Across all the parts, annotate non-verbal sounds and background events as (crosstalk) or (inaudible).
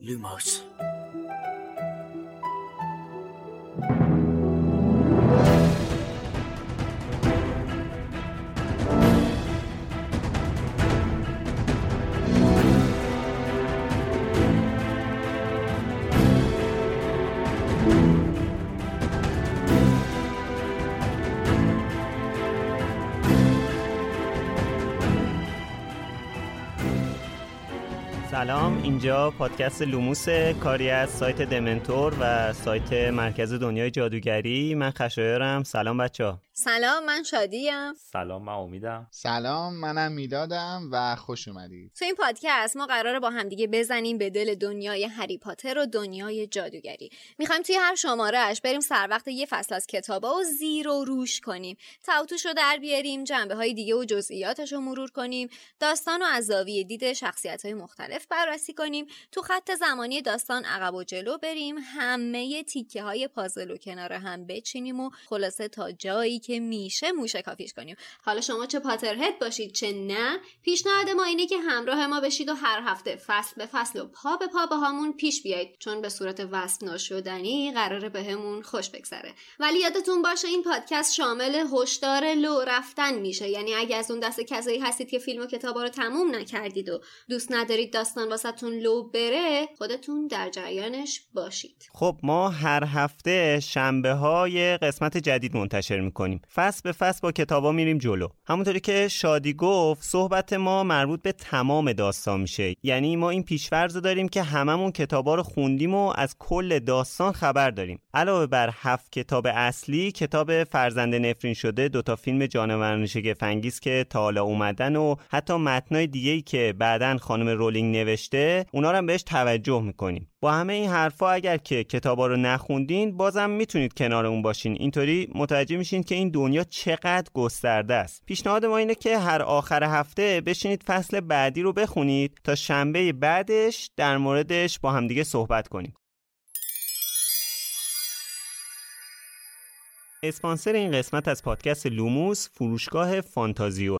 Lumos اینجا پادکست لوموس کاری از سایت دمنتور و سایت مرکز دنیای جادوگری. من خشایارم. سلام بچه سلام من شادیم. سلام من امیدم. سلام منم می‌دادم و خوش اومدید. تو این پادکست ما قراره با همدیگه بزنیم به دل دنیای هری پاتر و دنیای جادوگری. می‌خوایم توی هر شمارهش بریم سر وقت یه فصل از کتابا و زیر و روش کنیم. توتوش رو در بیاریم جنبه های دیگه و جزئیاتش رو مرور کنیم. داستان و از زاویه دید شخصیت های مختلف بررسی کنیم. تو خط زمانی داستان عقب و جلو بریم. همه تیکه های پازل و کنار هم بچینیم و خلاصه تا جایی که میشه موشه کافیش کنیم. حالا شما چه پاترهد باشید چه نه پیشنهاد ما اینه که همراه ما بشید و هر هفته فصل به فصل و پا به پا با همون پیش بیایید. چون به صورت وصف ناشدنی قراره بهمون به خوش بگذره. ولی یادتون باشه این پادکست شامل هشدار لو رفتن میشه. یعنی اگه از اون دست کسایی هستید که فیلم و کتابا رو تموم نکردید و دوست ندارید داستان واسهتون لو بره خودتون در جریانش باشید. خب ما هر هفته شنبه های قسمت جدید منتشر می‌کنیم. فصل به فصل با کتابا میریم جلو. همونطوری که شادی گفت صحبت ما مربوط به تمام داستان میشه. یعنی ما این پیشفرض داریم که هممون کتابا رو خوندیم و از کل داستان خبر داریم. علاوه بر هفت کتاب اصلی کتاب فرزند نفرین شده دوتا فیلم جانوران شگفت که تا حالا اومدن و حتی متنای دیگه ای که بعدا خانم رولینگ نوشته اونا رو هم بهش توجه می‌کنیم. با همه این حرفا اگر که کتابا رو نخوندین بازم می‌تونید کنارمون باشین. اینطوری متوجه میشین که این دنیا چقدر گسترده است. پیشنهاد ما اینه که هر آخر هفته بشینید فصل بعدی رو بخونید تا شنبه بعدش در موردش با همدیگه صحبت کنیم. اسپانسر این قسمت از پادکست لوموس فروشگاه فانتازیو.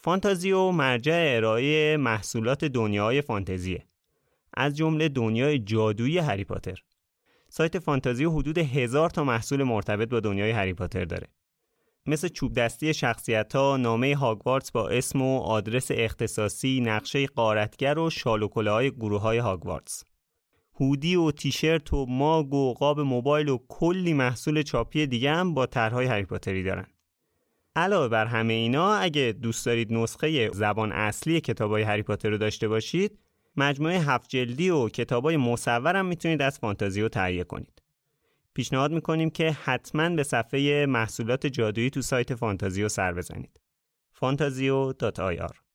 فانتازیو مرجع ارائه محصولات دنیای فانتزیه. از جمله دنیای جادویی هری پاتر. سایت فانتازیو حدود هزار تا محصول مرتبط با دنیای هری پاتر داره. مثل چوب دستی شخصیت ها، نامه هاگوارتس با اسم و آدرس اختصاصی، نقشه قارتگر و شالوکله های گروه های هاگوارتس. هودی و تیشرت و ماگ و قاب موبایل و کلی محصول چاپی دیگه هم با طرحهای هری دارن. علاوه بر همه اینا اگه دوست دارید نسخه زبان اصلی کتابای هری پاتر رو داشته باشید مجموعه هفت جلدی و کتابای مصور هم می‌تونید از فانتازیو تهیه کنید پیشنهاد می‌کنیم که حتما به صفحه محصولات جادویی تو سایت فانتازیو سر بزنید. fantazio.ir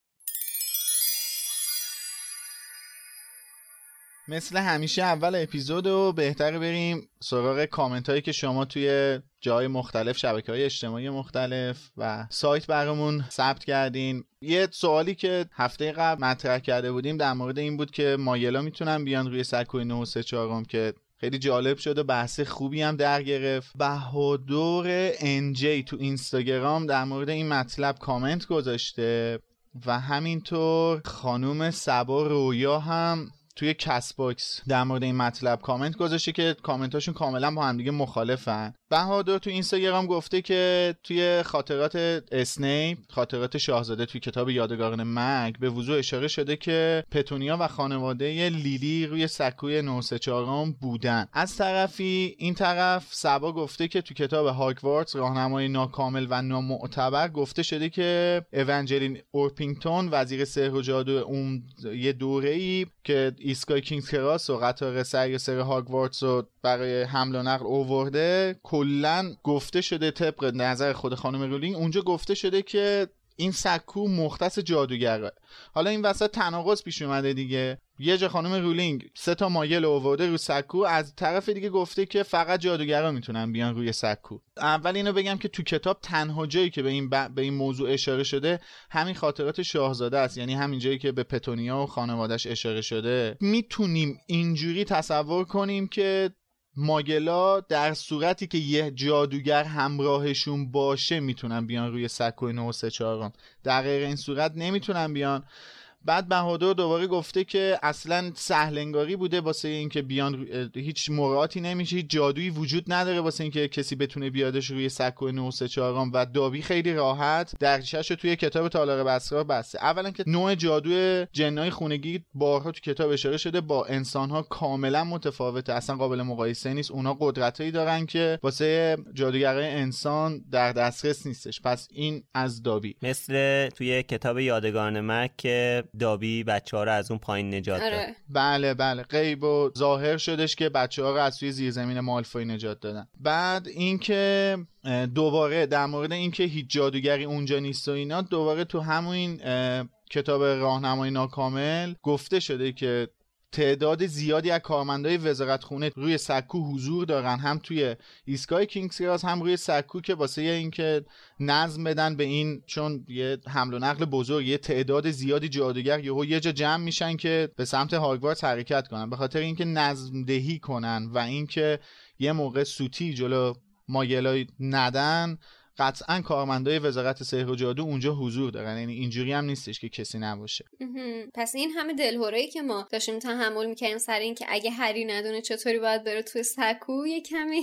مثل همیشه اول اپیزود رو بهتر بریم سراغ کامنت هایی که شما توی جای مختلف شبکه های اجتماعی مختلف و سایت برامون ثبت کردین. یه سوالی که هفته قبل مطرح کرده بودیم در مورد این بود که مایلا می‌تونن بیان روی سکوی 934 که خیلی جالب شد و بحث خوبی هم در گرفت. بهادور انجی تو اینستاگرام در مورد این مطلب کامنت گذاشته و همینطور خانوم سبا رویا هم توی کست باکس در مورد این مطلب کامنت گذاشته که کامنتاشون کاملا با همدیگه مخالفن. بهادر تو اینستاگرام گفته که توی خاطرات اسنیپ خاطرات شاهزاده توی کتاب یادگاران مرگ به وضوح اشاره شده که پتونیا و خانواده لیلی روی سکوی 934 بودن. از طرفی این طرف سبا گفته که تو کتاب هاگوارتس راهنمای ناکامل و نامعتبر گفته شده که اونجلین اورپینگتون وزیر سحر و جادو اون یه دوره ای که ایستگاه کینگز کراس و قطار سریع السیر هاگوارتس رو برای حمل و نقل اوورده کلا گفته شده طبق نظر خود خانم رولینگ اونجا گفته شده که این سکو مختص جادوگره. حالا این وسط تناقض پیش اومده دیگه. یه جا خانم رولینگ سه تا ماگل اوورده رو سکو از طرف دیگه گفته که فقط جادوگرا می‌تونن بیان روی سکو. اول اینو بگم که تو کتاب تنها جایی که به این, به این موضوع اشاره شده همین خاطرات شاهزاده است. یعنی همین جایی که به پتونیا و خانوادش اشاره شده. می‌تونیم اینجوری تصور کنیم که ماگلا در صورتی که یه جادوگر همراهشون باشه می‌تونن بیان روی سکوی 934 در غیر این صورت نمی‌تونن بیان. بعد بهادر دوباره گفته که اصلا سهلنگاری بوده واسه اینکه بیان هیچ مراتی نمیشه هیچ جادویی وجود نداره واسه اینکه کسی بتونه بیادش روی سکو 934 و دابی خیلی راحت درچش توی کتاب تالار بسرا بسته. اولا که نوع جادو جنای خونگی بارها تو کتاب اشاره شده با انسانها کاملا متفاوته. اصلا قابل مقایسه نیست. اونا قدرتایی دارن که واسه جادوگرای انسان در دسترس نیستش. پس این از دابی. مثل توی کتاب یادگان مک دابی بچه ها رو از اون پایین نجات داد. آره. بله بله. غیب و ظاهر شدش که بچه ها رو از توی زیرزمین مالفوی نجات دادن. بعد اینکه دوباره در مورد اینکه هیچ جادوگری اونجا نیست و اینا دوباره تو همون کتاب راهنمای ناکامل گفته شده که تعداد زیادی از کارمندای وزارت خونه روی سکو حضور دارن. هم توی ایستگاه کینگز کراس هم روی سکو که واسه اینکه نظم بدن به این چون یه حمل و نقل بزرگ یه تعداد زیادی جادوگر یهو یه جا جمع میشن که به سمت هاگوارتس حرکت کنن. به خاطر اینکه نظم دهی کنن و اینکه یه موقع سوتی جلو ماگلای ندن قطعا کارمندای وزارت سحر و جادو اونجا حضور دارن. یعنی اینجوری هم نیستش که کسی نباشه. پس این همه دلهوره که ما داشتیم تحمل می‌کردیم سر این که اگه هری ندونه چطوری باید بره توی سکو یه کمی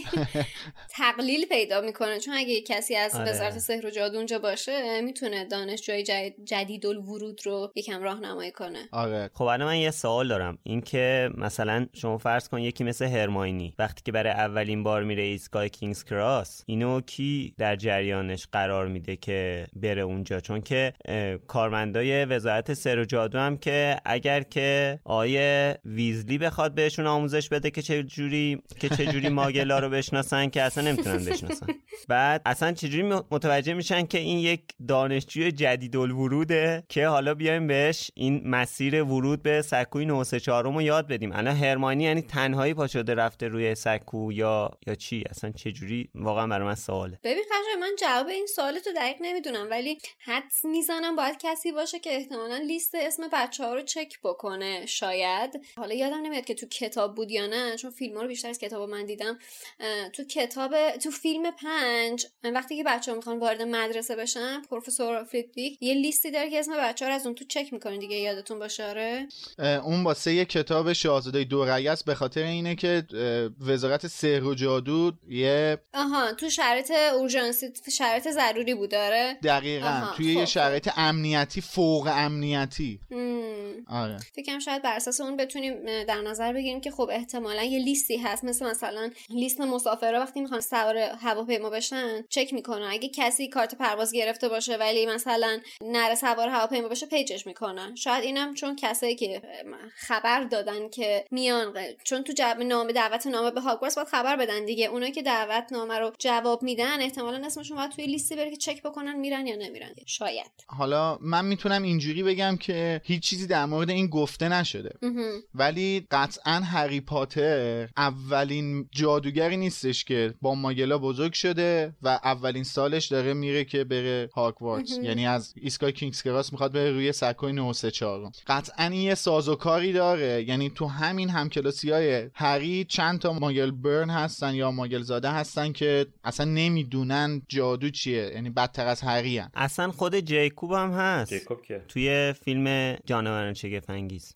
(laughs) تقلیل پیدا می‌کنه. چون اگه کسی از آره. وزارت سحر و جادو اونجا باشه می‌تونه دانشجوی جدید, جدید ورود رو یکم راهنمایی کنه. آره. خب الان من یه سوال دارم. اینکه مثلا شما فرض کن یکی مثل هرماینی وقتی که برای اولین بار میره ایستگاه کینگز کراس اینو کی در جریانش قرار میده که بره اونجا. چون که کارمندای وزارت سر و جادو هم که اگر که آیه ویزلی بخواد بهشون آموزش بده که چه جوری که چه جوری (laughs) ماگلا رو بشناسن که اصلا نمی‌تونن بشناسن. بعد اصلا چجوری م- متوجه میشن که این یک دانشجوی جدید الوروده که حالا بیایم بهش این مسیر ورود به سکوی 934 رو یاد بدیم. الان هرمانی یعنی تنهایی پا شده رفته روی سکو یا یا چی؟ اصلا چجوری واقعا برای من سواله. ببین قشنگ من جواب این سوالت رو دقیق نمی‌دونم ولی حدس می‌زنم باید کسی باشه که احتمالا لیست اسم بچه ها رو چک بکنه شاید. حالا یادم نمیاد که تو کتاب بود یا نه چون فیلم ها رو بیشتر از کتاب من دیدم. تو کتاب تو فیلم پنج وقتی که بچه ها می‌خوان وارد مدرسه بشن پروفسور فلیپیک یه لیستی داره که اسم بچه ها رو از اون تو چک می‌کنه دیگه. یادتون باشه؟ آره. اون واسه یه کتاب شاهزاده دو رأی است به خاطر اینه که وزارت سحر و جادو یه آها تو شرایط اورژانسی شرایط ضروری بود داره دقیقا. توی یه خب، شرایط امنیتی فوق امنیتی. آره. فکرم شاید بر اساس اون بتونیم در نظر بگیریم که خب احتمالا یه لیستی هست. مثل مثلا لیست مسافرها وقتی می‌خوان سوار هواپیما بشن چک می‌کنن. اگه کسی کارت پرواز گرفته باشه ولی مثلا نره سوار هواپیما بشه page ش می‌کنن. شاید اینم چون کسایی که خبر دادن که میان چون تو جواب نامه دعوت نامه به هاگوارتس باید خبر بدن دیگه. اونایی که دعوت نامه رو جواب میدن احتمالا اسمشون باید توی لیستی بره که چک بکنن میرن یا نمیرن. شاید. حالا من می‌تونم اینجوری بگم که هیچ چیزی در مورد این گفته نشده. ولی قطعا هری پاتر اولین جادوگری نیستش که با ماگلا بزرگ شده و اولین سالش داره میره که بره هاگوارتس یعنی از ایستگاه کینگز کراس می‌خواد بره روی سکوی 934 قطعا این یه سازوکاری داره. یعنی تو همین همکلاسی های هری چند تا muggle born هستن یا ماگل زاده هستن که اصلا نمی‌دونن جادو چیه. یعنی بدتر از هری هن. اصلا خود جیکوب هم هست. جیکوب که توی فیلم جانوران شگفت انگیز.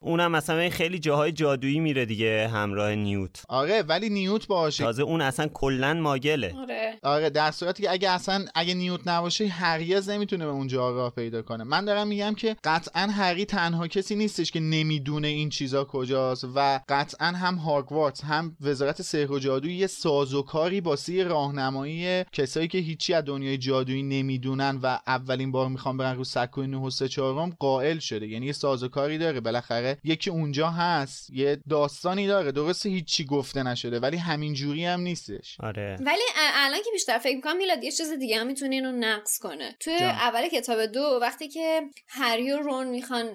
اونم مثلا خیلی جاهای جادویی میره دیگه همراه نیوت. آره ولی نیوت باشه. تازه اون اصلا کلا ماگله. آره. آره در صورتی که اگه اصلا اگه نیوت نباشه هرگز نمی‌تونه به اونجا راه پیدا کنه. من دارم میگم که قطعا هری تنها کسی نیستش که نمی‌دونه این چیزا کجاست و قطعا هم هاگوارتس هم وزارت سحر و جادو یه سازوکاری باسه راهنمایی کسایی که هیچی از دنیای جادویی نمی‌دونن و اولین بار می‌خوان برن رو سکوی 934 قائل شده. یعنی یه سازوکاری داره. بالاخره یکی اونجا هست یه داستانی داره. درسته هیچی گفته نشده ولی همین جوری هم نیستش. آره. ولی الان که بیشتر فکر می‌کنم میلاد یه چیز دیگه هم می‌تونه اینو نقص کنه. توی اول کتاب دو وقتی که هری و رون می‌خوان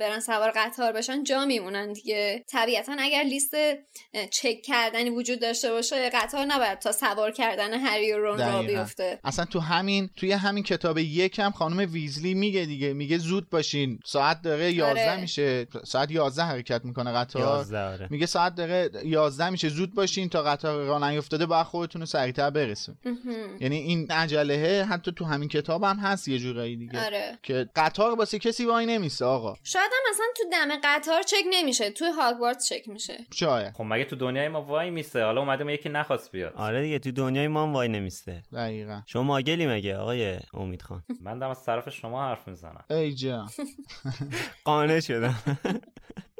برن سوار قطار بشن جا میمونن دیگه. طبیعتا اگر لیست چک کردنی وجود داشته باشه قطار نباید تا سوار کردن هری و رون را بیفته. اصلا تو همین توی همین کتاب یکم خانم ویزلی میگه دیگه. میگه زود باشین. ساعت داره 11 آره. میشه. ساعت 11 حرکت می‌کنه قطار. آره. میگه ساعت داره 11 میشه. زود باشین تا قطار راه نیفتاده با خودتون رو سریعتر برسون. یعنی این عجله حتی تو همین کتاب هم هست یه جورایی دیگه. آره. که قطار واسه کسی وای نمیسته آقا. شاید هم مثلا تو دم قطار چک نمیشه. توی هاگوارتس چک میشه. شاید. خب مگه تو دنیای ما وای میسته؟ حالا اومده یکی نخواست بیاد. آره دیگه تو دنیای ما هم وای نمیسته. دقیقاً. شما ماگلی مگه آقای امید خان؟ من دارم از طرف شما حرف می‌زنم. ای جان. (laughs) قانع شدم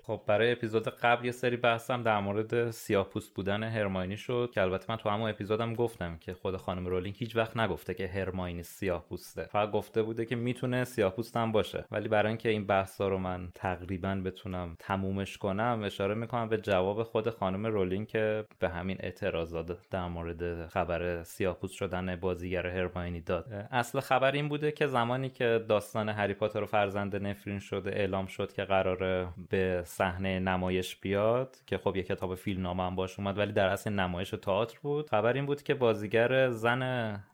خب برای اپیزود قبل یه سری بحثم در مورد سیاپوست بودن هرماینی شد که البته من تو همون اپیزودم گفتم که خود خانم رولینگ هیچ وقت نگفته که هرماینی سیاپوسته فقط گفته بوده که می‌تونه سیاپوست هم باشه. ولی برای اینکه این بحثا رو من تقریبا بتونم تمومش کنم اشاره می‌کنم به جواب خود خانم رولینگ که به همین اعتراضات در مورد خبر سیاپوست شدن بازیگر هرماینی داد. اصل خبر این بوده که زمانی که داستان هری پاتر و فرزند نفرین شده اعلام شد که قراره به صحنه نمایش بیاد که خب یه کتاب فیلم نامه هم باش اومد ولی در اصل نمایش تئاتر بود. خبر این بود که بازیگر زن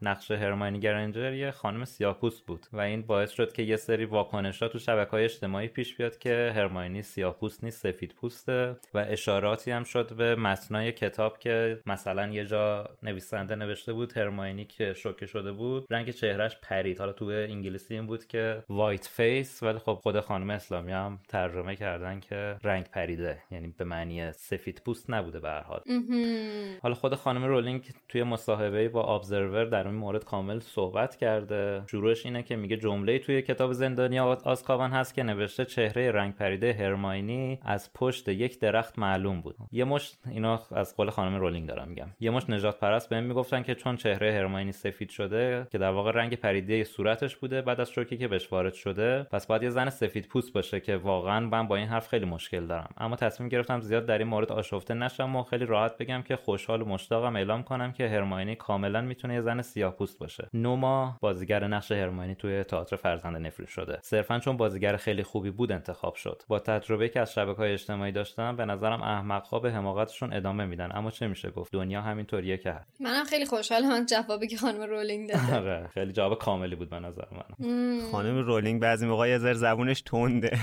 نقش هرماینی گرنجر یه خانم سیاپوست بود و این باعث شد که یه سری واکنش ها تو شبکه های اجتماعی پیش بیاد که هرماینی سیاپوست نیست سفید پوسته و اشاراتی هم شد به متنای کتاب که مثلا یه جا نویسنده نوشته بود هرماینی که شوکه شده بود. رنگ چهرش پرید. حالا تو انگلیسی این بود که white face ولی خب خود خانم اسلامی هم ترجمه کردن که رنگ پریده. یعنی به معنی سفید پوست نبوده به هر حال. حالا خود خانم رولینگ توی مصاحبه با ابزرور در این مورد کامل صحبت کرده. شروعش اینه که میگه جمله توی کتاب زندانی آزکابان هست که نوشته چهره رنگ پریده هرماینی از پشت یک درخت معلوم بود. یه مشت اینا از قول خانم رولینگ دارم میگم. یه مشت نژاد پرست بهم می‌گفتن که چون چهره هرماینی سفید شده که در واقع رنگ پریده صورتش بوده بعد از شوکی که بهش وارد شده پس باید یه زن سفید پوست باشه که واقعا من با این حرف خیلی مشکل دارم. اما تصمیم گرفتم زیاد در این مورد آشفته نشم و خیلی راحت بگم که خوشحال و مشتاقم اعلام کنم که هرماینی کاملا می‌تونه یه زن سیاه‌پوست باشه. نوما بازیگر نقش هرماینی توی تئاتر فرزند نفرین شده. صرفا چون بازیگر خیلی خوبی بود انتخاب شد. با تجربه که از های اجتماعی داشتم به نظرم احمقها به حماقتشون ادامه میدن. اما چه میشه گفت؟ دنیا همینطوریه که هست. منم خیلی خوشحالم جوابی که خانم رولینگ داد (laughs) آره خیلی جواب کاملی بود به نظر من. خانم رولینگ بعضی موقع یه ذره زبونش تنده.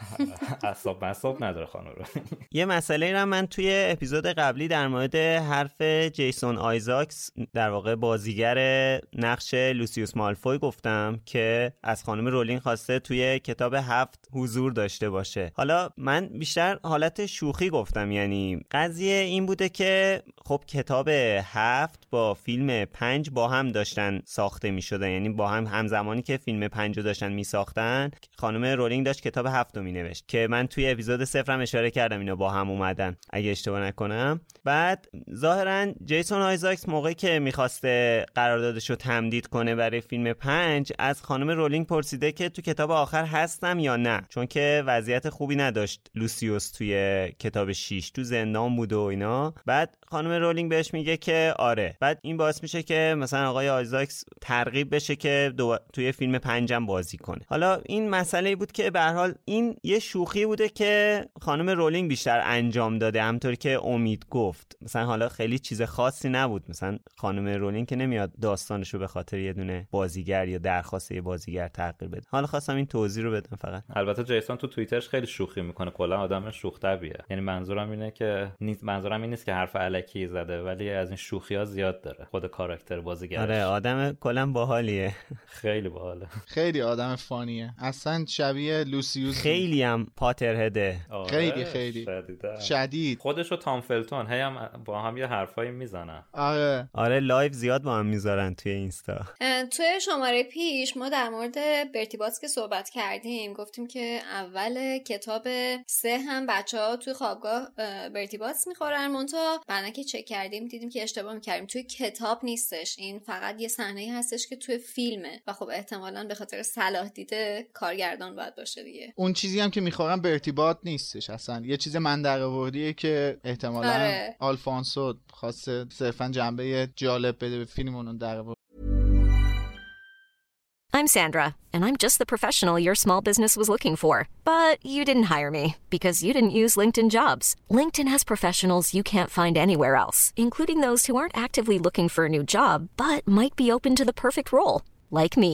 (laughs) اعصاب اعصاب نداره خانم رو (laughs) یه مسئله را من توی اپیزود قبلی در مورد حرف جیسون آیزاکس در واقع بازیگر نقش لوسیوس مالفوی گفتم که از خانم رولینگ خواسته توی کتاب هفت حضور داشته باشه. حالا من بیشتر حالت شوخی گفتم یعنی قضیه این بوده که خب کتاب هفت با فیلم پنج با هم داشتن ساخته می شدن یعنی با هم همزمانی که فیلم پنج رو داشتن می ساختن خانم رولینگ داشت کتاب هفت رو می نوشت که من توی اپیزود صفرم اشاره کردم اینا با هم اومدن اگه اشتباه نکنم. بعد ظاهرا جیسون آیزاکس موقعی که می‌خواسته قراردادش رو تمدید کنه برای فیلم پنج از خانم رولینگ پرسیده که تو کتاب آخر هستم یا نه. چون که وضعیت خوبی نداشت لوسیوس توی کتاب 6 تو زندان بود و اینا. بعد خانم رولینگ بهش میگه که آره. بعد این باعث میشه که مثلا آقای آیزاکس ترغیب بشه که دو... توی فیلم پنجم بازی کنه. حالا این مسئله بود که به هر حال این یه شوخی بوده که خانم رولینگ بیشتر انجام داده همطور که امید گفت. مثلا حالا خیلی چیز خاصی نبود. مثلا خانم رولینگ که نمیاد داستانشو به خاطر یه دونه بازیگر یا درخواست یه بازیگر تغییر بده. حالا خواستم این توضیح رو بدم فقط. البته جیسون تو توییترش خیلی شوخی می‌کنه. کلا آدم شوخ طبیعه یعنی منظورم اینه که نیست منظورم این نیست که حرف الکی زده ولی از این شوخی ها زیاد داره. خود کاراکتر بازیگر آره آدم کلا باحالیه. (laughs) خیلی باحاله. خیلی آدم fun یه. اصلا شبیه لوسیوس خیلی هم Potterhead ه آره، خیلی. خیلی شدیده. شدید. خودش و تام فلتون هی هم با هم یه حرفایی می‌زنن. آره. آره live زیاد با هم می‌ذارن توی اینستا. توی شماره پیش ما در مورد برتی باتس که صحبت کردیم گفتیم که اول کتاب سه هم بچه ها توی خوابگاه اه، برتی باتس می‌خورن. منتها بعدا که چک کردیم دیدیم که اشتباه می‌کردیم. توی کتاب نیستش. این فقط یه صحنه هستش که توی فیلمه. و خب احتمالا به خاطر صلاح دیده کارگردان باید باشه دیگه. اون چیزی هم که می‌خورم به ارتباط نیستش اصلا یه چیز من در آوردیه که احتمالا آره. آلفانسو خواسته صرفا جنبه جالب بده به فیلم اونو در آورد. I'm Sandra, and I'm just the professional your small business was looking for. But you didn't hire me because you didn't use LinkedIn jobs. LinkedIn has professionals you can't find anywhere else, including those who aren't actively looking for a new job but might be open to the perfect role, like me.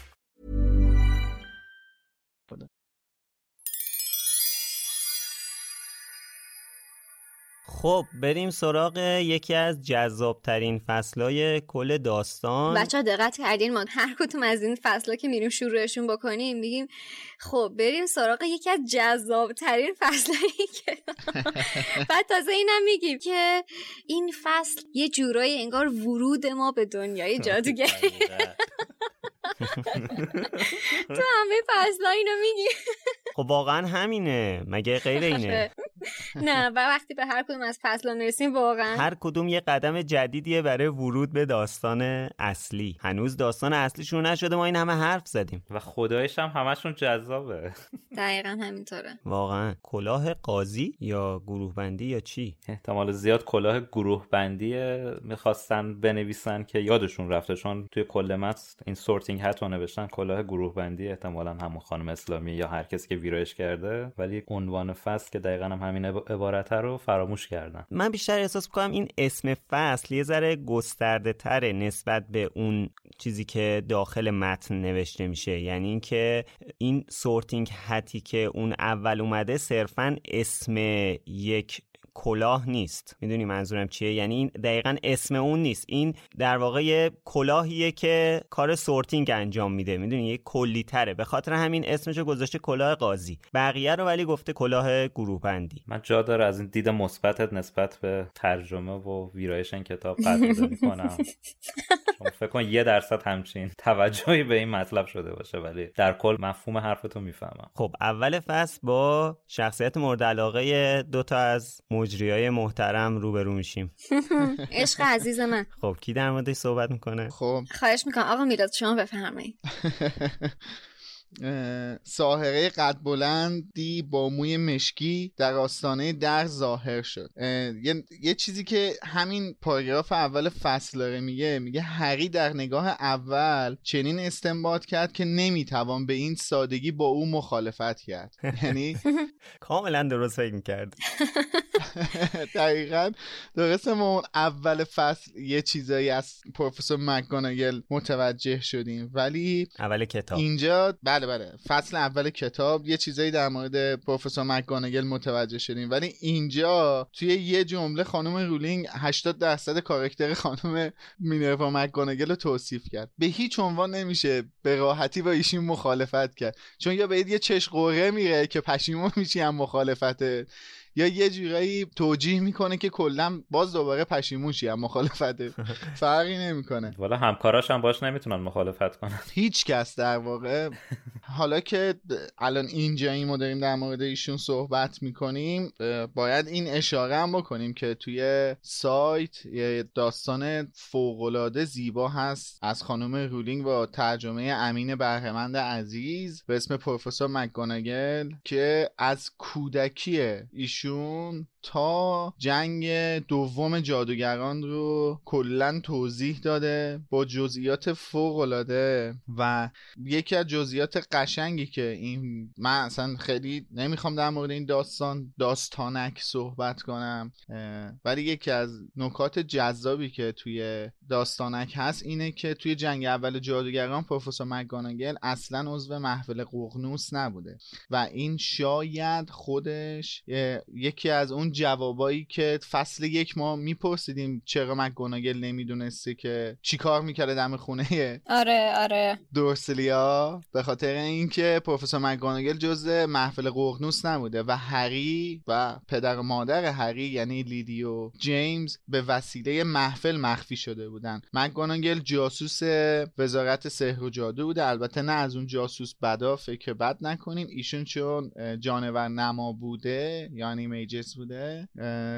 خب بریم سراغ یکی از جذابترین فصلهای کل داستان. بچه دقت کردین ما هر کدوم از این فصلا که میریم شروعشون بکنیم میگیم خب بریم سراغ یکی از جذاب ترین فصلهایی که (laughs) بعد تازه اینم میگیم که این فصل یه جورایی انگار ورود ما به دنیای جادوگری (laughs) تو همه فصل اینو میگیم خب واقعا همینه. مگه غیر اینه؟ نه و وقتی به هر کدوم از فصل می‌رسیم واقعا. هر کدوم یه قدم جدیدیه برای ورود به داستان اصلی. هنوز داستان اصلی شروع نشده ما این همه حرف زدیم. و خدایش هم همشون جذابه دقیقا همینطوره. واقعا. کلاه قاضی یا گروه بندی یا چی؟ احتمال زیاد کلاه گروه بندی می‌خواستن بنویسن که یادشون رفته چون توی کل متن این سورتینگ رو نوشتن کلاه گروه بندی احتمالا همون خانم اسلامی یا هر کسی که ویرایش کرده ولی عنوان فصل که دقیقا هم همین عبارت رو فراموش کردن. من بیشتر احساس کنم این اسم فصل یه ذره گسترده تره نسبت به اون چیزی که داخل متن نوشته میشه. یعنی اینکه این Sorting Hat ی که اون اول اومده صرفا اسم یک کلاه نیست. می‌دونی منظورم چیه؟ یعنی این دقیقا اسم اون نیست. این در واقع یه کلاهیه که کار sorting انجام میده. می‌دونی؟ یه کلی تره به خاطر همین اسمشو گذاشته کلاه قاضی. بقیه رو ولی گفته کلاه گروه بندی من جا داره از این دید مثبتت نسبت به ترجمه و ویرایش این کتاب قدردانی می‌کنم. فکر کن یه درصد همچین توجهی به این مطلب شده باشه ولی در کل مفهوم حرفتو می‌فهمم. خب اول فصل با شخصیت مورد علاقه دوتا از مجریای محترم روبرو میشیم. (laughs) عشق عزیز من. خب کی در موردش صحبت می‌کنه؟ خب. خواهش می‌کنم. آقا میلاد شما بفرمایید. (laughs) ساهره قد بلندی با موی مشکی در آستانه در ظاهر شد. یه،, یه چیزی که همین پاراگراف اول فصل داره میگه میگه هری در نگاه اول چنین استنباط کرد که نمی‌توان به این سادگی با او مخالفت کرد. (laughs) یعنی (laughs) کاملا درست فکر می‌کرد (laughs) دقیقا. درسته ما اول فصل یه چیزایی از پروفسور مکگوناگل متوجه شدیم ولی اول کتاب. اینجا بله بله فصل اول کتاب یه چیزایی در مورد پروفسور مکگوناگل متوجه شدیم. ولی اینجا توی یه جمله خانم رولینگ 80 درصد کارکتر خانم مینروا مکگوناگل رو توصیف کرد. به هیچ عنوان نمیشه به راحتی با ایشون مخالفت کرد. چون یا بهت یه چش قوره میره که پشیمون میشی هم مخالفت یا یه جورایی توجیه می‌کنه که کلا باز دوباره پشیمون شی مخالفت فرقی نمی‌کنه. والا همکاراش هم باش نمی‌تونن مخالفت کنن. هیچ کس در واقع. حالا که الان اینجا این داریم در مورد ایشون صحبت می‌کنیم باید این اشاره هم بکنیم که توی سایت یه داستان فوقالعاده زیبا هست. از خانم رولینگ با ترجمه امین بهرهمند عزیز به اسم پروفسور مکگوناگل که از کودکی ایشون ایشون تا جنگ دوم جادوگران رو کلا توضیح داده با جزئیات فوق العاده و یکی از جزئیات قشنگی که این من اصلا خیلی نمی‌خوام در مورد این داستان داستانک صحبت کنم ولی یکی از نکات جذابی که توی داستانک هست اینه که توی جنگ اول جادوگران پروفسور مگانگل اصلا عضو محفل ققنوس نبوده و این شاید خودش یکی از اون جوابایی که فصل یک ما میپرسیدیم چرا مکگوناگل نمی‌دونسته که چیکار می‌کرده دم خونه آره آره. دورسلیا. به خاطر اینکه پروفسور مکگوناگل جز محفل قرنوس نبوده و هری و پدر و مادر هری یعنی لیدی و جیمز به وسیله محفل مخفی شده بودن. مکگوناگل جاسوس وزارت سحر و جادو بوده. البته نه از اون جاسوس بدا فکر بد نکنیم. ایشون چون جانور نما بوده یعنی میجس بوده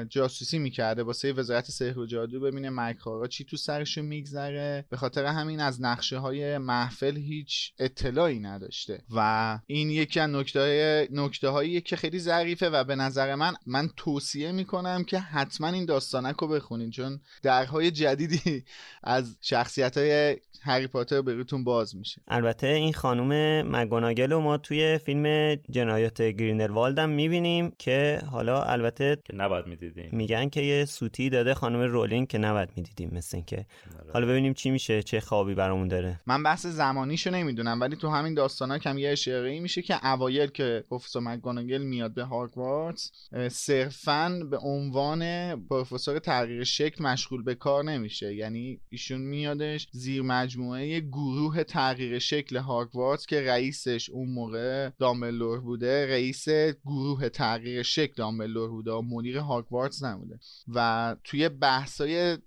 جاسوسی می‌کرده واسه وزارت سحر و جادو ببینه مکارا چی تو سرشو میگذره. به خاطر همین از نقشه های محفل هیچ اطلاعی نداشته. و این یکی از نکته نکته هایی که خیلی ظریفه و به نظر من من توصیه می‌کنم که حتما این داستانک رو بخونین. چون درهای جدیدی از شخصیت های هری پاتر بهتون باز میشه. البته این خانم مگوناگل رو ما توی فیلم جنایات گرینلوالد هم می‌بینیم که حالا البته که نباید می‌دیدیم. میگن که یه سوتی داده خانم رولینگ که نباید می‌دیدیم مثل که آره. حالا ببینیم چی میشه چه خوابی برامون داره. من بحث زمانیشو نمی‌دونم ولی تو همین داستانا کم یه اشاره میشه که اوایل که پروفسور مکگوناگل میاد به هاگوارتس صرفا به عنوان پروفسور تغییر شکل مشغول به کار نمیشه. یعنی ایشون میادش زیر مجموعه گروه تغییر شکل هاگوارتس که رئیسش اون موقع دامبلور بوده رئیس گروه تغییر شکل دامبلور بوده مدیر هاگوارتس نبوده و توی بحثای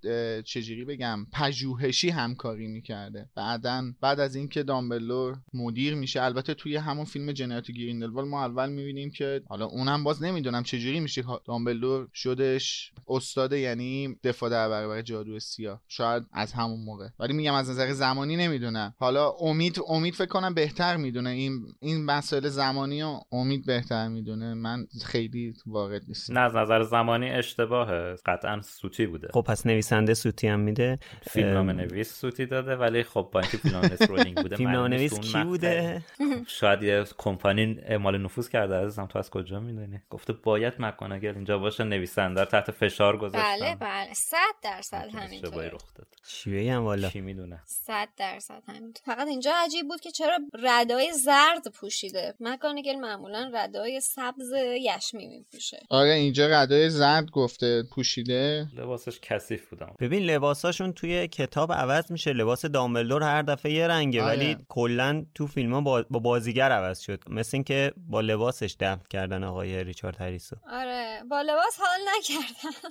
چجوری بگم پژوهشی همکاری می‌کرده. بعدا بعد از اینکه دامبلور مدیر میشه البته توی همون فیلم جنایت گریندلوال ما اول می‌بینیم که حالا اونم باز نمی‌دونم چجوری میشه دامبلور شدش استاد یعنی دفاع در برابر جادو سیاه. شاید از همون موقع. ولی میگم از نظر زمانی نمی‌دونم. حالا امید امید فکر کنم بهتر می‌دونه. این این مسائل زمانی و امید بهتر می‌دونه. من خیلی وارد نیستم نه از نظر زمانی اشتباهه. قطعا سوتی بوده. خب پس نویسنده سوتی هم میده. فیلم نویس سوتی داده ولی خب با اینکه فیلم نویس رولینگ بوده فیلم نویس کی بوده؟ (laughs) شاید یه کمپانی اعمال نفوذ کرده عزیزم تو از کجا می‌دونی؟ گفته باید مکانگل اینجا باشه نویسنده تحت فشار گذاشتن بله بله. صد درصد اشتباهی همینطوره. رخ داد. چی بگم والا. کی می‌دونه؟ صد درصد همینطور فقط اینجا عجیب بود که چرا ردای زرد پوشیده. مکانگل معمولا ردای سبز یشمی میپوشه آره اینجا ردای زرد گفته پوشیده. لباسش کثیف بودم. ببین لباساشون توی کتاب عوض میشه. لباس دامبلدور هر دفعه یه رنگه آره. ولی کلا تو فیلم ها با, با بازیگر عوض شد. مثل اینکه با لباسش دفن کردن آقای ریچارد هریسو. آره. با لباس حال نکردن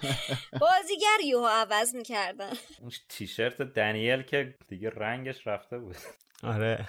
(laughs) بازیگر یهو عوض می‌کردن. اون تیشرت دنیل که دیگه رنگش رفته بود. آره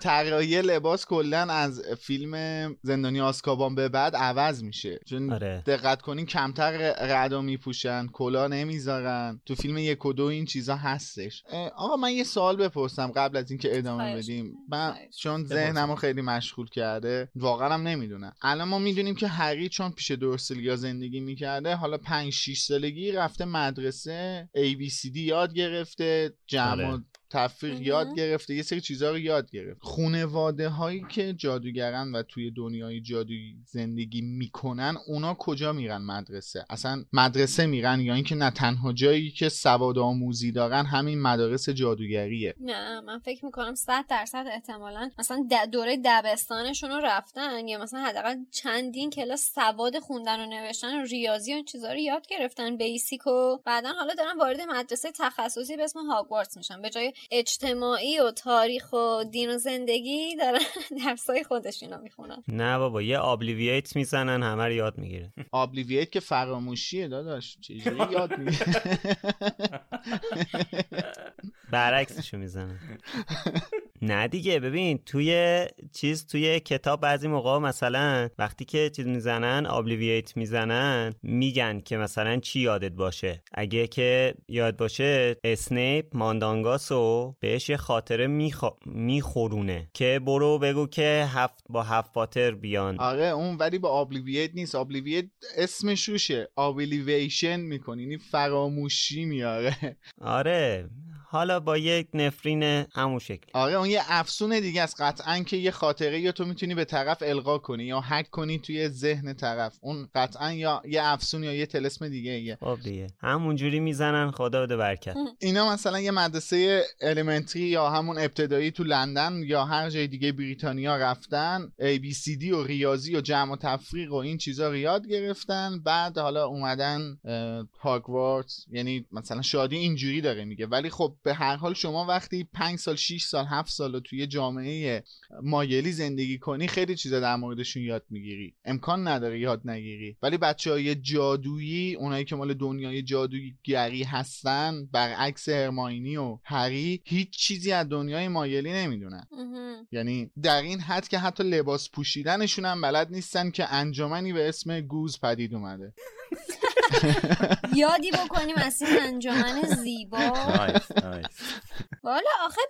طراحی لباس کلا از فیلم زندانی آسکابان به بعد عوض میشه چون آره. دقت کنین کمتر ردا میپوشن کلا نمی‌ذارن تو فیلم یک و دو این چیزا هستش آقا من یه سوال بپرسم قبل از اینکه ادامه بدیم. من. چون ذهنمو خیلی مشغول کرده واقعا هم نمی‌دونم الان ما می‌دونیم که هری چون پیش دورسلیا زندگی می‌کرده حالا 5 6 سالگی رفته مدرسه ABCD یاد گرفته جمع آره. تفریق. یاد گرفته یه سری چیزها رو یاد گرفت خونواده هایی که جادوگرن و توی دنیای جادویی زندگی می‌کنن اونا کجا میرن مدرسه؟ اصلا مدرسه میرن یا اینکه نه تنها جایی که سواد آموزی دارن همین مدارس جادوگریه. نه من فکر می‌کنم صد درصد احتمالا مثلا دوره دبستانشون رو رفتن یا مثلا حداقل چندین کلاس سواد خوندن و نوشتن و ریاضی و این چیزا رو یاد گرفتن بیسیک و بعدا حالا دارن وارد مدرسه تخصصی به اسم هاگوارتس میشن. به جای اجتماعی و تاریخ و دین و زندگی دارن (laughs) درسای خودشون رو می‌خونن. نه بابا یه آبلیویت می‌زنن همه رو یاد می‌گیره (laughs) آبلیویت که فراموشیه داداش چجوری یاد می‌گیره (laughs) برعکسشو می‌زنن. نه دیگه ببین توی چیز توی کتاب بعضی موقع مثلا وقتی که چیز می‌زنن آبلیویت می‌زنن میگن که مثلا چی یادت باشه. اگه که یاد باشه اسنیپ بهش یه خاطره میخوا... میخورونه. که برو بگو که هفت با هفت پاتر بیان. آره اون ولی با آبلیویت نیست. آبلیویت اسمش روشه آبلیویشن می‌کنی. یعنی فراموشی میاره آره. حالا با یک نفرین همون شکل آره اون یه افسون دیگه است. قطعا که یه خاطره یا تو می‌تونی به طرف القا کنی یا هک کنی توی ذهن طرف. اون قطعا یا یه افسون یا یه تلسم دیگه ایه. خب دیگه. همونجوری می‌زنن. خدا بده برکت. (laughs) اینا مثلا یه مدرسه الیمنتری یا همون ابتدایی تو لندن یا هر جای دیگه بریتانیا رفتن ABCD و ریاضی و جمع و تفریق و این چیزا رو یاد گرفتن. بعد حالا اومدن هاگوارتس. یعنی مثلا شادی اینجوری داره میگه. ولی خب به هر حال شما وقتی 5 سال 6 سال 7 سال رو توی جامعه مایلی زندگی کنی خیلی چیزا در موردشون یاد می‌گیری. امکان نداره یاد نگیری. ولی بچه های جادویی اونایی که مال دنیای جادوگری هستن برعکس هرماینی و هری هیچ چیزی از دنیای مایلی نمی‌دونن. یعنی در این حد که حتی لباس پوشیدنشون هم بلد نیستن که انجمنی به اسم گوز پدید اومده. (laughs) (laughs) یادی بکنیم از این انجمن زیبا. والا آخه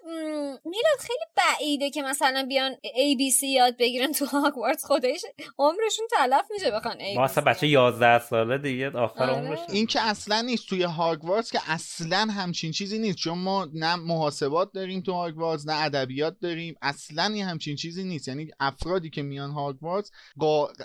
میلاد خیلی بعیده که مثلا بیان ABC یاد بگیرن تو هاگوارتس خودش عمرشون تلف میشه بخوان ABC ما اصلا بچه 11 ساله دیگه آخر آره. عمرش این که اصلا نیست توی هاگوارتس که اصلا همچین چیزی نیست چون ما نه محاسبات داریم تو هاگوارتس نه ادبیات داریم. اصلا یه همچین چیزی نیست. یعنی افرادی که میان هاگوارتس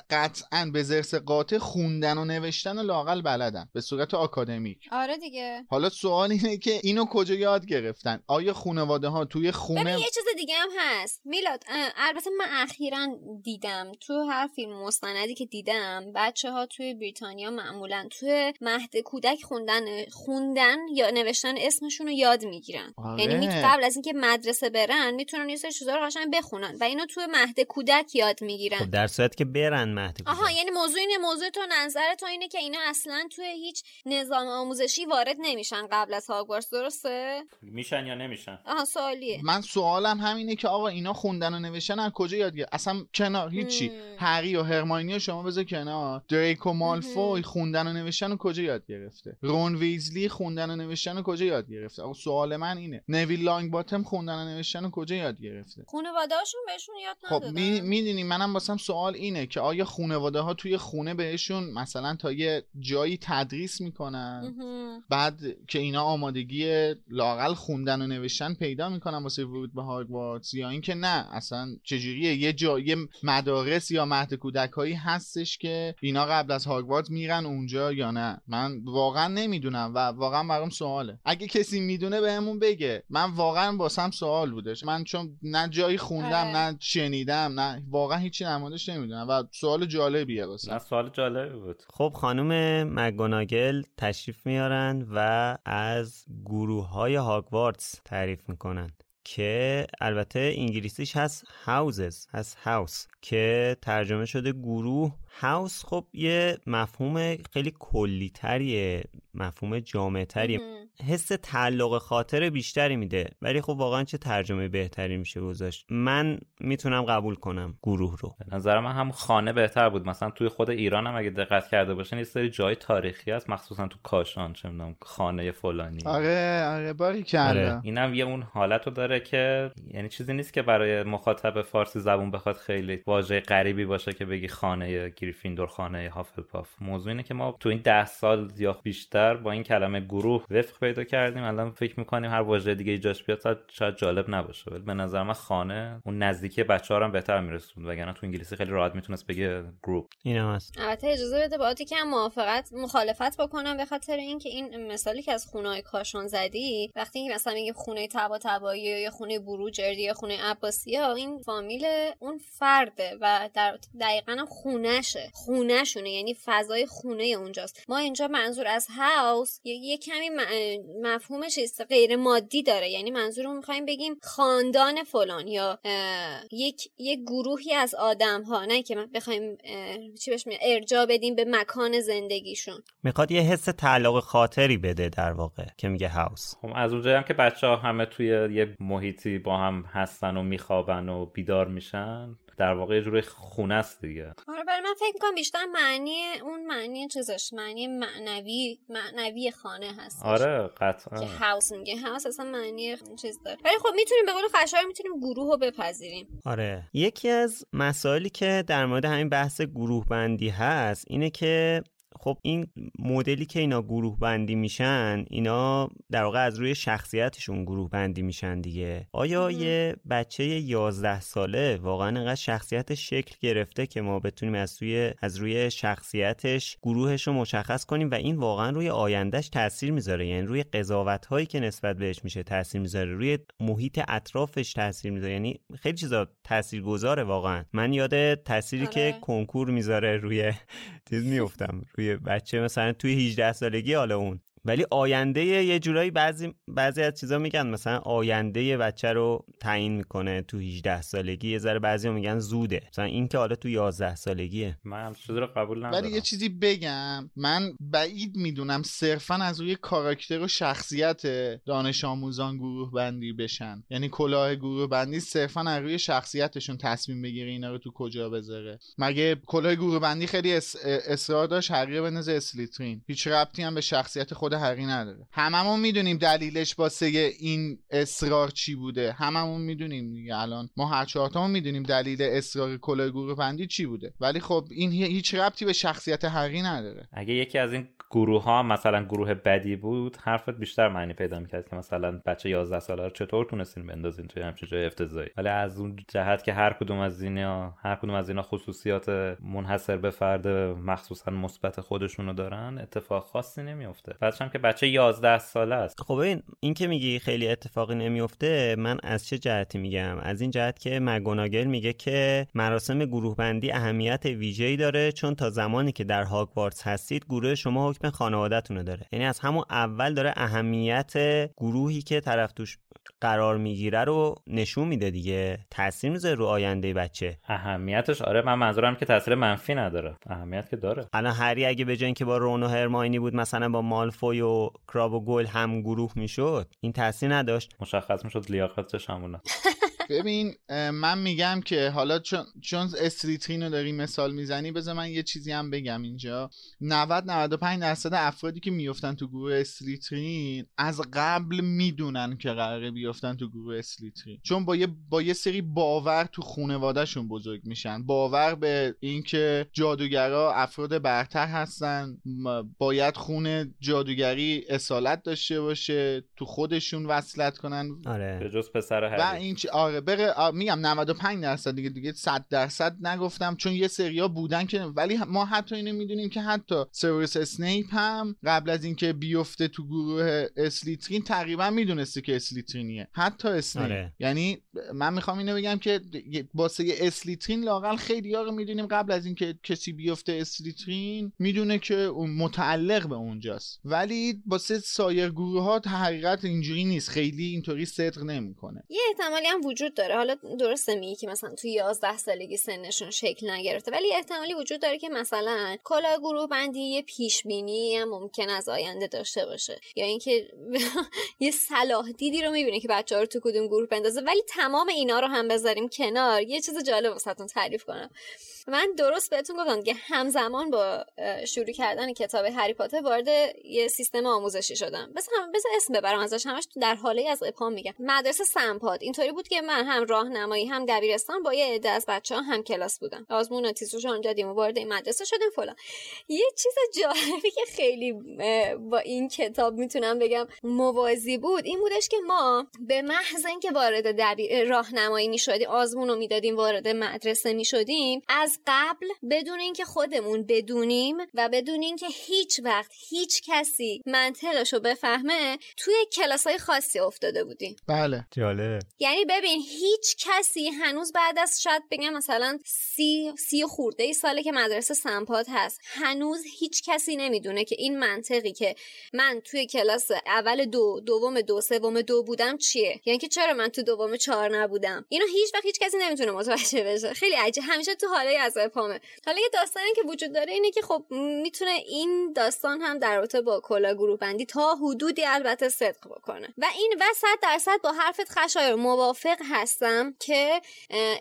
قطعا به زرس قاطع خوندن و نوشتن و لاقل بلدن به صورت آکادمیک. آره دیگه. حالا سوال اینه که اینو کجا یاد گرفتن؟ آیا خانواده ها توی خونه؟ ببین یه چیز دیگه هم هست. میلاد البته من اخیرا دیدم. تو هر فیلم مستندی که دیدم بچه ها توی بریتانیا معمولا توی مهد کودک خوندن خوندن یا نوشتن اسمشون رو یاد می‌گیرن. آره. یعنی می قبل از اینکه مدرسه برن می‌تونن یه سری چیزا رو قشنگ بخونن و اینو توی مهد کودک یاد می‌گیرن. خب در صورت که برن مهد کودک. آها یعنی موضوع اینه موضوع تو نظر تو اینه که اینا اصلا توی هیچ نظام آموزشی وارد نمیشن قبل از هاگوارتس درسته؟ میشن یا نمیشن؟ آها سوالیه. من سوالم همینه که آقا اینا خوندن و نوشتن از کجا یاد گرفت؟ اصلا کنار هیچی. هری و هرماینی و شما بذار کنار. دریکو مالفوی خوندن و نوشتن و کجا یاد گرفته؟ رون ویزلی خوندن و نوشتن و کجا یاد گرفته؟ آقا سوال من اینه. نویل لانگ باتم خوندن و نوشتن و کجا یاد گرفته؟ خانواده‌هاشون بهشون یاد خب ندادن. می‌دونی منم واسم سوال اینه که آیا خانواده ها توی خونه بهشون مثلا تا یه توی جایی تدریس می‌کنن. بعد که اینا آمادگی لاقل خوندن و نوشتن پیدا می‌کنن واسه ورود به هاگوارتس یا اینکه نه اصلا چجوریه؟ یه جا یه مدارس یا مهد کودک هایی هستش که اینا قبل از هاگوارتس میرن اونجا یا نه؟ من واقعا نمی‌دونم و واقعا برام سواله. اگه کسی می‌دونه بهمون بگه. من واقعا واسم سوال بودش من چون نه جایی خوندم نه شنیدم نه واقعا هیچی نمادش نمی‌دونم و سوال جالبیه واسه. نه سوال جالبی بود. خب خانم مگوناگل تشریف میارن و از گروه های هاگوارتس تعریف می‌کنن که البته انگلیسیش هست هاوزز هست هاوس که ترجمه شده گروه. هاوس خب یه مفهوم خیلی کلی تریه مفهوم جامع تریه حس تعلق خاطر بیشتری میده. ولی خب واقعا چه ترجمه بهتری میشه گذاشت. من می‌تونم قبول کنم گروه رو. به نظر من هم خانه بهتر بود. مثلا توی خود ایران هم اگه دقت کرده باشین یه سری جای تاریخی هست. مخصوصا تو کاشان چه می‌دونم خانه فلانی. آره آره باری آره. اینم یه اون حالت رو داره که یعنی چیزی نیست که برای مخاطب فارسی زبون بخواد خیلی واژه غریبی باشه که بگی خانه گریفیندور خانه هافلپاف. موضوع اینه که ما تو این ده سال یا بیشتر با این کلمه گروه وفق پیدا کردیم الان فکر می‌کنیم هر واژه دیگه ایجاش بیاد شاید جالب نباشه. ولی به نظر من خانه اون نزدیکی بچه ها هم بهتر میرسوند. وگرنه تو انگلیسی خیلی راحت می‌تونست بگه گروپ اینم هست. البته اجازه بده باهاتی که موافقت مخالفت بکنم به خاطر اینکه این مثالی که از خونه های کاشان زدی وقتی مثلا میگه خونه تبا تبایی یا خونه بروجردی یا خونه عباسی ها این فامیل اون فرده و در دقیقا خونهشه. خونهشونه یعنی فضای خونه اونجاست. ما اینجا منظور از هاوس یه کمی مفهومش غیر مادی داره. یعنی منظور می‌خوایم بگیم خاندان فلان یا یک یک گروهی از آدم ها نه که بخوایم چی بهش ارجا بدیم به مکان زندگیشون. می‌خواد یه حس تعلق خاطری بده در واقع که میگه هاوس. خب از اونجایی هم که بچه ها همه توی یه محیطی با هم هستن و میخوابن و بیدار میشن در واقع یه جوری خونه است دیگه. آره برای من فکر می‌کنم بیشتر معنی اون معنی چیزش معنی معنوی معنوی خانه هست آره قطعا. که هاوس میگه. هاوس اصلا معنی چیز داره. ولی خب می‌تونیم به قول خشایار می‌تونیم گروه رو بپذیریم. آره. یکی از مسائلی که در مورد همین بحث گروه بندی هست اینه که خب این مدلی که اینا گروه بندی میشن اینا در واقع از روی شخصیتشون گروه بندی میشن دیگه. آیا یه بچه 11 ساله واقعا انقدر شخصیتش شکل گرفته که ما بتونیم از روی از روی شخصیتش گروهش رو مشخص کنیم و این واقعا روی آیندهش تاثیر می‌ذاره؟ یعنی روی قضاوت هایی که نسبت بهش میشه تاثیر می‌ذاره روی محیط اطرافش تاثیر می‌ذاره؟ یعنی خیلی چیزا تاثیر گذاره واقعا. من یاد تأثیری آره. که کنکور می‌ذاره روی چیز میفتم روی بچه مثلا توی 18 سالگی حالا اون ولی آینده یه جورایی بعضی بعضی از چیزا میگن مثلا آینده بچه رو تعیین می‌کنه تو 18 سالگی یه ذره بعضی میگن زوده. مثلا این که حالا تو 11 سالگیه. من هم چیزی رو قبول ندارم. ولی یه چیزی بگم. من بعید می‌دونم صرفا از روی کاراکتر و شخصیت دانش آموزان گروه بندی بشن. یعنی کلاه گروه بندی صرفا از روی شخصیتشون تصمیم بگیره اینا رو تو کجا بذاره. مگه کلاه گروه بندی خیلی اس... اصرار داشت؟ حقیقه بنز اسلیترین. هیچ ربطی هم به شخصیت خود هری نداره. هممون می‌دونیم دلیلش واسه این اصرار چی بوده. هممون می‌دونیم دیگه الان. ما هر چهارتامون می‌دونیم دلیل اصرار کلاه گروه بندی چی بوده. ولی خب این هیچ ربطی به شخصیت هری نداره. اگه یکی از این گروه ها مثلا گروه بدی بود حرفت بیشتر معنی پیدا می‌کرد که مثلا بچه 11 ساله رو چطور تونستین بندازین توی همچین جای افتضاحی. ولی از اون جهت که هر کدوم از اینا هر کدوم از اینا خصوصیات منحصر به فرد مخصوصا مثبت خودشونو دارن اتفاق خاصی نمیفته بعدش هم که بچه 11 ساله است. خب این این که میگی خیلی اتفاقی نمیفته من از چه جهتی میگم؟ از این جهت که مگوناگل میگه که مراسم گروه بندی اهمیت ویژه‌ای داره چون تا زمانی که در هاگوارتس هستید گروه شما حکم خانوادهتونه داره. یعنی از همون اول داره اهمیت گروهی که طرف توش قرار می‌گیره رو نشون میده دیگه. تاثیر می‌ذاره رو آینده بچه. اهمیتش آره من منظورم که تاثیر منفی نداره. اهمیت که داره. الان هری اگه به جای اینکه با رون و هرماینی بود مثلا با مالفوی و کراب و گل هم گروه می‌شد این تاثیر نداشت. مشخص می‌شد لیاقتش همونه (laughs) ببین من میگم که حالا چون چون استریترین رو داری مثال می‌زنی بذار من یه چیزی هم بگم اینجا. 90 95 درصد افرادی که میفتن تو گروه استریترین از قبل می‌دونن که قراره بیفتن تو گروه استریترین. چون با یه با یه سری باور تو خانوادهشون بزرگ میشن. باور به اینکه جادوگرا افراد برتر هستن باید خونه جادوگری اصالت داشته باشه تو خودشون وصلت کنن. آره. به جز پسر هری و این چ... آره بره آ... میگم 95 درصد دیگه دیگه 100 درصد نگفتم چون یه سریا بودن که ولی ما حتی اینو می‌دونیم که حتی سوروس اسنیپ هم قبل از اینکه بیفته تو گروه اسلیترین تقریبا می‌دونسته که اسلیترینیه. حتی اسنیپ. آره. یعنی من می‌خوام اینو بگم که واسه اسلیترین لاقل خیلی ها رو می‌دونیم قبل از اینکه کسی بیفته اسلیترین می‌دونه که اون متعلق به اونجاست. ولی واسه سایر گروه ها حقیقت اینجوری نیست. خیلی اینطوری صدق نمی‌کنه. یه احتمالی هم وجود داره. حالا درسته میگی که مثلا تو 11 سالگی سنشون شکل نگرفته ولی احتمالی وجود داره که مثلا کلا گروه بندی یه پیش بینی هم ممکن از آینده داشته باشه. یا اینکه (laughs) یه صلاح دیدی رو می‌بینه که بچه ها رو تو کدوم گروه بندازه ولی تمام اینا رو هم بذاریم کنار. یه چیز جالب واسهتون تعریف کنم. من درست بهتون گفتم که همزمان با شروع کردن کتاب هری پاتر وارد یه سیستم آموزشی شدم. بس هم بس اسم ببرم ازش همش در حاله از ابهام میگم. مدرسه سمپاد. اینطوری بود که من هم راهنمایی هم دبیرستان با یه عده از بچه ها هم کلاس بودم. آزمون و تیزوش آنجا دیم وارد این مدرسه شدیم فلان. یه چیز جالبی که خیلی با این کتاب می‌تونم بگم موازی بود این بودش که ما به محض اینکه وارد دبیر راهنمایی می‌شدیم آزمون رو می‌دادیم وارد مدرسه می‌شدیم از قبل بدون اینکه خودمون بدونیم و بدون اینکه هیچ وقت هیچ کسی منطقش رو بفهمه توی کلاس های خاصی افتاده بودیم. بله. جالب. یعنی ببین هیچ کسی هنوز بعد از شاید بگم مثلا سی, سی خورده ای ساله که مدرسه سمپات هست هنوز هیچ کسی نمی‌دونه که این منطقی که من توی کلاس اول دو دوم دو سوم دو بودم چیه. یعنی که چرا من تو دوم چهار نبودم؟ اینو هیچ وقت هیچ کسی نمی‌تونه متوجه بشه. خیلی عجیب. همیشه تو حاله از پامه. حالا یه داستانی که وجود داره اینه که خب می‌تونه این داستان هم در رابطه با کلا گروه بندی تا حدودی البته صدق بکنه. و این و صد درصد با حرفت خشایر موافق هستم که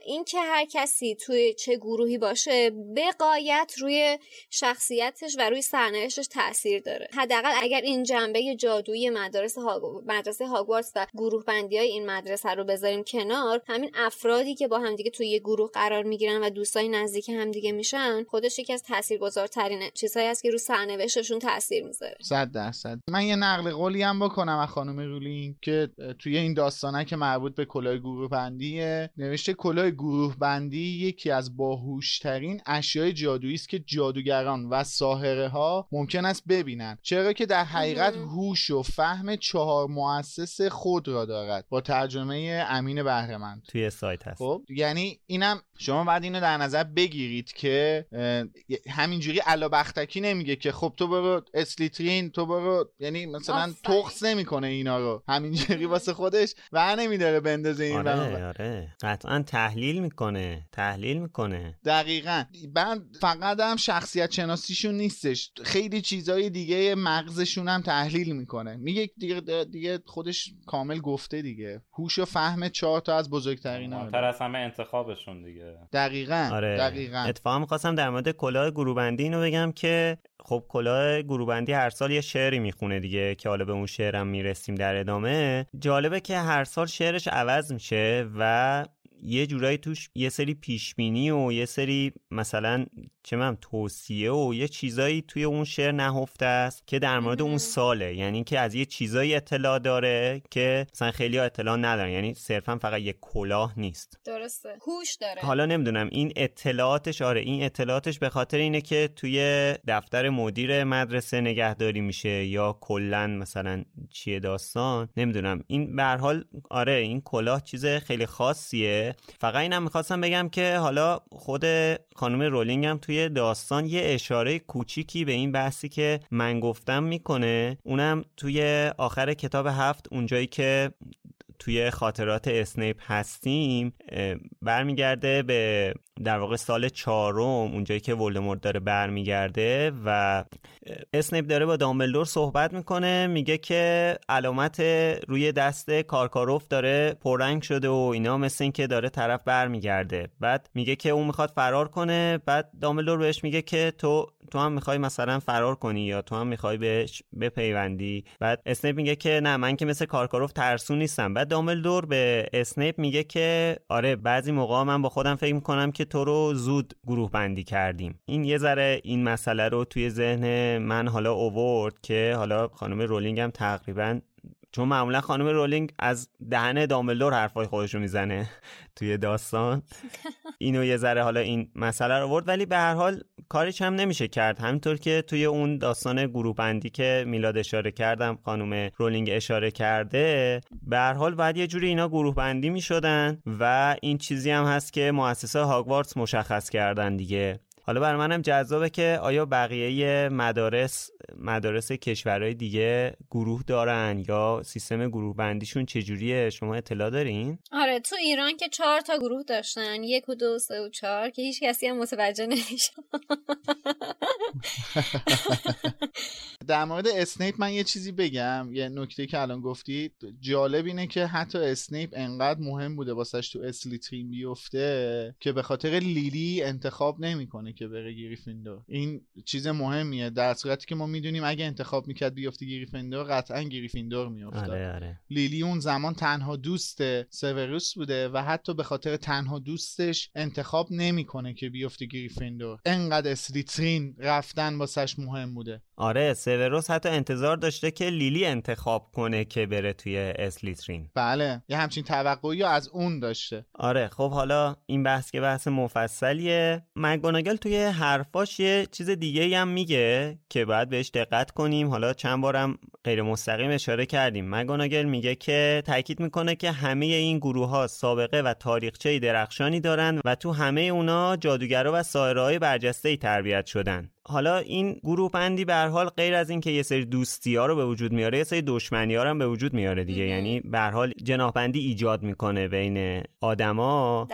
این که هر کسی توی چه گروهی باشه به قایت روی شخصیتش و روی سرنوشتش تاثیر داره. حداقل اگر این جنبه جادویی مدارس هاگ... مدرسه هاگوارتس و گروه بندی های این مدرسه رو بذاریم کنار همین افرادی که با همدیگه توی یه گروه قرار می‌گیرن و دوستای نزدیک همدیگه میشن خودش یکی از تاثیرگذارترین چیزهایی است که رو سرنوشتشون تاثیر می‌ذاره. صد درصد. من یه نقل قولی هم بکنم از خانم رولینگ که توی این داستانه که مربوط به کلاه گروه بندیه نوشته کلاه گروه بندی یکی از باهوشترین اشیای جادویی است که جادوگران و ساحره ها ممکن است ببینند چرا که در حقیقت هوش و فهم چهار مؤسس خود را دارد. با ترجمه امین بهرمند توی سایت هست. خب یعنی اینم شما بعد اینو در نظر بگیرید که همینجوری علا بختکی نمیگه که خب تو برو اسلیترین تو برو یعنی مثلا تخص نمی‌کنه اینا رو. همینجوری واسه خودش و نمیداره بندازه این آره آره. قطعا تحلیل می‌کنه تحلیل می‌کنه. دقیقا. بعد فقط هم شخصیت شناسیشون نیستش. خیلی چیزای دیگه مغزشون هم تحلیل می‌کنه. میگه دیگه, دیگه خودش کامل گفته دیگه. هوش و فهم چهار تا از بزرگترین تر از همه انتخابشون دیگه. دقیقا. آره. دقیقا. اتفاقا می‌خواستم در مورد کلاه گروبندی اینو بگم که خب کلاه گروبندی هر سال یه شعری می‌خونه دیگه که حالا به اون شعرم می‌رسیم در ادامه. جالبه که هر سال شعرش عوض میشه و یه جورایی توش یه سری پیشبینی و یه سری مثلا چه من توصیه و یه چیزایی توی اون شعر نهفته است که در مورد اون ساله. یعنی که از یه چیزایی اطلاع داره که مثلا خیلی ها اطلاع ندارن. یعنی صرفا فقط یه کلاه نیست. درسته. هوش داره. حالا نمی‌دونم این اطلاعاتش آره این اطلاعاتش به خاطر اینه که توی دفتر مدیر مدرسه نگهداری میشه یا کلا مثلا چیه داستان؟ نمی‌دونم. این به حال آره این کلاه چیز خیلی خاصیه. فقط اینم می‌خواستم بگم که حالا خود خانم رولینگ هم توی داستان یه اشاره کوچیکی به این بحثی که من گفتم می‌کنه. اونم توی آخر کتاب هفت اونجایی که توی خاطرات اسنیپ هستیم برمیگرده به در واقع سال چهارم اونجایی که ولدمورت داره برمیگرده و اسنیپ داره با دامبلدور صحبت می‌کنه میگه که علامت روی دست کارکاروف داره پررنگ شده و اینا مثل این که داره طرف برمیگرده. بعد میگه که اون می‌خواد فرار کنه بعد دامبلدور بهش میگه که تو تو هم می‌خوای مثلا فرار کنی یا تو هم می‌خوای بهش بپیوندی. بعد اسنیپ میگه که نه من که مثل کارکاروف ترسو نیستم. بعد دامبلدور به اسنیپ میگه که آره بعضی موقع من با خودم فکر می‌کنم که تو رو زود گروه بندی کردیم. این یه ذره این مسئله رو توی ذهن من حالا اوورد که حالا خانم رولینگ هم تقریبا چون معمولا خانم رولینگ از دهن دامبلدور حرفای خودش رو می‌زنه (laughs) توی داستان. (laughs) اینو یه ذره حالا این مسئله رو آورد ولی به هر حال کارش هم نمیشه کرد. همینطور که توی اون داستان گروه بندی که میلاد اشاره کردم خانم رولینگ اشاره کرده به هر حال باید یه جوری اینا گروه بندی می‌شدن و این چیزی هم هست که مؤسسه هاگوارتس مشخص کردن دیگه. حالا برای منم جذابه که آیا بقیه مدارس مدارس کشورهای دیگه گروه دارن یا سیستم گروه بندیشون چجوریه؟ شما اطلاع دارین؟ آره تو ایران که چهار تا گروه داشتن یک و دو سه و چهار که هیچ کسی هم متوجه نمیشه. (laughs) در مورد اسنیپ من یه چیزی بگم یه نکته که الان گفتی جالب اینه که حتی اسنیپ انقدر مهم بوده واسش تو اسلیترین بیفته که به خاطر لیلی انتخاب نمی‌کنه. که بره گریفیندور این چیز مهمیه در صورتی که ما می‌دونیم اگه انتخاب می‌کرد بیفته گریفیندور قطعا گریفیندور میافتاد. آره آره. لیلی اون زمان تنها دوست سوروس بوده و حتی به خاطر تنها دوستش انتخاب نمی‌کنه که بیفته گریفیندور انقدر اسلیترین رفتن واسش مهم بوده. آره سوروس حتی انتظار داشته که لیلی انتخاب کنه که بره توی اسلیترین بله یه همچین توقعی از اون داشته. آره خب حالا این بحث که بحث مفصلیه. مگوناگل توی حرفاش یه چیز دیگه هم میگه که باید بهش دقت کنیم. حالا چند بارم غیر مستقیم اشاره کردیم. مگوناگل میگه که تاکید می‌کنه که همه این گروه ها سابقه و تاریخچه درخشانی دارن و تو همه اونا جادوگرا و سایرهای برجسته تربیت شدن. حالا این گروه بندی به حال غیر از اینکه یه سری دوستی ها رو به وجود میاره یه سری دشمنی ها رو هم به وجود میاره دیگه. یعنی به حال جناح ایجاد می‌کنه بین آدما.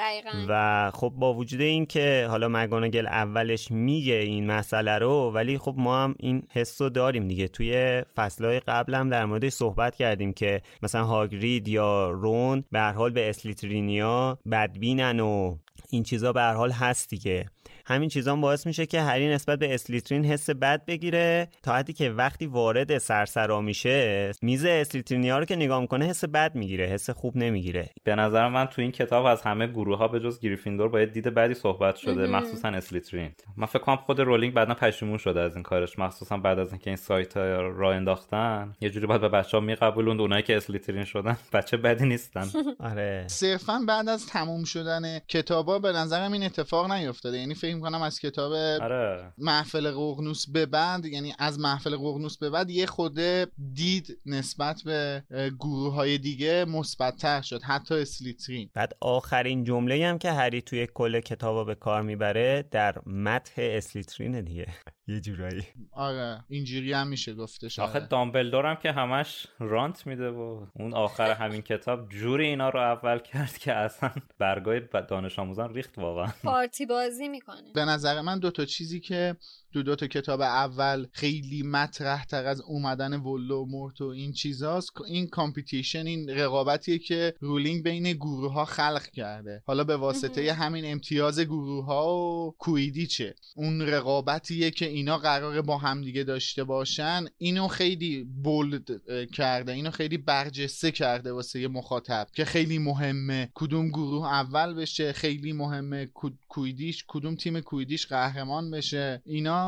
و خب با وجود این که حالا مگوناگل اولش میگه این مسئله رو ولی خب ما هم این حس رو داریم دیگه. توی فصلهای قبل هم در موردش صحبت کردیم که مثلا هاگرید یا رون به حال به اسلیترینیا بدبینن و این چیزا به هر حال هست دیگه. همین چیزا باعث میشه که هری نسبت به اسلیترین حس بد بگیره تا حدی که وقتی وارد سرسرا میشه میز اسلیترینیا رو که نگاه می‌کنه حس بد می‌گیره حس خوب نمی‌گیره. به نظر من تو این کتاب از همه گروه ها به جز گریفیندور با یه دید بدی صحبت شده مخصوصا اسلیترین. من فکر کنم خود رولینگ بعدا پشیمون شده از این کارش مخصوصا بعد از اینکه این سایت راه انداختن. یه جوری باید به بچه‌ها میقبولوند اونایی که اسلیترین شدن. (laughs) بچه بدی نیستن. (laughs) آره. صرفا بعد از تموم شدن کتابا به نظرم این اتفاق نیفتاده. یعنی فکر کنم از کتاب آره. محفل ققنوس به بعد یعنی از محفل ققنوس به بعد یه خوده دید نسبت به گروه های دیگه مثبتتر شد حتی اسلیترین بعد آخرین جمله هم که هری توی کل کتابا به کار می‌بره در متح اسلیترین دیگه یه جورایی. آره اینجوری هم میشه گفتش آخه دامبلدور هم که همش رانت میده و اون آخر همین کتاب جوری اینا رو اول کرد که اصلا برگای دانش آموزان ریخت واقعا. پارتی بازی می‌کنه. به نظر من دو تا چیزی که دو دو تا کتاب اول خیلی مطرح تر از اومدن ولدمورت و این چیزاست. این competition این رقابتیه که رولینگ بین گروه ها خلق کرده. حالا به واسطه همین امتیاز گروه ها و کویدیچه اون رقابتیه که اینا قراره با همدیگه داشته باشن. اینو خیلی bold کرده اینو خیلی برجسته کرده واسه یه مخاطب که خیلی مهمه. کدوم گروه اول بشه خیلی مهمه. کویدیش کدوم تیم کویدیش قهرمان بشه. اینا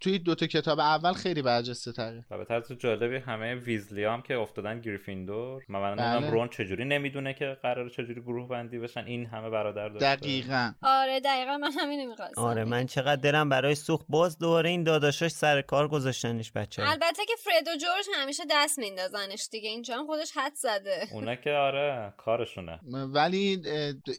توی دوتا کتاب اول خیلی برجسته تره. و به طرز جالبی همه ویزلی هم که افتادن گریفیندور من بله. رون چجوری نمی‌دونه که قرار چجوری گروه بندی بشن این همه برادر داشته. دقیقا. آره دقیقا من همینو می‌خواستم. آره من چقدر دلم برای سوخت باز دوباره این داداشاش سر کار گذاشتنش بچه البته که فرد و جورج همیشه دست میندازنش دیگه اینجا هم خودش حد زده. اونا که آره کارشونه. ولی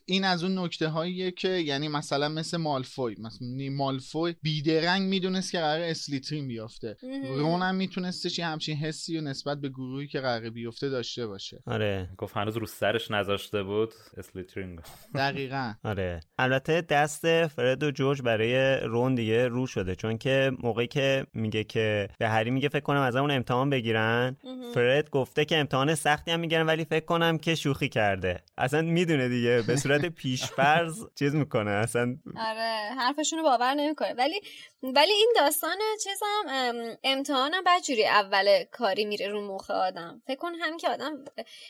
این از اون نکته هاییه که یعنی مثلا مثل مالفوی مثلا مالفوی بیدرنگ می‌دونست که قرار اسلیترین بیفته رون هم میتونستش یه همچین حسی و نسبت به گروهی که قرار بیفته داشته باشه. آره. گفت هنوز رو سرش نذاشته بود اسلیترین دقیقا. (laughs) آره. البته دست فرد و جورج برای رون دیگه رو شده چون که موقعی که میگه که به هری میگه فکر کنم از اون امتحان بگیرن فرد گفته که امتحان سختی هم می‌گیرن ولی فکر کنم که شوخی کرده. اصلا می‌دونه دیگه به صورت (laughs) پیشفرض چیز می‌کنه اصلا آره. حرفشونو باور نمی‌کنه. ولی ولی این داستان چیزم امتحانم بدجوری اول کاری میره رو مخ آدم. فکر کن همین که آدم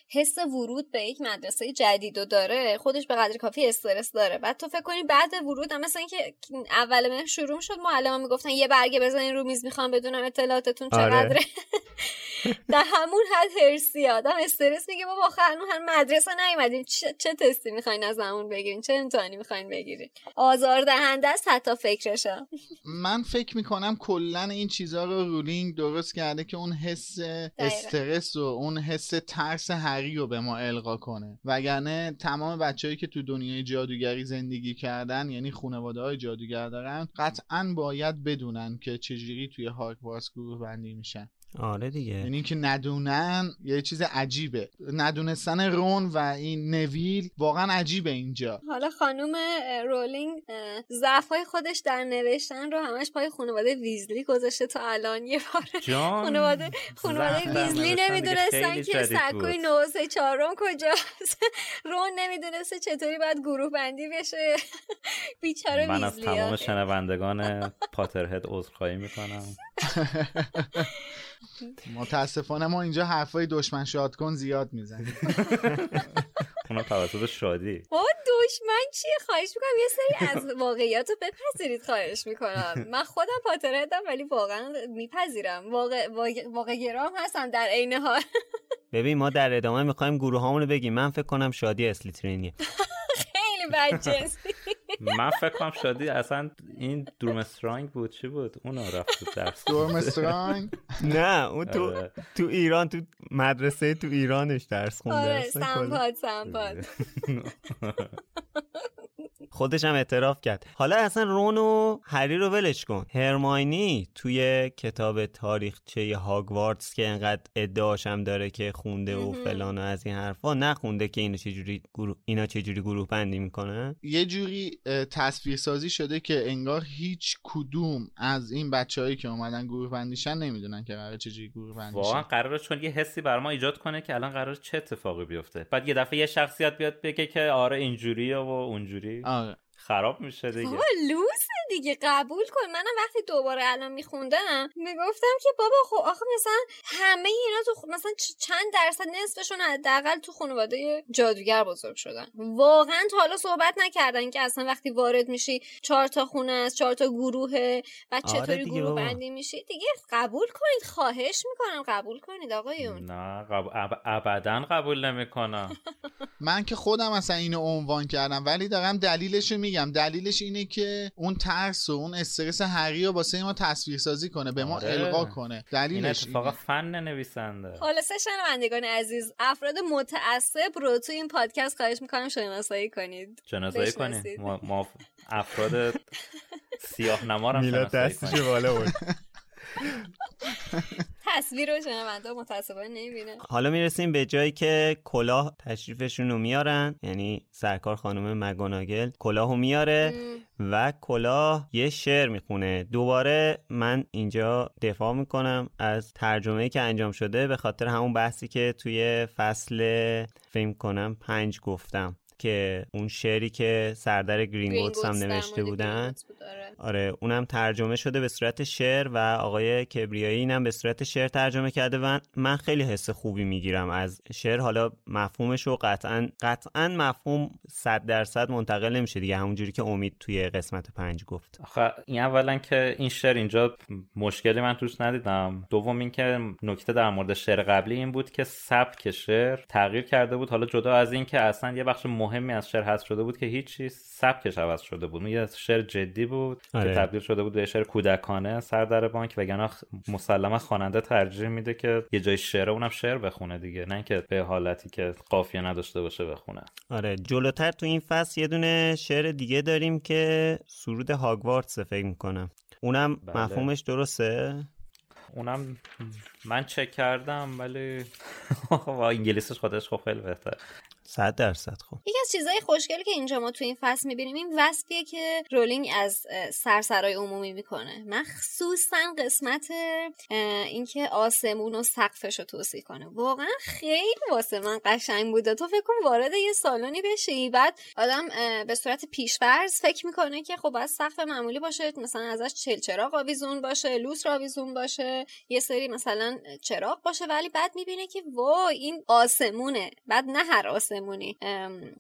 حس ورود به یک مدرسه جدید و داره خودش به قدر کافی استرس داره. بعد تو فکر کنی بعد ورود هم مثلا اینکه اول مه شروع شد معلم می‌گفتن یه برگه بزنین رو میز می‌خوام بدونم اطلاعاتتون چقدره. آره. (laughs) در همون حد هرسی آدم استرس میگه بابا خانم هم مدرسه نیومدیم چه, چه تستی می‌خواین از همون بگیرین؟ چه امتحانی می‌خواین بگیرین؟ آزار دهنده است حتی فکرشم. من فکر می‌کنم کلا این چیزها رو رولینگ درست کرده که اون حس استرس و اون حس ترس هری رو به ما القا کنه. وگرنه تمام بچههایی که تو دنیای جادوگری زندگی کردن یعنی خانواده های جادوگر دارن قطعا باید بدونن که چجوری توی هاگوارتس گروه بندی میشن. آره دیگه. یعنی اینکه ندونن یه چیز عجیبه. ندونستن رون و این نویل واقعا عجیبه اینجا. حالا خانوم رولینگ ضعفای خودش در نوشتن رو همش پای خانواده ویزلی گذاشته تا الان یه بار. خانواده خانواده ویزلی نمی‌دونستن که سکوی نوزه چهارم کجاست. (laughs) رون نمی‌دونسته چطوری باید گروه بندی بشه. (laughs) بیچاره من از تمام شنوندگان پاترهد عذرخواهی می‌کنم. (laughs) متاسفانه ما اینجا حرفای دشمن شاد کن زیاد می‌زنیم. (laughs) اونا توسط شادی. بابا دشمن چیه؟ خواهش می‌کنم یه سری از واقعیات رو بپذیرید خواهش می‌کنم. من خودم پاترهدم ولی واقعا میپذیرم. واقع, واقع گرام هستم در عین حال. (laughs) ببین ما در ادامه می‌خوایم گروه رو بگیم. من فکر کنم شادی اسلیترینیه (laughs) خیلی بد من فکر کنم شادی اصلا این دورمسترانگ بود چی بود؟ اون رفت تو درس. دورمسترانگ؟ (laughs) نه اون تو آره. تو ایران تو مدرسه تو ایرانش درس خونده آره سمپاد سمپاد. (laughs) (laughs) خودش هم اعتراف کرد. حالا اصلا رون و هری رو ولش کن. هرماینی توی کتاب تاریخچه هاگوارتس که انقدر ادعاش هم داره که خونده و فلان و از این حرفا نخونده که اینا چجوری گروه اینا چجوری گروه بندی می‌کنه یه جوری تصویر سازی شده که انگار هیچ کدوم از این بچههایی که اومدن گروه بندیشن نمی‌دونن که قرار چجوری گروه بندی واقعا قراره چون یه حسی بر ما ایجاد کنه که الان قرار چه اتفاقی بیفته. بعد یه دفعه یه شخصیت بیاد بگه که آره اینجوریه و اونجوری. آره خراب میشه دیگه. لوس دیگه. قبول کن. منم وقتی دوباره الان میخوندم می‌گفتم که بابا خب آخه مثلا همه اینا تو مثلا چند درصد نصفشون حداقل تو خانواده جادوگر بزرگ شدن. واقعا تا حالا صحبت نکردن که اصلا وقتی وارد میشی چهار تا خونه است چهار تا گروهه و آره چطوری گروه بندی میشی دیگه قبول کنید. خواهش می‌کنم. قبول کنید آقایون. نه قب... ابدا قبول نمی‌کنم. (laughs) من که خودم اصلا اینو عنوان کردم ولی دارم دلیلش میگم دلیلش اینه که اون ترس و اون استرس هری رو واسه ما تصویر سازی کنه به ما آره. القا کنه. دلیلش این اتفاق فن نویسنده. خلاصه شنوندگان عزیز افراد متعصب رو تو این پادکست خواهش می‌کنم شناسایی کنید. شناسایی کنید. ما, افراد سیاه نما رو میلاد دستش بالا بود. (laughs) تصویر رو شنونده متاسفانه نمی‌بینه. حالا می‌رسیم به جایی که کلاه تشریفشون رو میارن. یعنی سرکار خانم مگوناگل کلاه رو میاره و کلاه یه شعر می‌خونه. دوباره من اینجا دفاع می‌کنم از ترجمه که انجام شده به خاطر همون بحثی که توی فصل فیلم کنم پنج گفتم. که اون شعری که سردر گرین هم نوشته بودن. آره. آره اونم ترجمه شده به صورت شعر و آقای کبریایی اینم به صورت شعر ترجمه کرده و من خیلی حس خوبی می‌گیرم از شعر. حالا مفهومش رو قطعا قطعا مفهوم صد درصد منتقل نمیشه دیگه. همونجوری که امید توی قسمت پنج گفت. آخه این اولا که این شعر اینجا مشکلی من توش ندیدم. دوم اینکه نکته در مورد شعر قبلی این بود که سبک شعر تغییر کرده بود. حالا جدا از اینکه اصلا یه بخش مهمی از شعر حذف شده بود که هیچ چیز سبکش عوض شده بود. یه شعر جدی بود آره. که تبدیل شده بود به شعر کودکانه سر در بانک وگرنه مسلما خواننده ترجیح میده که یه جای شعر اونم شعر بخونه دیگه نه اینکه به حالتی که قافیه نداشته باشه بخونه. آره جلوتر تو این فصل یه دونه شعر دیگه داریم که سرود هاگوارتس فکر می‌کنم. اونم بله. مفهومش درسته؟ اونم من چک کردم ولی (laughs) با انگلیسش خودش خب خیلی بهتر صد درصد خب. یکی از چیزهای خوشگلی که اینجا ما تو این فصل می‌بینیم این وصفیه که رولینگ از سرسرای عمومی می‌کنه. مخصوصا قسمت اینکه آسمون و سقفش رو توصیف کنه. واقعا خیلی واسه من قشنگ بوده. تو فکر کن وارد یه سالنی بشی بعد آدم به صورت پیشفرض فکر می‌کنه که خب باید سقف معمولی باشه مثلا ازش چلچراغ آویزون باشه لوس آویزون باشه یه سری مثلا چراغ باشه ولی بعد می‌بینه که وای این آسمونه. بعد نه هر آسمونی.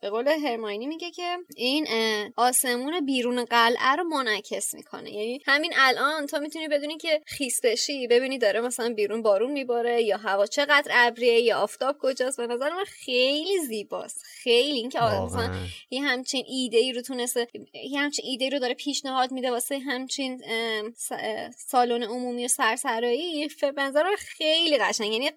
به قول هرماینی میگه که این آسمون بیرون قلعه رو منعکس می‌کنه. یعنی همین الان تو می‌تونی بدونی که خیس بشی ببینی داره مثلا بیرون بارون میباره یا هوا چقدر ابریه یا آفتاب کجاست. به نظر من خیلی زیباست. خیلی اینکه مثلا یه همچین ایده ای رو تونسته یه همچین ایده ای رو داره پیشنهاد میده واسه همچین سالن عمومی و سرسرایی به نظر خیلی قشنگ. یعنی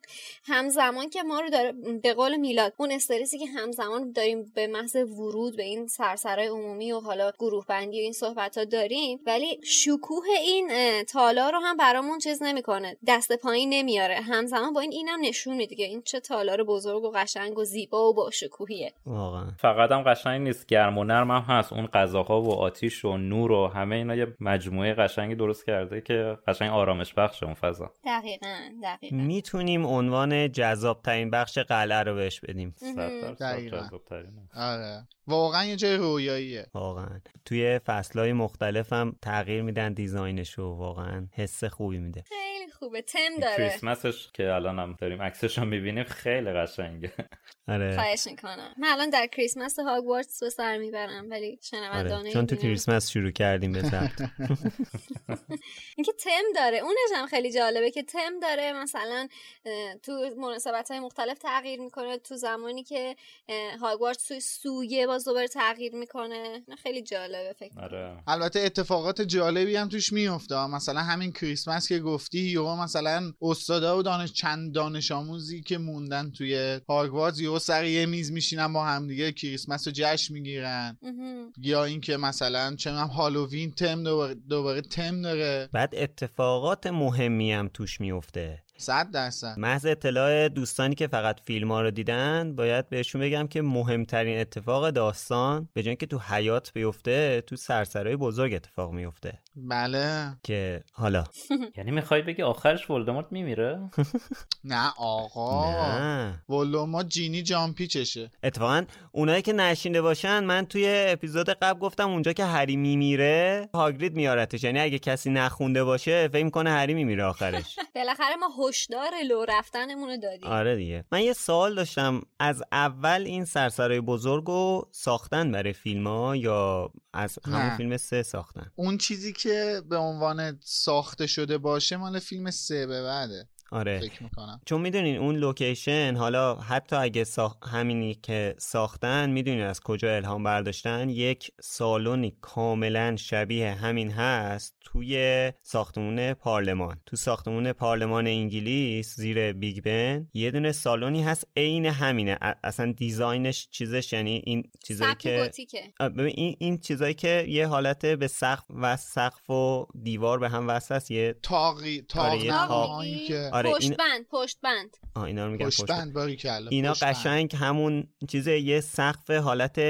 همزمان که ما رو داره به قول میلاد اون استرسی که همزمان داریم به محض ورود به این سرسرای عمومی و حالا گروه بندی و این صحبت ها داریم ولی شکوه این اه، تالار رو هم برامون چیز نمی‌کنه. دست پایین نمیاره. همزمان با این اینم نشون میده که این چه تالار بزرگ و قشنگ و زیبا و با شکوهیه. واقعا. فقط هم قشنگ نیست. گرم و نرم هم هست. اون غذاها و آتیش و نور و همه اینا یه مجموعه قشنگی درست کرده که قشنگ آرامش بخشه اون فضا. دقیقا دقیقا. می‌تونیم عنوان جذاب ترین بخش قلعه رو بهش بدیم. دقیقاً. آره واقعا یه جای رویاییه. واقعا. توی فصلهای مختلف هم تغییر میدن دیزاینشو. واقعا حس خوبی میده. خیلی خوبه. تم داره. کریسمسش که الان هم داریم عکسش رو می‌بینیم خیلی قشنگه. آره. خواهش می‌کنم. من الان در کریسمس هاگوارتس به سر می‌برم ولی شنوندانه آره. چون تو. کریسمس شروع کردیم به ثبت. (laughs) اینکه تم داره. اونش هم خیلی جالبه که تم داره. مثلا تو مناسبت های مختلف تغییر می‌کنه. تو زمانی که هاگوارتس توی سویه باز دوباره تغییر می‌کنه. خیلی جالبه فکر. آره. البته اتفاقات جالبی هم توش میفته مثلا همین کریسمس که گفتی یا مثلا استادا و دانش چند دانش آموزی که موندن توی هاگوارتس یا سر یه میز میشینن با همدیگه کریسمس رو جشن می‌گیرن. یا اینکه مثلا چه می‌دونم هالووین تم دوباره, دوباره تم داره. بعد اتفاقات مهمی هم توش میفته صد درصد. محض اطلاع دوستانی که فقط فیلم ها رو دیدن باید بهشون بگم که مهمترین اتفاق داستان به اینکه تو حیات بیفته تو سرسرای بزرگ اتفاق میفته. بله. که حالا. (laughs) یعنی می‌خوای بگی آخرش ولدمورت میمیره؟ (laughs) نه آقا. نه. ولوما جینی جامپیچشه اتفاقا اونایی که نشینده باشن من توی اپیزود قبل گفتم اونجا که هری میمیره هاگرید میارتش. یعنی اگه کسی نخونده باشه فکر کنه هری میمیره آخرش. (laughs) بالاخره ما هشدار لو رفتنمون رو دادیم. آره دیگه. من یه سوال داشتم. از اول این سرسرای بزرگ رو ساختن برای فیلم ها یا از همون. فیلم سه ساختن؟ اون چیزی که به عنوان ساخته شده باشه مال فیلم سه به بعده. آره. فکر می‌کنم. چون می‌دونین اون location حالا حتی اگه ساخ... همینی که ساختن می‌دونین از کجا الهام برداشتن؟ یک سالونی کاملا شبیه همین هست توی ساختمون پارلمان. تو ساختمون پارلمان انگلیس زیر بیگ بن یه دونه سالونی هست عین همینه. ا- اصلا design ش چیزش یعنی این چیزایی که گوتیکه. آه، ببین این این چیزایی که یه حالت به سقف و سقف و دیوار به هم وصل است یه تاقی آره، یه تاق تاق. نمایی که آره، پشت این- بند پشت بند آه اینا رو میگن پشت پشت بند باری کلا اینا بند. قشنگ همون چیز یه سقف حالت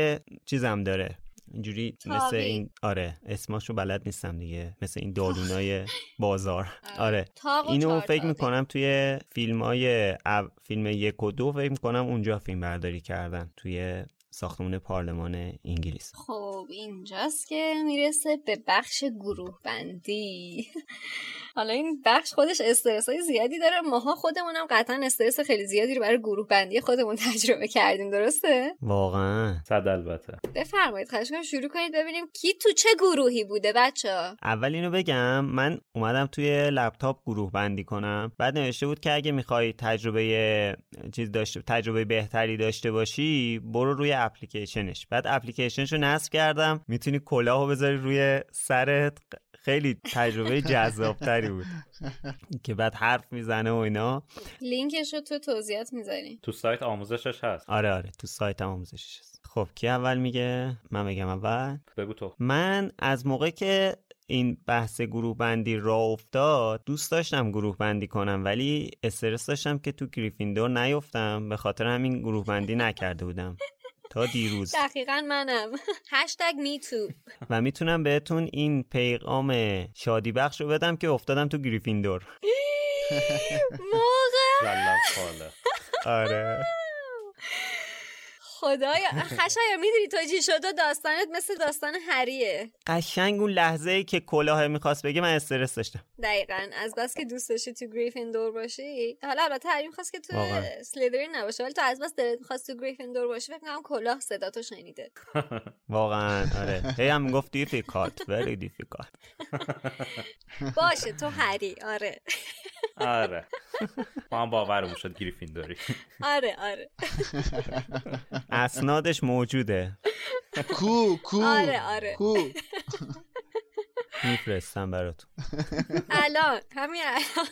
چیزم داره. اینجوری مثل. این آره اسماشو بلد نیستم دیگه. مثل این دالونای (laughs) بازار. آره. و اینو فکر. می‌کنم توی فیلم های فیلم یک و دو فکر می‌کنم اونجا فیلم برداری کردن توی ساختمون پارلمان انگلیس. خب اینجاست که می‌رسه به بخش گروه بندی (laughs) حالا این بخش خودش استرس های زیادی داره. ماها خودمونم قطعا استرس خیلی زیادی رو برای گروه بندی خودمون (laughs) تجربه کردیم درسته؟ واقعا. صد البته. بفرمایید خواهش کنم شروع کنید ببینیم کی تو چه گروهی بوده بچه اول اینو بگم من اومدم توی لپتاپ گروه بندی کنم. بعد نوشته بود که اگه می‌خوای تجربه چیز داشته تجربه بهتری داشته باشی برو روی اپلیکیشنش. بعد اپلیکیشنشو نصب کردم. می‌تونی کلاهو بذاری روی سرت. خیلی تجربه (laughs) جذابتری بود. که بعد حرف می‌زنه و اینا. لینکش رو تو توضیحات می‌ذاریم تو سایت آموزشش هست. آره آره. تو سایت آموزشش هست. خب کی اول میگه؟ من بگم اول. بگو تو. من از موقع که این بحث گروه بندی را افتاد دوست داشتم گروه بندی کنم ولی استرس داشتم که تو گریفیندور نیفتم. به خاطر همین گروه بندی نکرده بودم. (laughs) تا دیروز. دقیقا منم. (laughs) هشتگ me too و می‌تونم بهتون این پیغام شادی بخش رو بدم که افتادم تو گریفیندور. موقع. (laughs) آره. خدایا خشایار می‌دونی تو چی شده داستانت مثل داستان هریه قشنگ اون لحظه ای که کلاه می‌خواست بگه من استرس داشتم. دقیقا. از بس که دوست داشتی تو گریفیندور باشی. حالا البته هری می‌خواست که تو. اسلیترین نباشه ولی تو از بس دلت می‌خواست تو گریفیندور باشی فکر کنم کلاه صداتو شنیده. (laughs) واقعا آره. هی هم می‌گفت difficult very difficult. (laughs) باشه تو هری آره. آره. (laughs) ما هم باورمون شد گریفیندوری. آره آره. اسنادش موجوده. کو کو آره آره. کو. میفرستم براتون. الان همین الان.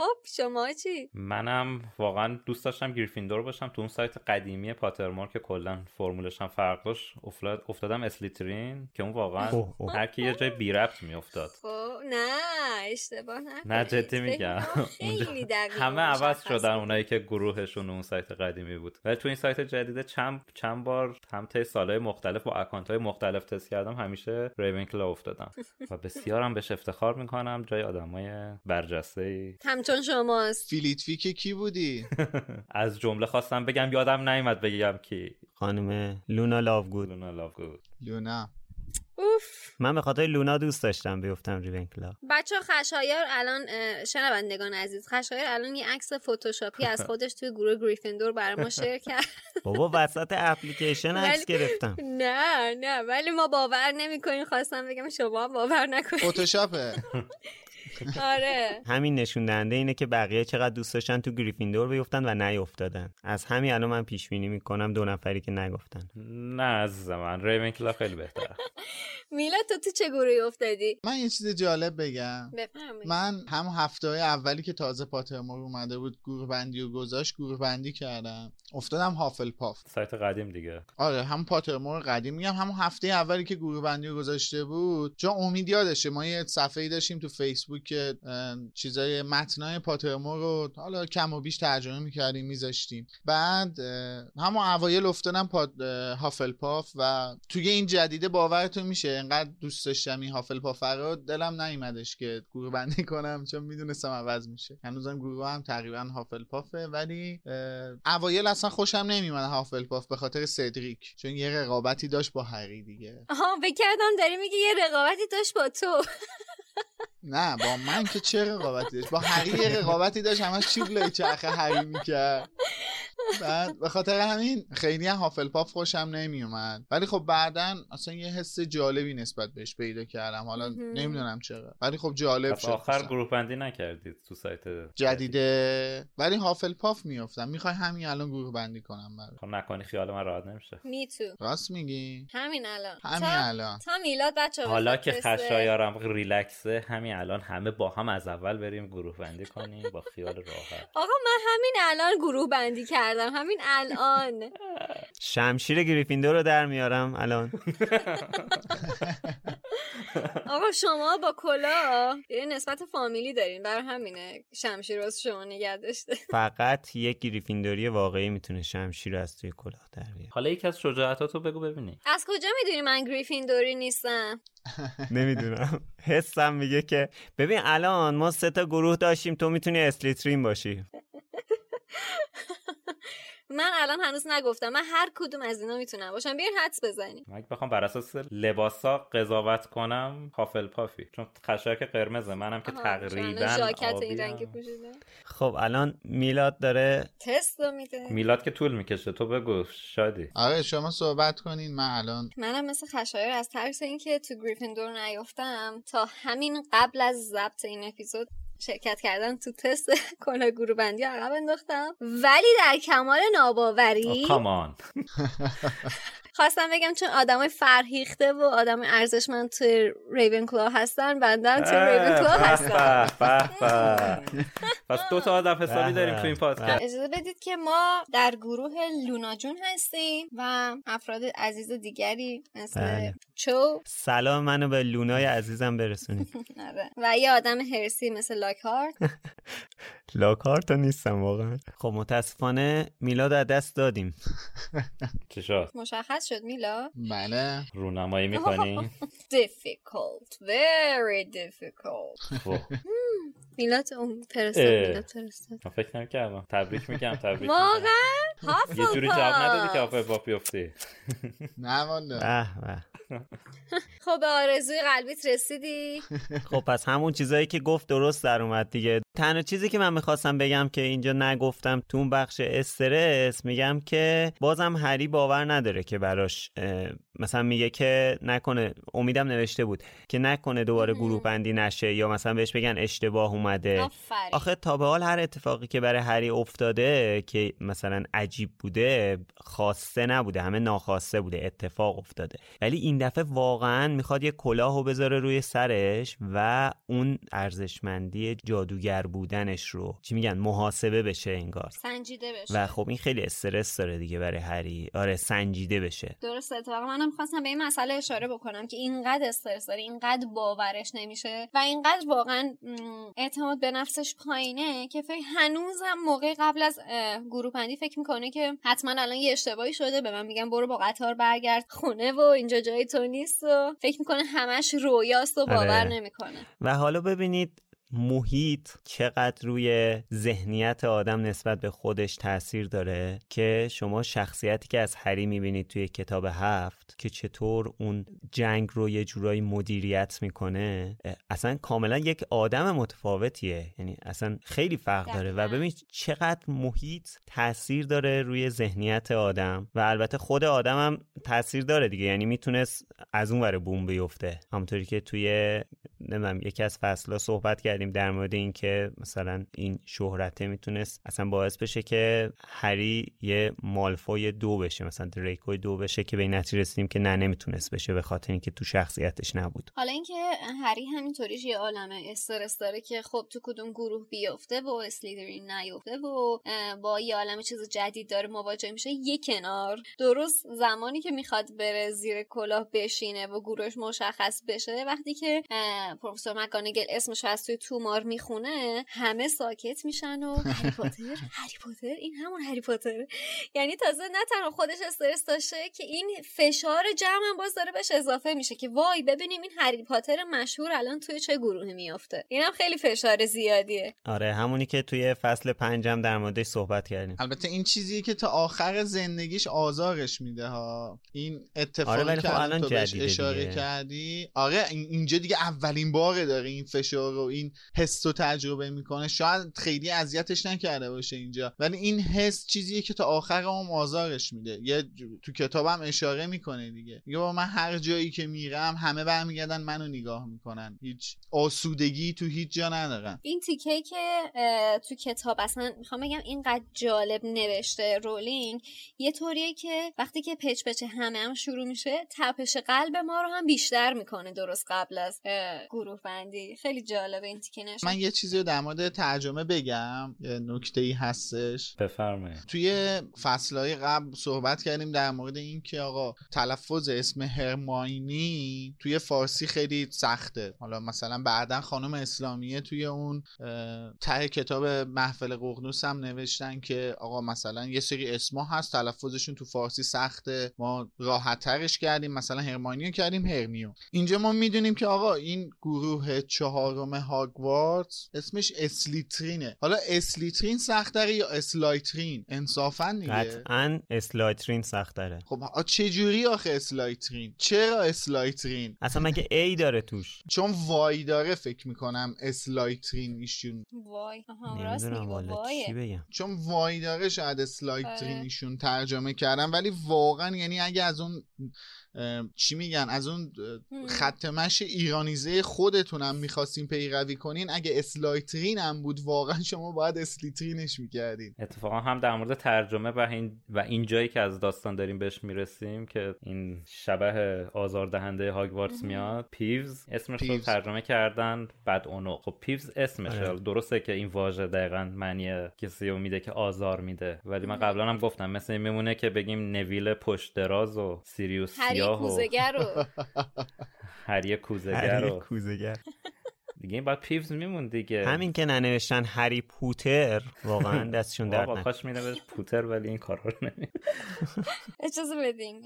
خب شما چی؟ منم واقعا دوست داشتم گریفیندور باشم تو اون سایت قدیمی پاترمور که کلا فرمولش هم فرق داشت. افتاد افتادم اسلیترین که اون واقعا. هر کی یه جای بی ربط میافتاد. خب نه اشتباه نکنید. نه جدی میگم. همه عوض شدن. اونایی که گروهشون اون سایت قدیمی بود. ولی تو این سایت جدید چند چند بار هم طی سالهای مختلف با اکانت های مختلف تست کردم همیشه ریونکلا افتادم. و بسیارم بهش افتخار می‌کنم جای آدمای برجسته همچون شماست. فیلیت‌ویک کی بودی؟ (laughs) از جمله خواستم بگم یادم نیومد بگم کی. خانم لونا لاوگود. لونا لاوگود. لونا. اوف. من به خاطر لونا دوست داشتم بیفتم ریونکلا بچه خشایار الان شنوندگان عزیز خشایار الان یه عکس فتوشاپی از خودش توی گروه گریفیندور برای ما شیر (laughs) کرد. بابا وسط اپلیکیشن عکس ولی- گرفتم. نه نه ولی ما باور نمی‌کنیم خواستم بگم شما باور نکنید. فتوشاپه. (laughs) (laughs) آره. همین نشون دهنده اینه که بقیه چقدر دوست داشتن تو گریفیندور بیفتن و نیفتادن از همین الان من پیش بینی می‌کنم دو نفری که نگفتن. نه عزیز من ریونکلا خیلی بهتره. (laughs) میلاد تو تو چه گروهی افتادی؟ من یه چیز جالب بگم. بفرمایید. من هم هفته های اولی که تازه پاترمور اومده بود گروه بندی و گذاشت گروه بندی کردم. افتادم هافل پاف سایت قدیم دیگه. آره هم پاترمور قدیم. میگم همون هفته اولی که گروه بندی رو گذاشته بود چون امید یادشه ما یه صفحه داشتیم تو فیسبوک که چیزای متنای پاترمور رو حالا کم و بیش ترجمه می‌کردیم میذاشتیم. بعد همون اوایل افتادم هافلپاف و توی این جدیده باورتون میشه انقدر دوست داشتم این هافلپاف رو دلم نیومدش که گروه بندی کنم چون می‌دونستم عوض میشه. هنوزم گروه هم تقریبا هافلپافه ولی اوایل اصلا خوشم نمیومد هافلپاف به خاطر سدریک چون یه رقابتی داشت با هری دیگه. آها بکردم داری میگه یه رقابتی داشت با تو. نه با من که چه رقابتی داشت با هری یه رقابتی داشت همش چوب لای چرخه هری می‌کرد. بعد به خاطر همین خیلی هم هافلپاف خوشم نمیومد ولی خب بعدا اصلا یه حس جالبی نسبت بهش پیدا کردم. حالا. نمی‌دونم چرا. ولی خب جالب شد آخر. گروه بندی نکردید تو سایت جدیده ولی هافلپاف میافتم. می‌خوای همین الان گروه بندی کنم برات. خب نکنی خیال من راحت نمیشه. می تو راست میگی؟ همین الان. همین الان. تا میلاد بچه حالا که خشایارم ریلکسه همین الان همه با هم از اول بریم گروه بندی کنیم با خیال راحت. (laughs) آقا من همین الان گروه بندی کردم. همین الان. شمشیر گریفیندور رو در میارم الان. (laughs) آقا شما با کلا یه نسبت فامیلی دارین. برای همینه شمشیر واسه شما نگه داشته. (laughs) فقط یک گریفیندوری واقعی می‌تونه شمشیر رو از توی کلاه در بیاره. حالا یکی از شجاعتاتو بگو ببینی از کجا می‌دونی من گریفیندوری نیستم؟ نمی‌دونم. حسم میگه که ببین الان ما سه تا گروه داشتیم تو می‌تونی اسلیترین باشی. (laughs) من الان هنوز نگفتم. من هر کدوم از اینا می‌تونم باشم. بیاین حدس بزنیم. من بخوام بر اساس لباسا قضاوت کنم هافل پافی. چون خشایار که قرمزه منم که تقریبا این پوشیده. خب الان میلاد داره تست رو میده. میلاد که طول می‌کشه. تو بگو شادی. آره شما صحبت کنین. من الان منم مثل خشایر از ترس اینکه تو گریفیندور نیافتم تا همین قبل از ضبط این اپیزود شرکت کردن تو تست (laughs) کنه گروه بندی عقب انداختم. ولی در کمال ناباوری کامان (laughs) خواستم بگم چون آدمای فرهیخته و آدم ارزشمند توی ریون کلا هستن بندن توی ریون کلا هستن. پس دو تا آدم حسابی داریم تو این پادکست. اجازه بدید که ما در گروه لونا جون هستیم و افراد عزیز دیگری مثل بله. چو. سلام منو به لونای عزیزم برسونید. (laughs) آره. و یه آدم هرسی مثل لاکهارت (laughs) لاکارتا نیستم واقعا. خب متاسفانه میلاد از دست دادیم. چی شد مشخص شد میلا؟ بله. رونمایی (laughs) می‌کنی؟ Difficult. Very difficult. خب. (laughs) میلاد اون فرستاد من فکر نمی‌کردم تبریک میگم تبریک واقعا؟ یه جوری جواب ندادی که آفر با بیفتی. (laughs) نه والا. به به. خب به آرزوی قلبیت رسیدی؟ خب پس همون چیزایی که گفت درست در اومد دیگه. تنها چیزی که من می‌خواستم بگم که اینجا نگفتم تو اون بخش استرس میگم که بازم هری باور نداره که براش اه، مثلا میگه که نکنه امیدم نوشته بود که نکنه دوباره گروه بندی نشه یا مثلا بهش بگن اشتباه اومده. آفرین. آخه تا به حال هر اتفاقی که برای هری افتاده که مثلا عجیب بوده خواسته نبوده همه ناخواسته بوده اتفاق افتاده. ولی این دفعه واقعا می‌خواد یه کلاهو بذاره روی سرش و اون ارزشمندی جادوگر بودنش رو چی میگن محاسبه بشه انگار. سنجیده بشه. و خب این خیلی استرس داره دیگه برای هری. آره سنجیده بشه. درسته اتفاقا منم خواستم به این مسئله اشاره بکنم که اینقدر استرس داره اینقدر باورش نمیشه و اینقدر واقعا اعتماد به نفسش پایینه که فکر هنوز هم موقع قبل از بندی فکر می‌کنه که حتما الان یه اشتباهی شده به من میگن برو با قطار برگرد خونه و اینجا جای تو نیست و فکر می‌کنه همش رویاست و باور آره. نمی‌کنه و حالا ببینید محیط چقدر روی ذهنیت آدم نسبت به خودش تاثیر داره که شما شخصیتی که از هری می‌بینید توی کتاب هفت که چطور اون جنگ رو یه جورایی مدیریت می‌کنه اصلا کاملا یک آدم متفاوتیه. یعنی اصلا خیلی فرق داره. و دقیقاً. ببین چقدر محیط تاثیر داره روی ذهنیت آدم. و البته خود آدم هم تاثیر داره دیگه. یعنی می‌تونست از اون ور بوم بیفته. همونطوری که توی نمی‌دونم یکی از فصلها صحبت کردیم در مورد اینکه مثلا این شهرته می‌تونست اصلا باعث بشه که هری یه مالفوی دو بشه مثلا دریکوی دو بشه که به این نتیجه رسیدیم که نه نمی‌تونست بشه به خاطر اینکه تو شخصیتش نبود. حالا اینکه هری همینطوریش یه عالمه استرس داره که خب تو کدوم گروه بیفته و اسلیدرین نیفته و با یه عالمه چیز جدید داره مواجه میشه یه کنار. درست زمانی که می‌خواد بره زیر کلاه بشینه و گروهش مشخص بشه وقتی که پروفسور مکانگل اسمش از توی تومار می‌خونه همه ساکت میشن و (laughs) هری پاتر هری پاتر؟ این همون هری پاتر یعنی تازه نه تنها خودش استرس داشته که این فشار جمع هم باز داره بهش اضافه میشه که وای ببینیم این هری پاتر مشهور الان توی چه گروهی میافته. اینم خیلی فشار زیادیه. آره همونی که توی فصل پنجم در موردش صحبت کردیم. البته این چیزیه که تا آخر زندگیش آزارش میده ها. این اتفاقی آره، که خب الان تو بهش اشاره دیگه. کردی آره این- اینجا دیگه اولین باره داره این فشار رو این حس رو تجربه می‌کنه. شاید خیلی اذیتش نکرده باشه اینجا. ولی این حس چیزیه که تا آخر هم آزارش میده. یه تو کتابم اشاره می‌کنه دیگه. میگه با من هر جایی که میرم همه برمیگردن منو نگاه می‌کنن. هیچ آسودگی تو هیچ جا ندارم این تیکه که تو کتاب اصلا می‌خوام بگم اینقدر جالب نوشته رولینگ. یه طوریه که وقتی که پچ پچ همه هم شروع میشه تپش قلب ما رو هم بیشتر می‌کنه درست قبل از گروه بندی خیلی جالبه این تیکه نشه من یه چیزی رو در مورد ترجمه بگم یه نکته ای هستش. بفرمایید. توی فصلهای قبل صحبت کردیم در مورد این که آقا تلفظ اسم هرماینی توی فارسی خیلی سخته. حالا مثلا بعدا خانم اسلامیه توی اون ته کتاب محفل ققنوس هم نوشتن که آقا مثلا یه سری اسما هست تلفظشون تو فارسی سخته. ما راحت ترش کردیم مثلا هرماینی رو کردیم هرمیو اینجا ما می‌دونیم که آقا این گروه چهارم هاگوارتس اسمش اسلیترینه حالا اسلیترین سختره یا اسلایترین انصافا دیگه. قطعا اسلایترین سخت داره خب چه جوری آخه اسلایترین چرا اسلایترین اصلا مگه i داره توش؟ چون y داره فکر می‌کنم اسلایترین ایشون y. آها راست. چی بگم. چون y داره شاید اسلایترین آره. ایشون ترجمه کردن ولی واقعا یعنی اگه از اون چی میگن؟ از اون. خط مشی ایرانیزه خودتونم می‌خواستین پیروی کنین. اگه اسلایترین هم بود واقعا شما باید اسلیترینش می‌کردین. اتفاقا هم در مورد ترجمه و این و این جایی که از داستان داریم بهش می‌رسیم که این شبح آزاردهنده هاگوارتس میاد. پیوز اسمش رو ترجمه کردن بعد اونو. خب پیوز اسمشه. آره. درسته که این واژه دقیقا معنی کسی رو میده که آزار میده. ولی من قبلا هم گفتم مثل این میمونه که بگیم نویل پشت‌دراز و سیریوس سیاه و هری کوزگر و (laughs) کوزگر دیگه این باید پیوز میمون دیگه. همین که ننوشتن هری پوتر واقعا (laughs) دستشون درد نکنه کاش می‌نوشت پوتر ولی این کارا رو نمی (laughs) اجازه بدین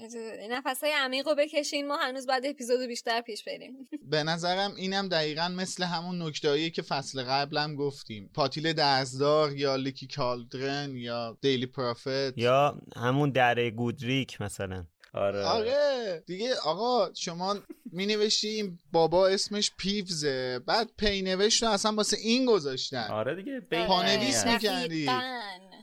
نفسای عمیق رو بکشین ما هنوز بعد اپیزودو بیشتر پیش بریم. به نظرم اینم دقیقا مثل همون نکتهایی که فصل قبلم گفتیم. پاتیل دزدار یا لیکی کالدرن یا دیلی پروفت. یا همون دره گودریک مثلا. آره آره. دیگه آقا شما می نوشتی بابا اسمش پیوزه. بعد پینوشت رو اصلا واسه این گذاشتن. آره دیگه پانویس می‌کردی.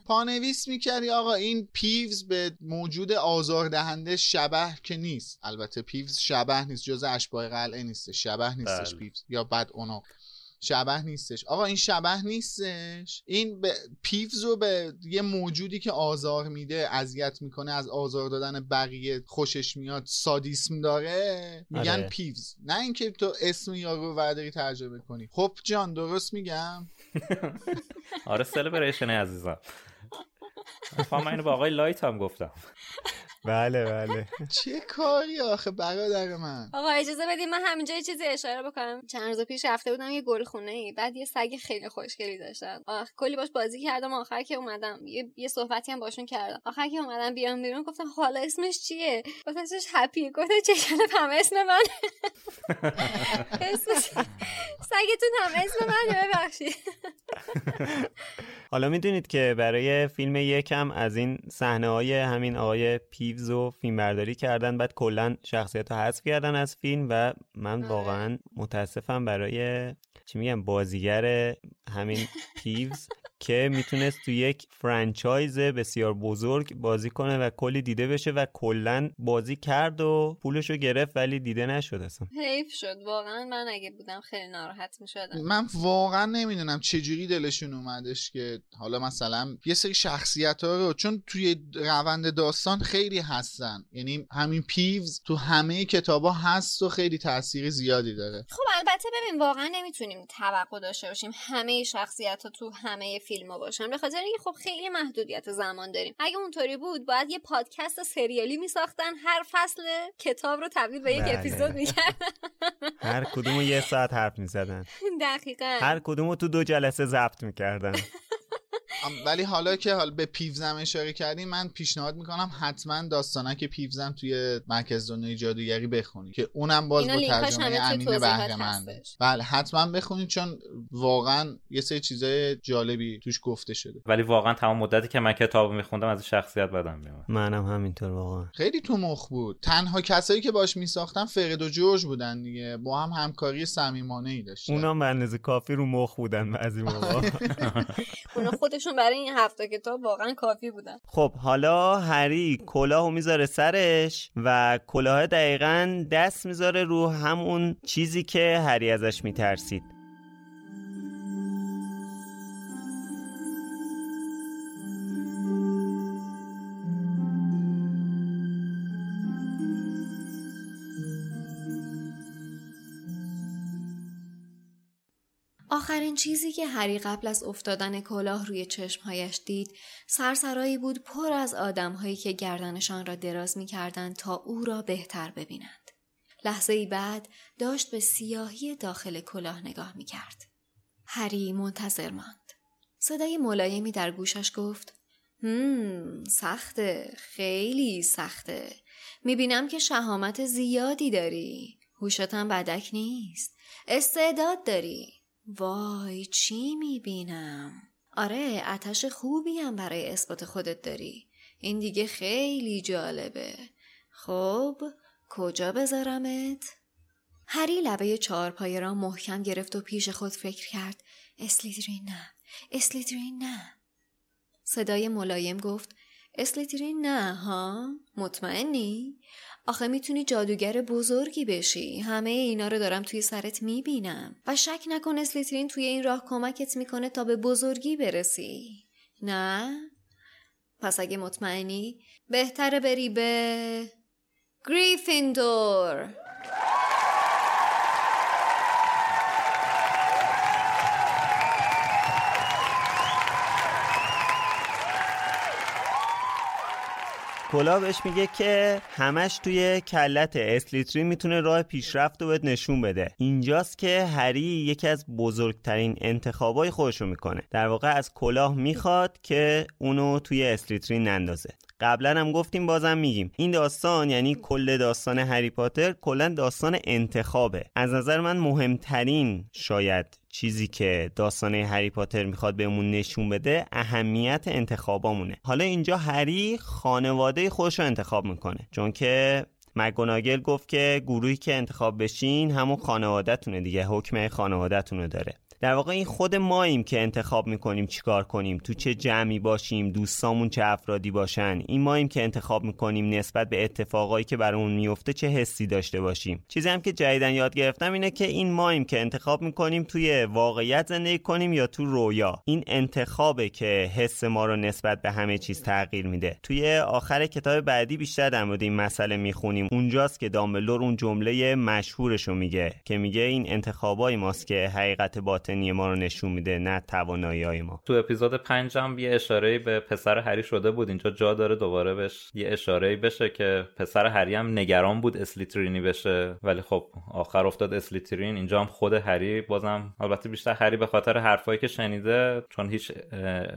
پانویس می‌کردی آقا این پیوز به موجود آزاردهنده شبح که نیست. البته پیوز شبح نیست جز اشباح قلعه نیست. شبح نیستش بله. پیوز. یا بعد اونو شبه نیستش. آقا این شبه نیستش. این به پیوز رو به یه موجودی که آزار میده اذیت می‌کنه از آزار دادن بقیه خوشش میاد سادیسم داره میگن آره. پیوز. نه اینکه تو اسم یارو ورداری ترجمه کنی. خب جان درست میگم؟ (laughs) آره سلبریشن عزیزم. (laughs) من اینو با آقای لایت هم گفتم. بله بله. (laughs) چه کاری آخه برادر من؟ آقا اجازه بدید من همینجا یه چیزی اشاره بکنم. چند روز پیش رفته بودم یه گل خونه ای بعد یه سگ خیلی خوشگلی داشتم. آخ کلی باش بازی کردم آخر که اومدم. یه, یه صحبتی هم باشون کردم. آخر که اومدم بیام بیرون گفتم حالا اسمش چیه؟ گفتم اسمش happy. گفتم چشم هم اسم من. (laughs) اسمش سگتون هم اسم من ببخشید. (laughs) حالا می‌دونید که برای فیلم یکم از این صحنه های همین آقای پیوز و فیلم برداری کردن بعد کلا شخصیت رو حذف کردن از فیلم و من آره. واقعا متاسفم برای چی میگم بازیگر همین (laughs) پیوز که می‌تونست تو یک franchise بسیار بزرگ بازی کنه و کلی دیده بشه و کلا بازی کرد و پولشو گرفت ولی دیده نشد اصلا. حیف شد. واقعا من اگه بودم خیلی ناراحت می‌شدم. من واقعا نمی‌دونم چجوری دلشون اومدش که حالا مثلا یه سری شخصیت ها رو چون توی روند داستان خیلی هستن. یعنی همین پیوز تو همه کتابا هست و خیلی تاثیر زیادی داره. خب البته ببین واقعا نمی‌تونیم توقع داشته باشیم همه شخصیت ها تو همه ها باشن به خاطر اینکه خب خیلی محدودیت زمان داریم. اگه اونطوری بود باید یه پادکست سریالی میساختن. هر فصل کتاب رو تبدیل به یک بله. اپیزود می‌کردن. (laughs) هر کدوم یه ساعت حرف می‌زدن. دقیقا. هر کدوم تو دو جلسه ضبط می‌کردن. ولی حالا که حالا به پیوزم اشاره کردیم من پیشنهاد می‌کنم حتما داستانک پیوزم توی مرکز دنیای جادوگری بخونید که اونم باز با ترجمه امین بهرهمند بله حتما بخونید چون واقعا یه سری چیزای جالبی توش گفته شده. ولی واقعا تمام مدتی که من کتاب میخوندم از شخصیت بدم میومد. منم همینطور واقعا. خیلی تو مخ بود. تنها کسایی که باش میساختن فرد و جورج بودن دیگه. با هم همکاری صمیمانه ای داشتن. اونا به کافی رو مخ بودن بعضی موقع. (laughs) اونا خودشون برای این هفته کتاب واقعا کافی بودن. خب حالا هری کلاهو می‌ذاره سرش و کلاه دقیقا دست می‌ذاره رو همون چیزی که هری ازش میترسید. آخرین چیزی که هری قبل از افتادن کلاه روی چشمهایش دید سرسرایی بود پر از آدمهایی که گردنشان را دراز می کردند تا او را بهتر ببینند. لحظه ای بعد داشت به سیاهی داخل کلاه نگاه می کرد. هری منتظر ماند. صدای ملایمی در گوشش گفت هم سخته خیلی سخته می‌بینم که شهامت زیادی داری هوشتم بدک نیست استعداد داری وای چی می‌بینم؟ آره اتش خوبی هم برای اثبات خودت داری. این دیگه خیلی جالبه. خب کجا بذارمت؟ هری لبه چهارپایه را محکم گرفت و پیش خود فکر کرد. اسلیدرین نه اسلیدرین نه. صدای ملایم گفت اسلیترین نه ها؟ مطمئنی؟ آخه می‌تونی جادوگر بزرگی بشی. همه اینا رو دارم توی سرت می‌بینم. و شک نکن اسلیترین توی این راه کمکت می‌کنه تا به بزرگی برسی. نه؟ پس اگه مطمئنی بهتره بری به گریفیندور. کلا بهش میگه که همش توی کلت اسلیترین می‌تونه راه پیشرفت رو بهت نشون بده. اینجاست که هری یکی از بزرگترین انتخابای خودش رو می‌کنه. در واقع از کلاه می‌خواد که اونو توی اسلیترین نندازه. قبلا هم گفتیم بازم میگیم. این داستان یعنی کل داستان هری پاتر کلا داستان انتخابه. از نظر من مهمترین شاید چیزی که داستان هری پاتر می‌خواد بهمون نشون بده اهمیت انتخابامونه. حالا اینجا هری خانواده خودش رو انتخاب می‌کنه. چون که مگوناگل گفت که گروهی که انتخاب بشین همون خانوادهتونه دیگه حکم خانوادهتون داره. در واقع این خود ماییم که انتخاب می‌کنیم چیکار کنیم تو چه جمعی باشیم دوستامون چه افرادی باشن. این ماییم که انتخاب می‌کنیم نسبت به اتفاقایی که برامون میفته چه حسی داشته باشیم. چیزی هم که جدیدن یاد گرفتم اینه که این ماییم که انتخاب می‌کنیم توی واقعیت زندگی کنیم یا تو رویا. این انتخابه که حس ما رو نسبت به همه چیز تغییر میده. توی آخر کتاب بعدی بیشتر در مورد این مسئله می‌خونیم. اونجاست که دامبلور اون جمله مشهورش رو میگه که میگه این انتخابای ماست که حقیقت باطن باطنی ما رو نشون میده نه توانایی های ما. تو اپیزود پنجم یه اشاره به پسر هری شده بود. اینجا جا داره دوباره بهش یه اشاره بشه که پسر هری هم نگران بود اسلیترینی بشه. ولی خب آخر افتاد اسلیترین. اینجا هم خود هری بازم البته بیشتر هری به خاطر حرفایی که شنیده چون هیچ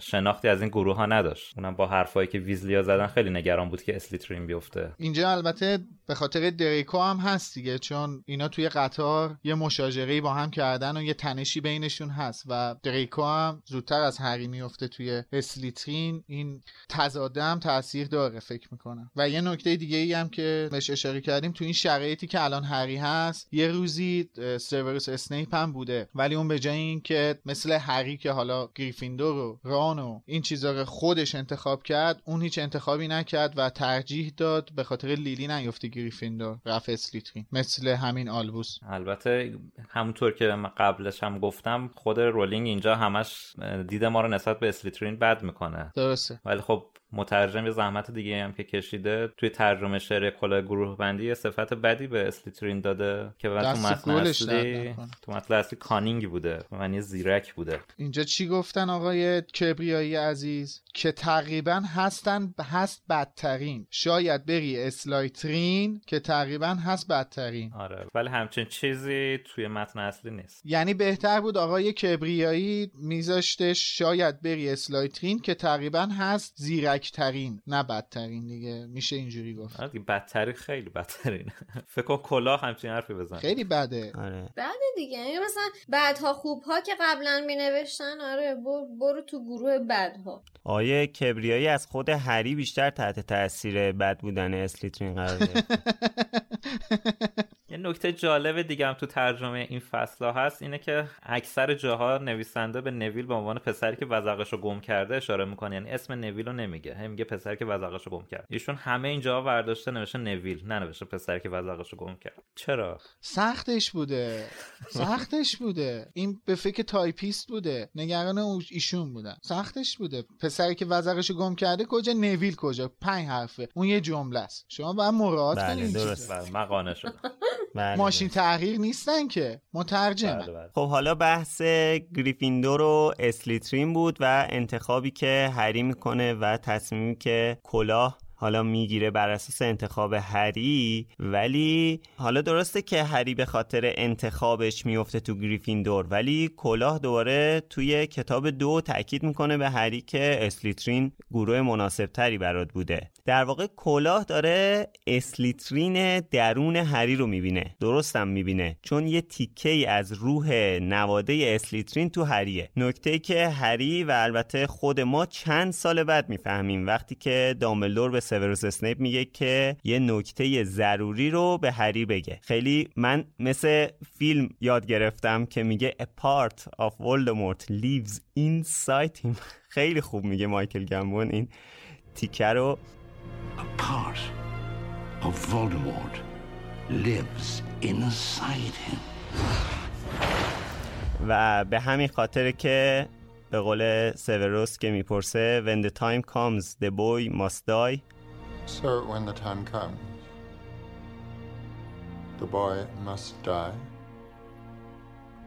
شناختی از این گروه ها نداشت. اونم با حرفایی که ویزلیا زدن خیلی نگران بود که اسلیترین بیفته. اینجا البته به خاطر دریکو هم هست دیگه چون اینا توی قطار یه مشاجره با هم کردن و یه تنشی بینشون هست و دریکو هم زودتر از هری میفته توی اسلیترین این تضاده هم تاثیر داره فکر می‌کنم. و یه نکته دیگه ای هم که بهش اشاره کردیم تو این شرایطی که الان هری هست یه روزی سیوروس اسنیپ هم بوده. ولی اون به جای اینکه مثل هری که حالا گریفیندور و ران و این چیزا رو خودش انتخاب کرد اون هیچ انتخابی نکرد و ترجیح داد به خاطر لیلی نیفته گریفیندور رفت اسلیترین مثل همین آلبوس. البته همونطور که من قبلش هم گفتم خود رولینگ اینجا همش دید ما رو نسبت به اسلیترین بد می‌کنه. درسته. ولی خب مترجم یه زحمت دیگه هم که کشیده توی ترجمه شعر کلا گروه بندی صفت بدی به اسلیترین داده که بعد تو متن اصلی تو متن اصلی cunning بوده. معنی زیرک بوده. اینجا چی گفتن آقای کبریایی عزیز؟ که تقریبا هستن هست بدترین. شاید بری اسلایترین که تقریبا هست بدترین. آره. ولی همچین چیزی توی متن اصلی نیست. یعنی بهتر بود آقای کبریایی میذاشتش شاید بری اسلایترین که تقریبا هست زیرک ترین نه بدترین دیگه. میشه اینجوری گفت. آره بدترین خیلی بدترین. (laughs) فکر کن کلاه همچین حرفی بزن خیلی بده. آره. بده دیگه یعنی مثلا بعدها خوبها که قبلا می نوشتن آره برو تو گروه بدها. آیه کبریایی از خود هری بیشتر تحت تاثیر بد بودن اسلیترین قرار (laughs) یه نکته جالب دیگه هم تو ترجمه این فصل ها هست اینه که اکثر جاها نویسنده به نویل به عنوان پسری که وزقش رو گم کرده اشاره می‌کنه. یعنی اسم نویل رو نمیگه. هم میگه پسری که وزقش رو گم کرد ایشون همه اینجا ورداشته نوشته نویل ننوشته پسری که وزقش رو گم کرد چرا؟ سختش بوده. سختش بوده. این به فکر تایپیست بوده. نگران ایشون بودن. سختش بوده. پسری که وزقش رو گم کرده کجا؟ نویل کجا؟ پنج حرفه. اون یه جمله است. شما باید مراعات بله، کنید درست. بله مقانه شد (laughs) بله، ماشین تغییر نیستن که. مترجم بله، بله. خب حالا بحث گریفیندور و اسلیترین بود و انتخابی که هری می‌کنه و تصمیمی که کلاه حالا می‌گیره بر اساس انتخاب هری ولی حالا درسته که هری به خاطر انتخابش میفته تو گریفیندور ولی کلاه دوباره توی کتاب دو تاکید می‌کنه به هری که اسلیترین گروه مناسب تری برات بوده. در واقع کلاه داره اسلیترین درون هری رو می‌بینه. درستم می‌بینه. چون یه تیکه ای از روح نواده اسلیترین تو هریه. نکته که هری و البته خود ما چند سال بعد می‌فهمیم وقتی که دامبلدور به سیوروس اسنیپ میگه که یه نکته ضروری رو به هری بگه. خیلی من مثل فیلم یاد گرفتم که میگه a part of Voldemort lives inside him. (laughs) خیلی خوب میگه مایکل گمبون این تیکه رو. A part of Voldemort lives inside him. و به همین خاطر که به قول سیوروس که می‌پرسه When the time comes the boy must die. So when the time comes, the boy must die.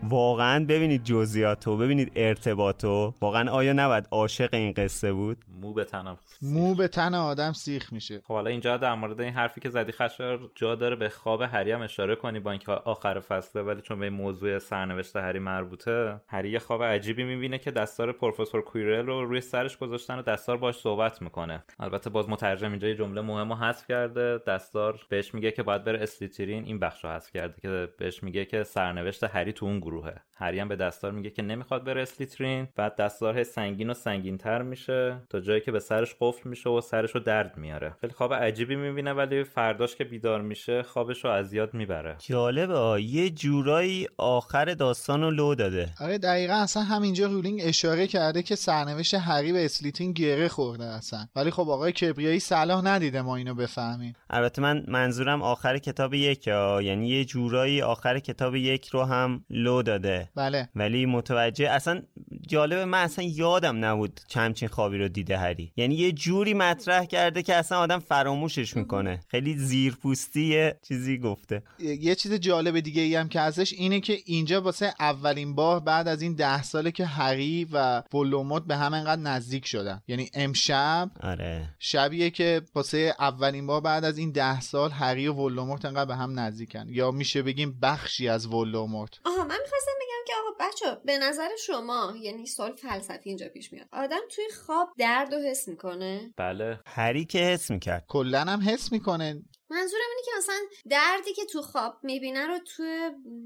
واقعا ببینید جزئیاتو ببینید ارتباطو واقعا آیا نباید عاشق این قصه بود مو به تنم مو به تن آدم سیخ میشه. خب حالا اینجا در مورد این حرفی که زدی خشر جا داره به خواب هری هم اشاره کنی با اینکه آخر فصله ولی چون به این موضوع سرنوشت هری مربوطه هری یه خواب عجیبی می‌بینه که دستار پروفسور کویرل رو روی سرش گذاشتن و دستار باش صحبت می‌کنه. البته باز مترجم اینجا یه جمله مهم رو حذف کرده. دستار بهش میگه که باید بره اسلیترین این بخش رو حذف کرده که بهش میگه که سرنوشت هری تو اون گروهه. هری هم به دستار میگه که نمی‌خواد بره اسلیترین. بعد دستار سنگین و سنگینتر میشه تا جایی که به سرش قفل میشه و سرش رو درد میاره. خیلی خواب عجیبی می‌بینه ولی فرداش که بیدار میشه خوابش رو از یاد می‌بره. جالبه یه جورایی آخر داستان رو لو داده. آره دقیقا اصلا همینجا رولینگ اشاره کرده که سرنوشت هری به اسلیتین گره خورده اصلا. ولی خب آقای کبریایی صلاح ندیده ما اینو بفهمیم. البته من منظورم آخر کتاب یک ها. یعنی یه جورایی آخر کتاب یک رو هم لو داده. بله. ولی متوجه اصلا جالبه من اصلا یادم نبود همچین خوابی رو دیده. هری. یعنی یه جوری مطرح کرده که اصلا آدم فراموشش می‌کنه. خیلی زیرپوستی چیزی گفته. یه چیز جالب دیگه ای هم که ازش اینه که اینجا واسه اولین بار بعد از این ده ساله که هری و ولوموت به هم انقدر نزدیک شدن. یعنی امشب آره. شبیه که واسه اولین بار بعد از این ده سال هری و ولوموت انقدر به هم نزدیکن. یا میشه بگیم بخشی از ولوموت. آها من می‌خواستم بگم که آقا بچه به نظر شما یعنی سوال فلسفی اینجا پیش میاد. آدم توی خواب درد و حس می‌کنه؟ بله. هری که حس می‌کرد. کلا هم حس می‌کنه. منظورم اینه که مثلا دردی که تو خواب می‌بینه رو تو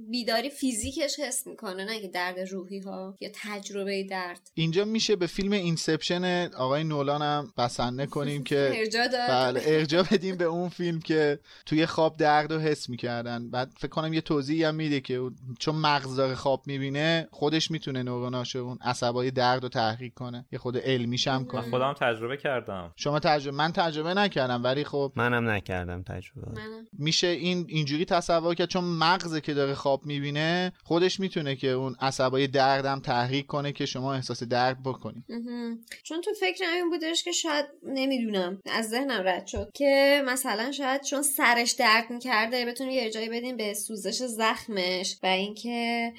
بیداری فیزیکش حس می‌کنه نه که درد روحی ها یا تجربه درد. اینجا میشه به فیلم Inception آقای نولان هم بسنده کنیم که (laughs) ارجاع بله ارجاع بدیم به اون فیلم که توی خواب درد رو حس می‌کردن. بعد فکر کنم یه توضیحی هم میده که چون مغز داره خواب می‌بینه خودش می‌تونه نوروناش اون عصبای درد رو تحریک کنه. یه خورده علمیش هم کنه. خودم تجربه کردم. شما تجربه من تجربه نکردم ولی خب منم نکردم تجربه. میشه این اینجوری تصور کرد؟ چون مغزه که داره خواب می‌بینه خودش می‌تونه که اون عصبای دردم تحریک کنه که شما احساس درد بکنی چون تو فکر این بودش که شاید نمی‌دونم. از ذهنم رد شد که مثلا شاید چون سرش درد می‌کرده بتونه یه جایی بدیم به سوزش زخمش و اینکه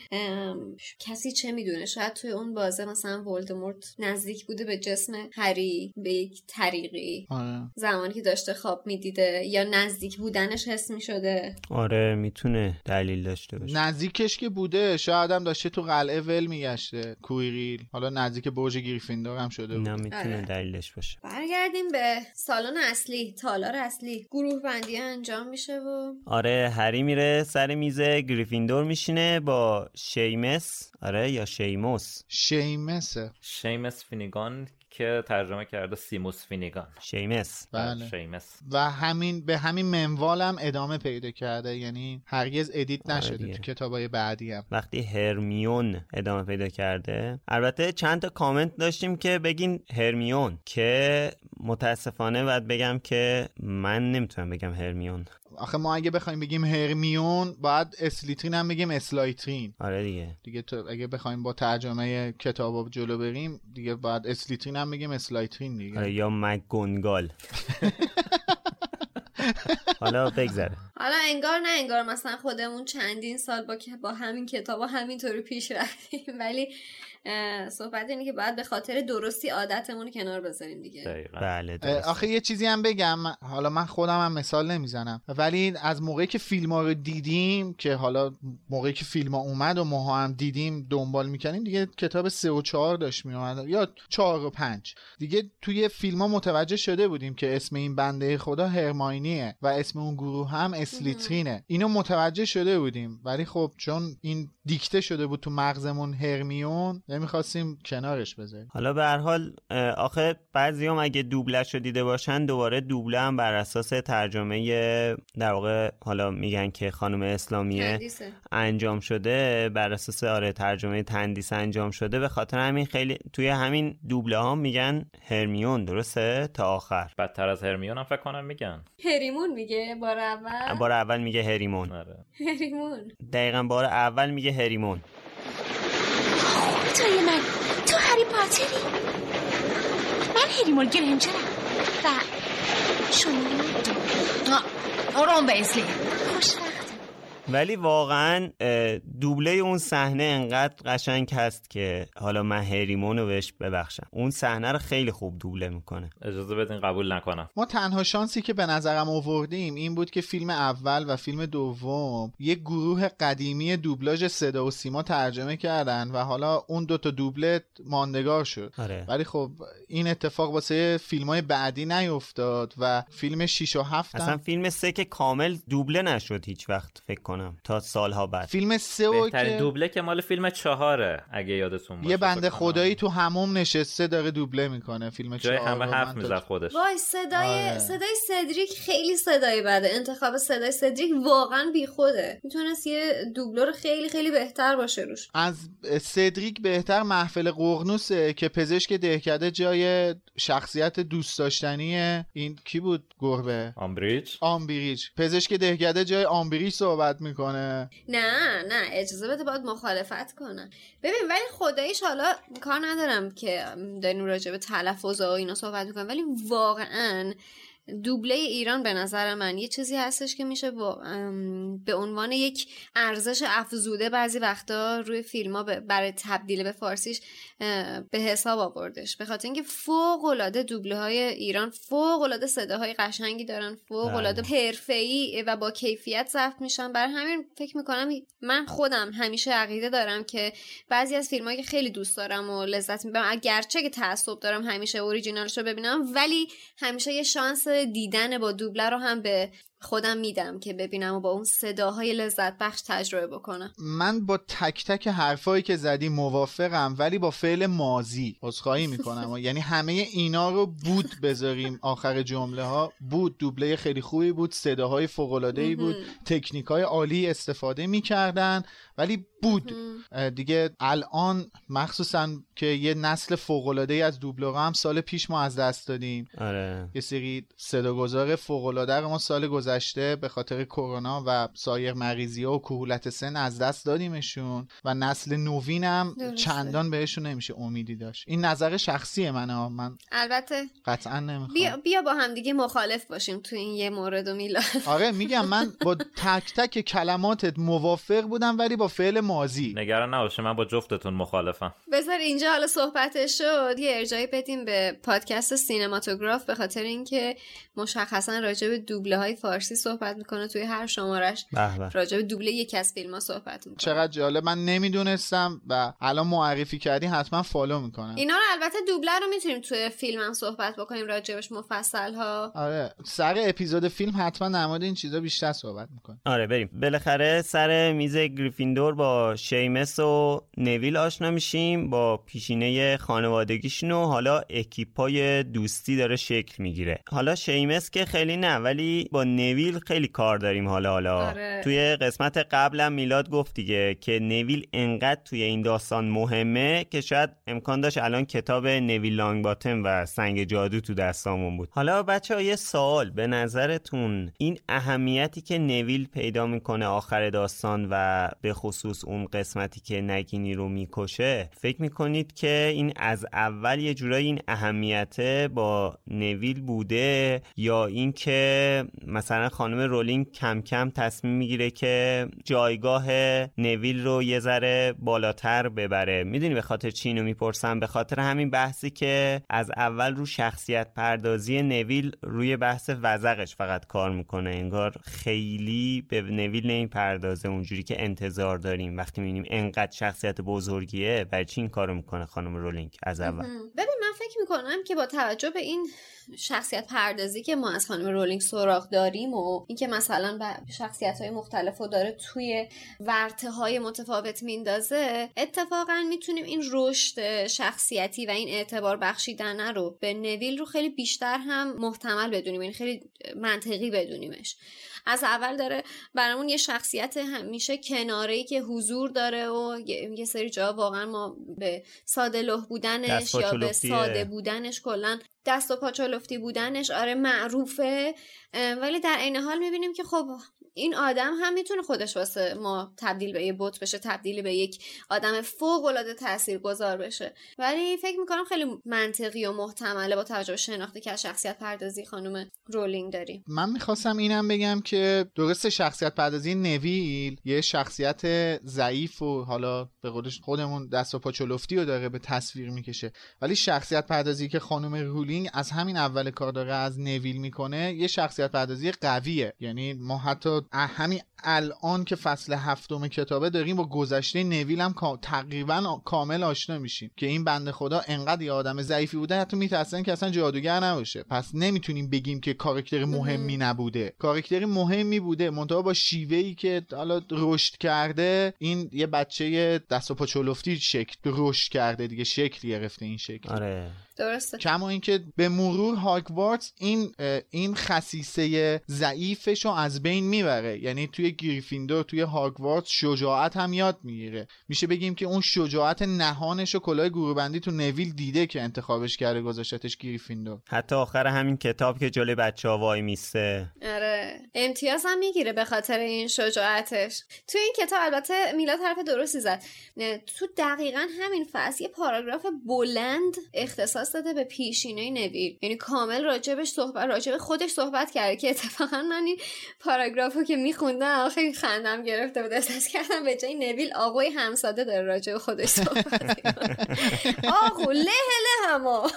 کسی چه می‌دونه؟ شاید توی اون بازه مثلا ولدمورت نزدیک بوده به جسم هری به یک طریقی آره. زمانی که داشته خواب می‌دیده یا نزدیک بودنش حس می‌شده. آره می‌تونه دلیل داشته باشه. نزدیکش که بوده شاید هم داشته تو قلعه ول میگشته کویریل. حالا نزدیک برج گریفیندور هم شده بود. نه می‌تونه آره. دلیلش باشه. برگردیم به سالن اصلی تالار اصلی. گروه بندی انجام میشه و آره هری میره سر میز گریفیندور میشینه با شیمس. آره یا شیموس. شیمسه. شیمس فینیگان که ترجمه کرده سیموس فینیگان. شیمس. بله. شیمس. و همین به همین منوال هم ادامه پیدا کرده یعنی هرگز edit آره نشده. تو کتابای بعدی هم. وقتی هرمیون ادامه پیدا کرده البته چند تا کامنت داشتیم که بگین هرمیون که متاسفانه باید بگم که من نمی‌تونم بگم هرمیون. آخه ما اگه بخوایم بگیم هرمیون باید اسلیترین هم بگیم اسلایترین. آره دیگه. دیگه تو اگه بخوایم با ترجمه کتاب جلو بریم دیگه باید اسلیترین هم بگیم اسلایترین دیگه. آره یا مگونگال حالا بگذره حالا انگار نه انگار مثلا خودمون چندین سال با با همین کتاب و همینطوری پیش رفتیم. ولی صحبت اینه که باید به خاطر درستی عادتمون کنار بذاریم دیگه. بله آخه یه چیزی هم بگم. حالا من خودم هم مثال نمی‌زنم. ولی از موقعی که فیلم ها رو دیدیم که حالا موقعی که فیلم ها اومد و ما هم دیدیم دنبال می‌کنیم دیگه کتاب سه و چهار داشت میومد یا چهار و پنج. دیگه توی فیلم ها متوجه شده بودیم که اسم این بنده خدا هرماینیه و اسم اون گروه هم اسلیترینه اینو متوجه شده بودیم. ولی خب چون این دیکته شده بود تو مغزمون هرمیون نمی‌خواستیم کنارش بذاریم. حالا به هر حال آخه بعضیام اگه دوبلش رو دیده باشن دوباره دوبله هم بر اساس ترجمه در واقع حالا میگن که خانم اسلامیه تندیسه. انجام شده بر اساس آره ترجمه تندیس انجام شده. به خاطر همین خیلی توی همین دوبله ها میگن هرمیون درسته؟ تا آخر. بدتر از هرمیون هم فکر کنم میگن. هریمون میگه بار اول. بار اول میگه هریمون. آره. هریمون. دقیقا بار اول میگه هریمون. خدای من. تو هری پاتری. من هریمون گرنجرم و شما رون بیزلی خوشوقت ولی واقعا دوبله اون صحنه انقدر قشنگ هست که حالا من هریمون رو بهش ببخشم. اون صحنه رو خیلی خوب دوبله می‌کنه. اجازه بدین قبول نکنم. ما تنها شانسی که به نظرم آوردیم این بود که فیلم اول و فیلم دوم یک گروه قدیمی دوبلاژ صدا و سیما ترجمه کردن و حالا اون دوتا دوبله ماندگار شد. آره. ولی خب این اتفاق واسه فیلم های بعدی نیفتاد و فیلم 6 و 7 اصلا فیلم سه که کامل دوبله نشد هیچ وقت فکر کنم تا سالها بعد. فیلم سه و که دوبله که مال فیلم چهاره اگه یادتون باشه یه بنده. خدایی تو هموم نشسته داره دوبله می‌کنه فیلم جای چهار همه رو حرف می‌زد خودش. وای صدای آره. صدای سدریک خیلی صدای بده. انتخاب صدای سدریک واقعا بیخوده. می‌تونست یه دوبلور خیلی خیلی بهتر باشه روش. از سدریک بهتر محفل قرنوسه که پزشک دهکده جای شخصیت دوست داشتنی این کی بود گربه؟ آمبریج. آمبریج. پزشک دهکده جای آمبریج صحبت می‌کنه. نه نه اجازه بده باید مخالفت کنم. ببین ولی خداییش حالا کار ندارم که داریم راجع به تلفظ و اینا صحبت می‌کنم ولی واقعا دوبله ایران به نظر من یه چیزی هستش که میشه با به عنوان یک ارزش افزوده بعضی وقتا روی فیلم ها برای تبدیل به فارسیش به حساب آوردش. به خاطر اینکه فوق العاده دوبله های ایران فوق العاده صداهای قشنگی دارن فوق العاده حرفه‌ای و با کیفیت ضبط میشن. برای همین فکر می‌کنم من خودم همیشه عقیده دارم که بعضی از فیلمایی که خیلی دوست دارم و لذت می‌برم اگرچه که تعصب دارم همیشه اوریجینالش رو ببینم ولی همیشه یه شانس دیدن با دوبله رو هم به خودم میدم که ببینم و با اون صداهای لذت بخش تجربه بکنم. من با تک تک حرفایی که زدی موافقم ولی با فعل مازی عذرخواهی می‌کنم. (laughs) یعنی همه اینا رو بود بذاریم. آخر جمله ها بود دوبله خیلی خوبی بود صداهای فوق العاده ای بود تکنیک های عالی استفاده می‌کردن ولی بود. دیگه الان مخصوصا که یه نسل فوق العاده ای از دوبلورها هم سال پیش ما از دست دادیم. آره. یه سری صداگذار فوق العاده رو ما سال گذشته به خاطر کرونا و سایر مریضی ها و کهولت سن از دست دادیمشون و نسل نوین هم درسته. چندان بهشون نمیشه امیدی داشت. این نظر شخصی منه ها. من البته قطعا نمی‌خوام. بیا, بیا با هم دیگه مخالف باشیم تو این یه مورد و میلاد (laughs) آره میگم من با تک تک کلماتت موافق بودم ولی با فعل مازی نگران نباشه من با جفتتون مخالفم. بذار اینجا حالا صحبتش شد. یه ارجایی بدیم به پادکست سینماتوگراف به خاطر اینکه مشخصا راجع به دوبله های فارسی صحبت می‌کنه توی هر شمارش. راجع به دوبله یکی از فیلم ها صحبت می‌کنه. چقدر جالب. من نمی‌دونستم و الان معرفی کردی حتما فالو می‌کنم. اینا رو البته دوبله رو می‌تونیم توی فیلم هم صحبت بکنیم راجبش مفصل ها آره. سر اپیزود فیلم حتما در مورد این چیزا بیشتر صحبت می‌کنم آره بریم. بالاخره سر میز گریفیندور با شیمس و نویل آشنا میشیم با پیشینه خانوادگیشون و حالا اکیپای دوستی داره شکل می‌گیره. حالا شیمس که خیلی نه ولی با نویل خیلی کار داریم حالا حالا آره. توی قسمت قبلم میلاد گفت دیگه که نویل انقدر توی این داستان مهمه که شاید امکان داشت الان کتاب نویل لانگ باتم و سنگ جادو تو دستامون بود حالا بچه یه سوال به نظرتون این اهمیتی که نویل پیدا می‌کنه آخر داستان و به خصوص اون قسمتی که نگینی رو می‌کشه فکر می‌کنید که این از اول یه جورایی این اهمیت با نویل بوده یا اینکه مثلا خانم رولینگ کم کم تصمیم می‌گیره که جایگاه نویل رو یه ذره بالاتر ببره. می‌دونی به خاطر چی اینو می‌پرسم؟ به خاطر همین بحثی که از اول رو شخصیت پردازی نویل روی بحث وزقش فقط کار می‌کنه. انگار خیلی به نویل نمی‌پردازه اونجوری که انتظار داریم. وقتی می‌بینیم انقدر شخصیت بزرگیه برای چی این کارو می‌کنه خانم رولینگ از اول؟ ببین من فکر می‌کنم که با توجه به این شخصیت پردازی که ما از خانم رولینگ سراغ داریم و اینکه مثلا به شخصیت های مختلف رو داره توی ورته های متفاوت میندازه اتفاقا می‌تونیم این رشد شخصیتی و این اعتبار بخشیدن رو به نویل رو خیلی بیشتر هم محتمل بدونیم یعنی خیلی منطقی بدونیمش. از اول داره برامون یه شخصیت همیشه کناره که حضور داره و یه سری جا واقعا ما به ساده لح بودنش یا به ساده بودنش کلا دست و پاچولفتی بودنش آره معروفه. ولی در عین حال می‌بینیم که خب این آدم هم می‌تونه خودش واسه ما تبدیل به یه بوت بشه تبدیل به یک آدم فوق العاده تاثیرگذار بشه. ولی فکر می‌کنم خیلی منطقی و محتمله با توجه به شناختی که از شخصیت پردازی خانم رولینگ داریم. من می‌خواستم اینم بگم که درست شخصیت پردازی نویل یه شخصیت ضعیف و حالا به قولش خودمون دست و پا چلفتی رو داره به تصویر می‌کشه. ولی شخصیت پردازی که خانم رولینگ از همین اول کار داره از نویل می‌کنه یه شخصیت پردازی قویه. یعنی ما حتی همین الان که فصل هفتم کتابه داریم با گذشته نویل هم تقریبا کامل آشنا میشیم که این بنده خدا انقدر یه آدم ضعیفی بوده حتی میترسن که اصلا جادوگر نباشه. پس نمی‌تونیم بگیم که کاراکتر مهمی نبوده. کاراکتر مهمی بوده منتها با شیوه ای که حالا رشد کرده این یه بچه دست و پاچولفتی شکل رشد کرده دیگه شکل گرفته این شکل. آره. درسته. کما اینکه به مرور هاگوارتس این این خصیصه ضعیفش رو از بین می‌بره. یعنی توی گریفیندور توی هاگوارتس شجاعت هم یاد می‌گیره. میشه بگیم که اون شجاعت نهانش و کلاه گروهبندی تو نویل دیده که انتخابش کرده گذاشتش گریفیندور. حتی آخر همین کتاب که جلوی بچه ها وای میسته. آره. امتیاز هم می‌گیره به خاطر این شجاعتش. تو این کتاب البته میلاد حرف درستی زد. تو دقیقا همین فصل یه پاراگراف بلند اختصاص داده به پیشینه نویل. یعنی کامل راجبش صحبت راجب خودش صحبت کرده که اتفاقا من این پاراگرافو که میخوندم خیلی خندم گرفته بود. احساس کردم به جای نویل آقای همساده داره راجب خودش صحبت (laughs) آقو له له هما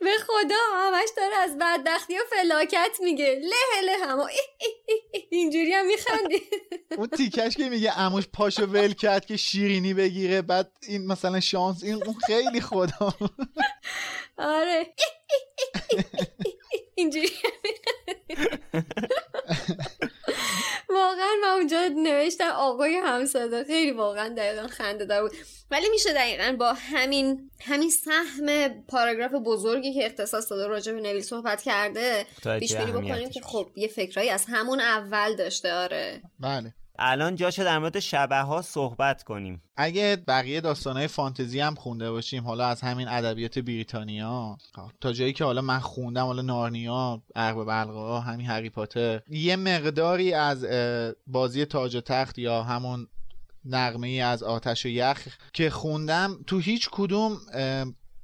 به خدا همش داره از بدبختی و فلاکت میگه. له له هما اینجوری هم میخندی. (laughs) اون تیکش که میگه اموش پاشو ول کرد که شیرینی بگیره بعد این مثلا شانس این اون خیلی خدا آره. اینجوری. واقعا من اونجا نوشتم آقای همساده خیلی واقعا دقیقا خنده دار بود. ولی میشه دقیقا با همین همین سهم پاراگراف بزرگی که اختصاص داده راجع به نویل صحبت کرده پیش بینی بکنیم که خب یه فکرایی از همون اول داشته. آره. بله. الان جاشه در مورد شبه ها صحبت کنیم. اگه بقیه داستانهای فانتزی هم خونده باشیم حالا از همین ادبیات بریتانیا تا جایی که حالا من خوندم حالا نارنیا ارباب بلغا همین هری پاتر یه مقداری از بازی تاج و تخت یا همون نغمه ای از آتش و یخ که خوندم تو هیچ کدوم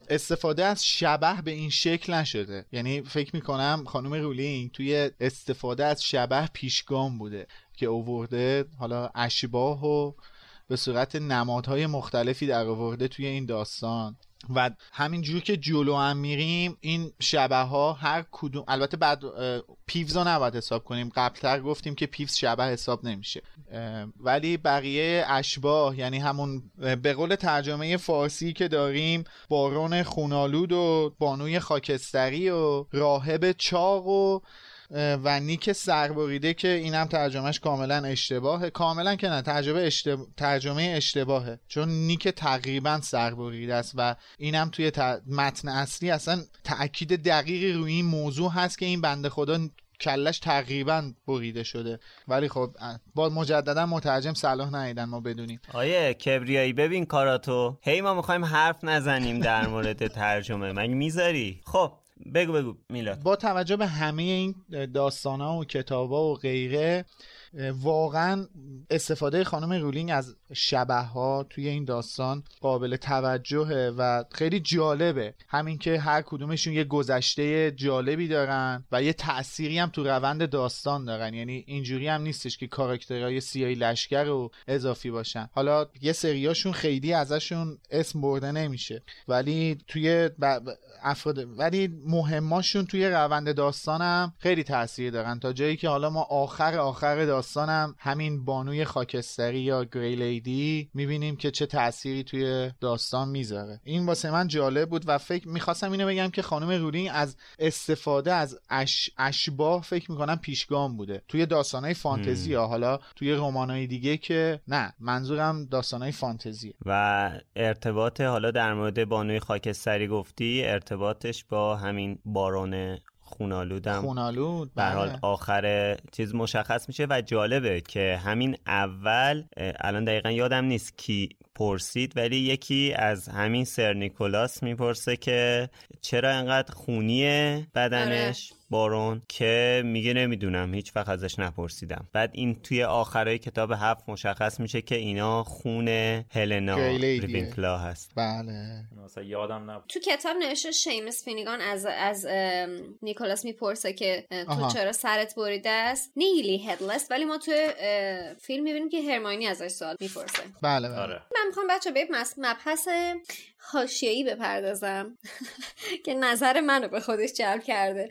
استفاده از شبه به این شکل نشده. یعنی فکر می‌کنم خانم رولینگ توی استفاده از شبه پیشگام بوده. که اوورده حالا اشباه و به صورت نمادهای مختلفی در آورده توی این داستان. و همینجور که جلو هم میریم این شبه ها هر کدوم البته بعد پیوز رو نباید حساب کنیم. قبلتر گفتیم که پیوز شبه حساب نمیشه. ولی بقیه اشباه یعنی همون به قول ترجمه فارسی که داریم بارون خونالود و بانوی خاکستری و راهب چاق و و نیک سربریده که اینم ترجمهش کاملا اشتباهه. کاملا که نه ترجمه, ترجمه اشتباهه. چون نیک تقریبا سربریده است و اینم توی متن اصلی اصلا تاکید دقیقی روی این موضوع هست که این بنده خدا کلش تقریبا بریده شده. ولی خب با مجددا مترجم صلاح ندیدن ما بدونیم. آیه کبریایی ببین کاراتو. هی ما می‌خوایم حرف نزنیم در مورد ترجمه. من می‌ذاری؟ خب بگو بگو میلاد. با توجه به همه این داستان ها و کتاب ها و غیره واقعا استفاده خانم رولینگ از شبه ها توی این داستان قابل توجهه و خیلی جالبه. همین که هر کدومشون یه گذشته جالبی دارن و یه تأثیری هم تو روند داستان دارن. یعنی اینجوری هم نیستش که کاراکترهای سیایی لشکر و اضافی باشن. حالا یه سریاشون خیلی ازشون اسم برده نمیشه. ولی توی افراد ولی مهماشون توی روند داستانم خیلی تاثیر دارن. تا جایی که حالا ما آخر آخر داستانم همین بانوی خاکستری یا گری لیدی می‌بینیم که چه تأثیری توی داستان می‌ذاره. این واسه من جالب بود و فکر می‌خواستم اینو بگم که خانم رولینگ از استفاده از اش... اشباه فکر می‌کنم پیشگام بوده. توی داستانهای فانتزی ها حالا توی رمانای دیگه که نه منظورم داستانهای فانتزی و ارتباط حالا در مورد بانوی خاکستری گفتی ارتباطش با همین بارون خونالودم. خونالود به حال بله. آخر چیز مشخص میشه و جالبه که همین اول الان دقیقا یادم نیست کی پرسید ولی یکی از همین سر نیکولاس می‌پرسه که چرا انقدر خونیه بدنش؟ بارون که میگه نمی‌دونم هیچ وقت ازش نپرسیدم. بعد این توی آخرای کتاب هفت مشخص میشه که اینا خون هلنا. ریوینکلا هست. بله. مثلا یادم نبود. تو کتاب نوشته شیمس فینیگان از از ام، نیکولاس می‌پرسه که تو. چرا سرت بریده است؟ نیلی هدلس ولی ما تو اه، فیلم می‌بینیم که هرماینی ازش سوال می‌پرسه. بله بله. آره. من می‌خوام بچه به مبحث حاشیه‌ای بپردازم (laughs) که نظر منو به خودش جلب کرده.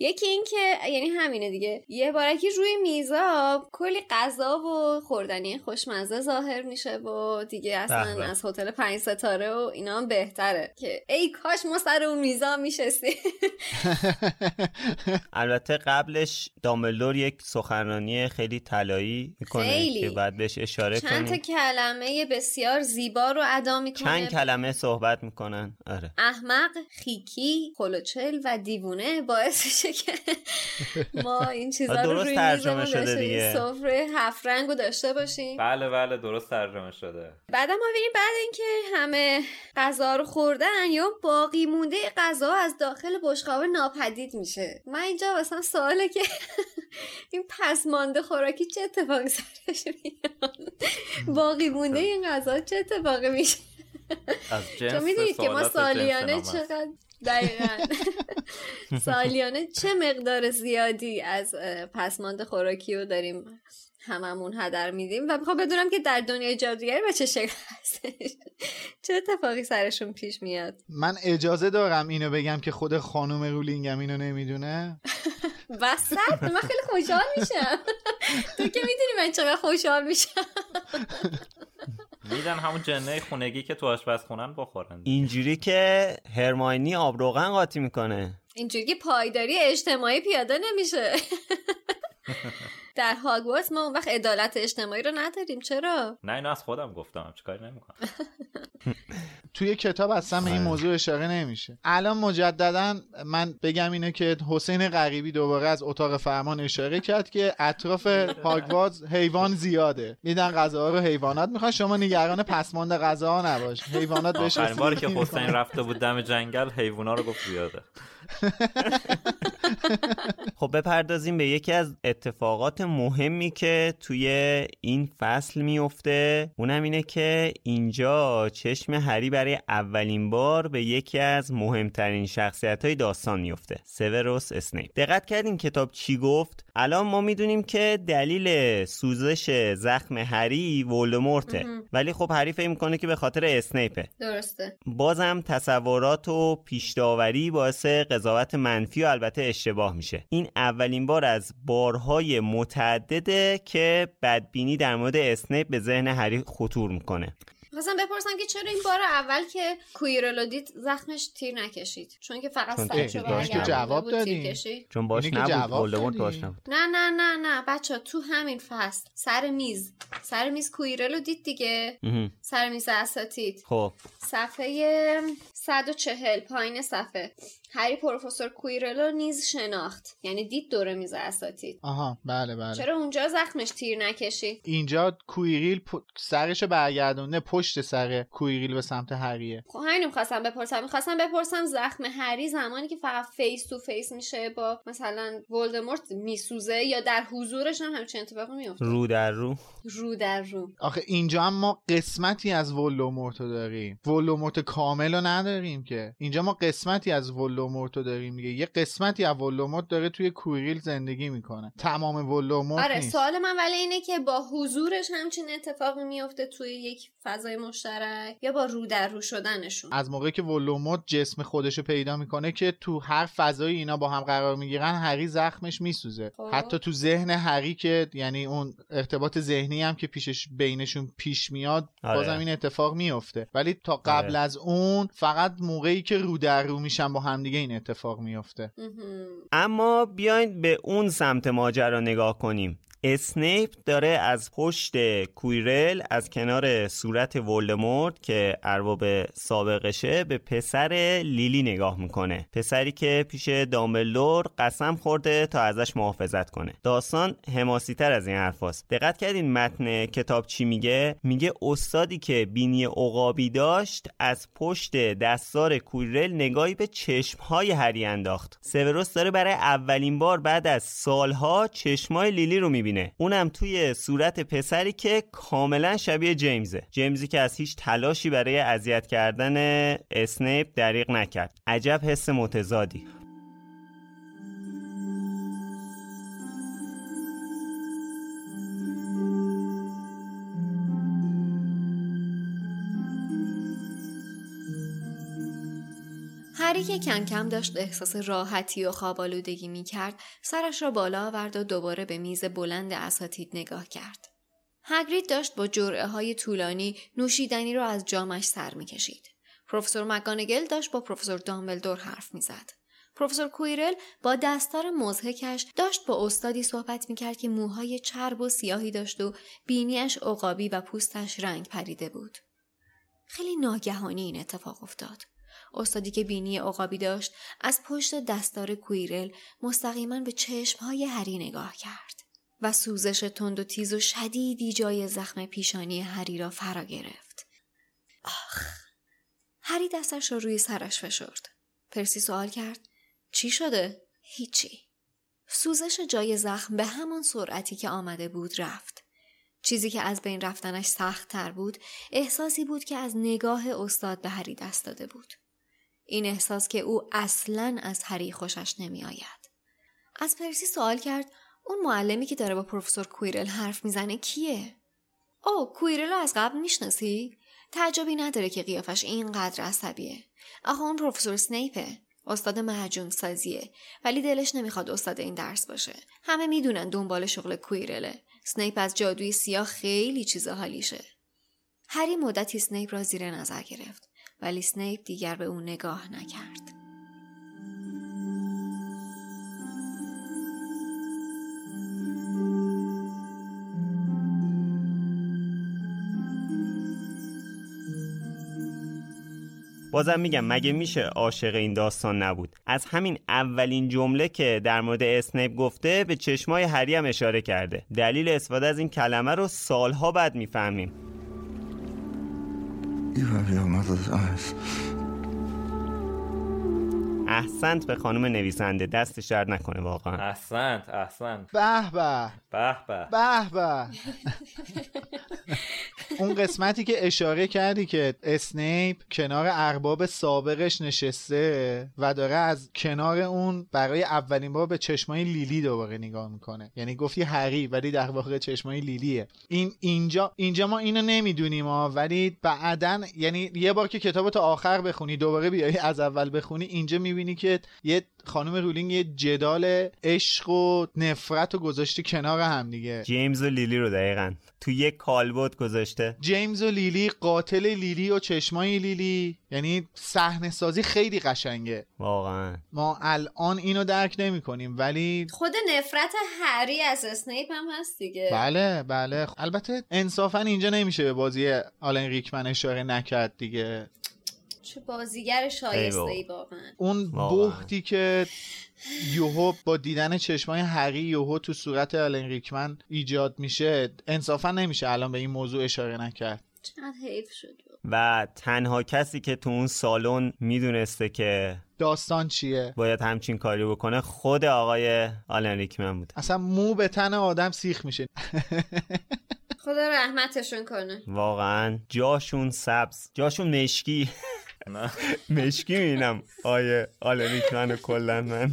یکی این که یعنی همینه دیگه. یه بارکی روی میزا کلی غذا و خوردنی خوشمزه ظاهر میشه و دیگه اصلا به به. از هتل پنج ستاره و اینا هم بهتره که ای کاش ما سر اون میزا میشستی (laughs) البته قبلش دامبلدور یک سخنرانی خیلی طلایی می‌کنه خیلی. که بعد بهش اشاره چند تا کلمه بسیار زیبا رو ادا می‌کنه. چند کلمه صحبت می‌کنن. آره. احمق خیکی خلوچل و دیوونه باعث میشه که (laughs) ما این چیزا رو درست روی ترجمه شده داشته دیگه. سفره هفت رنگ رو داشته باشیم. بله بله درست ترجمه شده. بعد ما ببینیم بعد اینکه همه غذا رو خوردن یا باقی مونده غذا از داخل بشقاب ناپدید میشه. من اینجا مثلا سواله که (laughs) این پسمانده خوراکی چه اتفاقی سرش میاد؟ (laughs) باقی مونده این غذا چه اتفاقی میشه؟ از جنس می‌دونید که ما سالیانه. چقدر دقیقا. (laughs) سالیانه چه مقدار زیادی از پسماند خوراکی رو داریم هممون هدر میدیم؟ و می‌خوام بدونم که در دنیای جادوگری به چه شکل هستش. چه اتفاقی سرشون پیش میاد؟ من اجازه دارم اینو بگم که خود خانم رولینگم اینو نمی‌دونه. (laughs) وسط؟ من خیلی خوشحال میشم. تو که می‌دونی من چقدر خوشحال میشم. (laughs) میدن همون جنه خونگی که تو آشپزخونن بخورن. اینجوری که هرماینی آب روغن قاطی می‌کنه. اینجوری که پایداری اجتماعی پیاده نمیشه. (laughs) در هاگوارتس ما اون وقت عدالت اجتماعی رو نداریم. چرا؟ نه اینو از خودم گفتم. چیکار نمی‌کنم. (laughs) توی کتاب اصلا به این آره. موضوع اشاره نمیشه. الان مجددا من بگم اینه که حسین غریبی دوباره از اتاق فرمان اشاره کرد که اطراف هاگوارتس حیوان زیاده. میدن غذاها رو حیوانات می‌خوان. شما نگران پسماند غذاها نباش. حیوانات بهش باری که حسین. رفته بود دم جنگل حیوونا رو گفت زیاده. (laughs) خب بپردازیم به یکی از اتفاقات مهمی که توی این فصل میفته. اونم اینه که اینجا چشم هری برای اولین بار به یکی از مهمترین شخصیت های داستان میفته سیوروس اسنیپ دقت کردین کتاب چی گفت؟ الان ما می‌دونیم که دلیل سوزش زخم هری ولدمورته. ولی خب هری فکر می‌کنه که به خاطر اسنیپه درسته. بازم تصورات و پیشداوری باعث قضاوت منفی و البته اشتباه میشه. این اولین بار از بارهای متعدده که بدبینی در مورد اسنیپ به ذهن هری خطور می‌کنه. خواستم بپرسم که چرا این بار اول که کویرلو دید زخمش تیر نکشید؟ چون که فقط چون سرشو که جواب کشید. چون باش نبود دادی. باش نبود. نه نه نه نه. بچه تو همین فصل. سر میز. سر میز کویرلو دید دیگه. مهم. سر میز اساتید. خب. صفحه 140 پایین صفحه. هری پروفسور کویرلو نیز شناخت. یعنی دید دور میز اساتید. آها بله بله. چرا اونجا زخمش تیر نکشید اینجا کویریل پ... سرش برگردونه پشت سر کویریل به سمت هریه. خب همین می‌خواستم بپرسم. می‌خواستم بپرسم زخم هری زمانی که فقط face to face میشه با مثلا ولدمورت میسوزه یا در حضورش هم همچین اتفاقی میفته رو در رو. رو در رو. آخه اینجا هم ما قسمتی از ولدمورت رو داریم. ولدمورت کامل رو نداریم. که اینجا ما قسمتی از ولدمورت رو داریم دیگه. یه قسمتی از ولدمورت داره توی کوریل زندگی می‌کنه. تمام ولدمورت آره نیست. سوال من ولی اینه که با حضورش همچین اتفاقی میفته توی یک فضای مشترک یا با رو در رو شدنشون از موقعی که ولومورت جسم خودشو پیدا می‌کنه که تو هر فضایی اینا با هم قرار می‌گیرن هری زخمش میسوزه خب. حتی تو ذهن هری که یعنی اون ارتباط ذهنی هم که پیشش بینشون پیش میاد آره. بازم این اتفاق میفته ولی تا قبل آره. از اون فقط موقعی که رو در رو میشن با همدیگه این اتفاق میفته اما بیاین به اون سمت ماجرا نگاه کنیم اسنیپ داره از پشت کویرل از کنار صورت ولدمورت که ارباب سابقشه به پسر لیلی نگاه می‌کنه. پسری که پیش دامبلدور قسم خورده تا ازش محافظت کنه. داستان حماسی تر از این حرفاست دقت کردین متن کتاب چی میگه؟ میگه استادی که بینی عقابی داشت از پشت دستار کویرل نگاهی به چشمهای هری انداخت. سوروس داره برای اولین بار بعد از سالها چشمای لیلی رو می‌بینه. اونم توی صورت پسری که کاملا شبیه جیمزه. جیمزی که از هیچ تلاشی برای اذیت کردن اسنیپ دریغ نکرد. عجب حس متضادی. هری که کم کم داشت احساس راحتی و خوابالودگی می کرد سرش را بالا آورد و دوباره به میز بلند اساتید نگاه کرد. هگرید داشت با جرعه های طولانی نوشیدنی را از جامش سر می کشید. پروفسور مکانگل داشت با پروفسور دامبلدور حرف می زد. پروفسور کویرل با دستار مزهکش داشت با استادی صحبت می کرد که موهای چرب و سیاهی داشت و بینیش عقابی و پوستش رنگ پریده بود. خیلی ناگهانی این اتفاق افتاد. استادی که بینی عقابی داشت از پشت دستار کویرل مستقیما به چشمهای هری نگاه کرد و سوزش تند و تیز و شدیدی جای زخم پیشانی هری را فرا گرفت. آخ! هری دستش را روی سرش فشرد. پرسی سوال کرد چی شده؟ هیچی. سوزش جای زخم به همان سرعتی که آمده بود رفت. چیزی که از بین رفتنش سخت تر بود احساسی بود که از نگاه استاد به هری دست داده بود. این احساس که او اصلا از هری خوشش نمی آید. از پرسی سوال کرد اون معلمی که داره با پروفسور کویرل حرف می‌زنه کیه؟ او کویرل رو از قبل می‌شناسی؟ تعجبی نداره که قیافش اینقدر عصبیه. آخه اون پروفسور سنیپه. استاد معجون سازیه ولی دلش نمی‌خواد استاد این درس باشه. همه می‌دونن دنبال شغل کویرله. سنیپ از جادوی سیاه خیلی چیزا حالیشه. هری مدتی سنیپ را زیر نظر گرفت ولی سنیپ دیگر به او نگاه نکرد. بازم میگم مگه میشه عاشق این داستان نبود؟ از همین اولین جمله که در مورد اسنیپ گفته به چشمای هری هم اشاره کرده. دلیل استفاده از این کلمه رو سالها بعد می‌فهمیم. You have your mother's eyes. احسنت به خانم نویسنده. دستش درد نکنه واقعا. احسنت احسنت. به به. به به. به به. اون قسمتی که اشاره کردی که اسنیپ کنار ارباب سابقش نشسته و داره از کنار اون برای اولین بار به چشمای لیلی دوباره نگاه می‌کنه. یعنی گفتی هری ولی در واقع چشمای لیلیه. این اینجا اینجا ما اینو نمی‌دونیم ها ولی بعدا یعنی یه بار که کتاب تا آخر بخونی دوباره بیای از اول بخونی اینجا می‌بینی که یه خانم رولینگ یه جدال عشق و نفرت رو گذاشته کنار هم دیگه. جیمز و لیلی رو دقیقا. تو یک کالبوت گذاشته. جیمز و لیلی قاتل لیلی و چشمای لیلی. یعنی صحنه سازی خیلی قشنگه. واقعا. ما الان اینو درک نمی کنیم ولی خود نفرت هری از اسنیپ هم هست دیگه. بله بله. البته انصافا اینجا نمیشه به بازی آلن ریکمن اشاره نکرد دیگه. چه بازیگر شایسته ای واقعا. اون. بختی که یوهو با دیدن چشمای هری یوهو تو صورت آلن ریکمن ایجاد میشه انصافا نمیشه الان به این موضوع اشاره نکرد. چقدر حیف شد. و تنها کسی که تو اون سالن می‌دونسته که داستان چیه؟ باید همچین کاری بکنه خود آقای آلن ریکمن بود اصلا مو به تن آدم سیخ میشه. خدا رحمتشون کنه. واقعا. جاشون سبز. جاشون مشکی. (laughs) مشکی می‌بینم آیه آلن منو کلا من.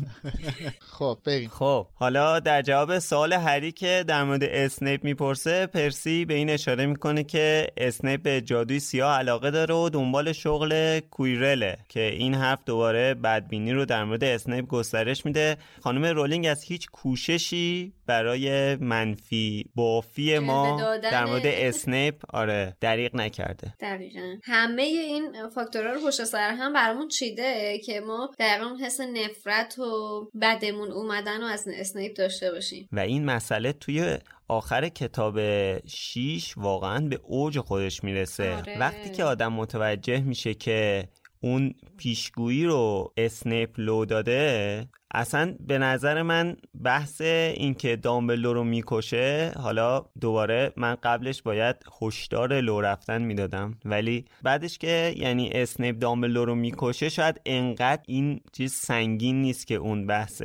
خب بریم. خب حالا در جواب سوال هری که در مورد اسنیپ می‌پرسه پرسی به این اشاره می‌کنه که اسنیپ به جادوی سیاه علاقه داره و دنبال شغل کویرله که این حرف دوباره بدبینی رو در مورد اسنیپ گسترش میده. خانم رولینگ از هیچ کوششی برای منفی بافی ما در مورد (laughs) اسنیپ آره دریغ نکرده. دقیقا. همه این فاکتورها رو پشت سر هم برامون چیده که ما دقیقا اون حس نفرت و بدمون اومدن و از اسنیپ داشته باشیم و این مسئله توی آخر کتاب 6 واقعا به اوج خودش می‌رسه آره. وقتی که آدم متوجه میشه که اون پیشگویی رو اسنیپ لو داده اصلا به نظر من بحث اینکه دامبلدور رو می‌کشه حالا دوباره من قبلش باید هشدار لو رفتن می‌دادم. ولی بعدش که یعنی اسنیپ دامبلدور رو می‌کشه شاید انقدر این چیز سنگین نیست که اون بحث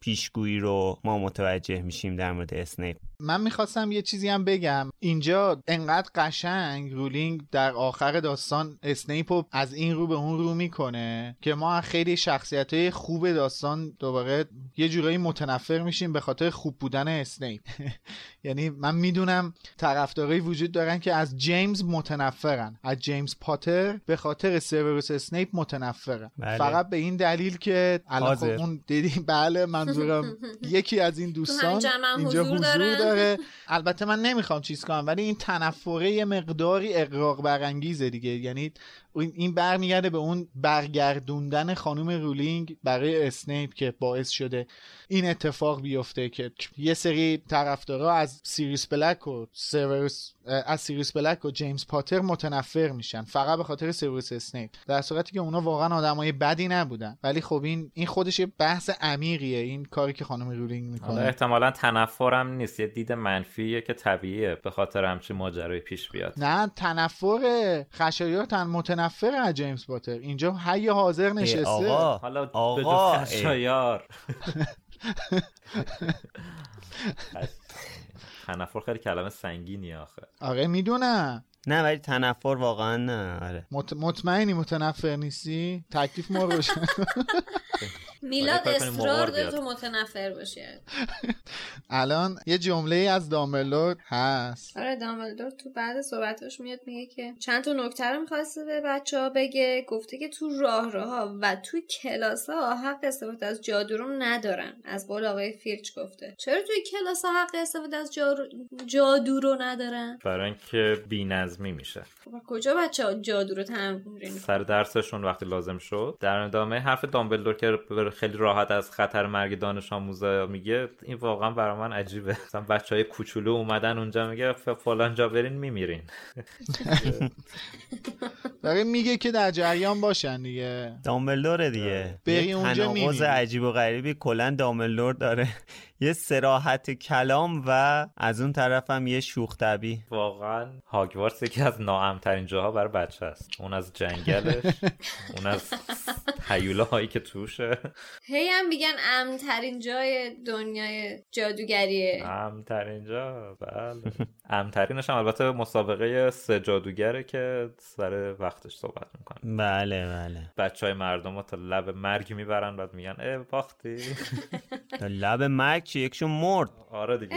پیشگویی رو ما متوجه میشیم در مورد اسنیپ. من می‌خواستم یه چیزی هم بگم. اینجا انقدر قشنگ رولینگ در آخر داستان اسنیپ رو از این رو به اون رو می‌کنه که ما خیلی شخصیت های خوب داستان دوباره یه جورایی متنفر میشیم به خاطر خوب بودن اسنیپ. یعنی من می‌دونم طرفدارایی وجود دارن که از جیمز متنفرن از جیمز پاتر به خاطر سیوروس اسنیپ متنفرن بله. فقط به این دلیل که الان خب. اون دیدی بله منظورم یکی از این دوستان اینجا حضور حضور دارن. داره (laughs) البته من نمی‌خوام چیز کنم ولی این تنفره یه مقداری اغراق برانگیزه دیگه یعنی این- برمیگرده به اون برگردوندن خانم رولینگ برای اسنیپ که باعث شده این اتفاق بیفته که یه سری طرفدارا از سیریس بلک و سیورس از سیریس بلک و جیمز پاتر متنفر میشن. فقط به خاطر سیورس اسنیپ. در صورتی که اونا واقعا آدمای بدی نبودن. ولی خب این این خودش یه بحث عمیقیه. این کاری که خانم رولینگ می‌کنه. احتمالا تنفرم نیست. یه دید منفیه که طبیعیه. به خاطر همچین ماجرای پیش بیاد. نه تنفر خشایار تن متنفر از جیمز پاتر اینجا حی حاضر نشسته. آقا حالا آقا،. خشایار تنفر (laughs) خیلی کلمه سنگینی آخه. آره می‌دونم. نه ولی تنفر واقعا نه. آره. مط... مطمئنی متنفر نیستی؟ تکلیف ما روشن (laughs) میلاد اصرار داره. تو متنفر باشه الان یه جمله از دامبلور هست. آره دامبلدور تو بعد صحبتاش میاد میگه که چند تا نکته رو می‌خواسته به بچه ها بگه. گفته که تو راه ها و تو کلاس ها حق استفاده از جادو رو ندارن. از قول آقای فیرچ گفته. چرا توی کلاس ها حق استفاده از جادو رو ندارن؟ برای اینکه بی‌نظمی میشه. خب کجا بچه ها جادو رو تمرین سر درسشون وقتی لازم شد. در ادامه حرف دامبلدور که خیلی راحت از خطر مرگ دانش آموزا میگه این واقعا برای من عجیبه. مثلا بچه های کوچولو اومدن اونجا میگه فلان جا برین میمیرین. (laughs) داره میگه که در جریان باشن دیگه. دامبلدوره دیگه. بری یه اونجا تناقض. عجیب و غریبی کلا دامبلدور داره. (laughs) یه سراحت کلام و از اون طرف هم یه شوخ طبی واقعا هاگوارتس یکی از ناامترین جاها برای بچه است. اون از جنگلش (laughs) اون از هیولاهایی که توشه. هی هم میگن امترین جای دنیای جادوگریه امترین جا؟ بله. امترینش هم البته مسابقه سه جادوگره که سر وقتش صحبت می‌کنه. بله بله. بچه های مردم رو تا لب مرگ می‌برن بعد میگن اه باختی. (laughs) تا لب مرگ چی؟ یکشون مرد. آره دیگه.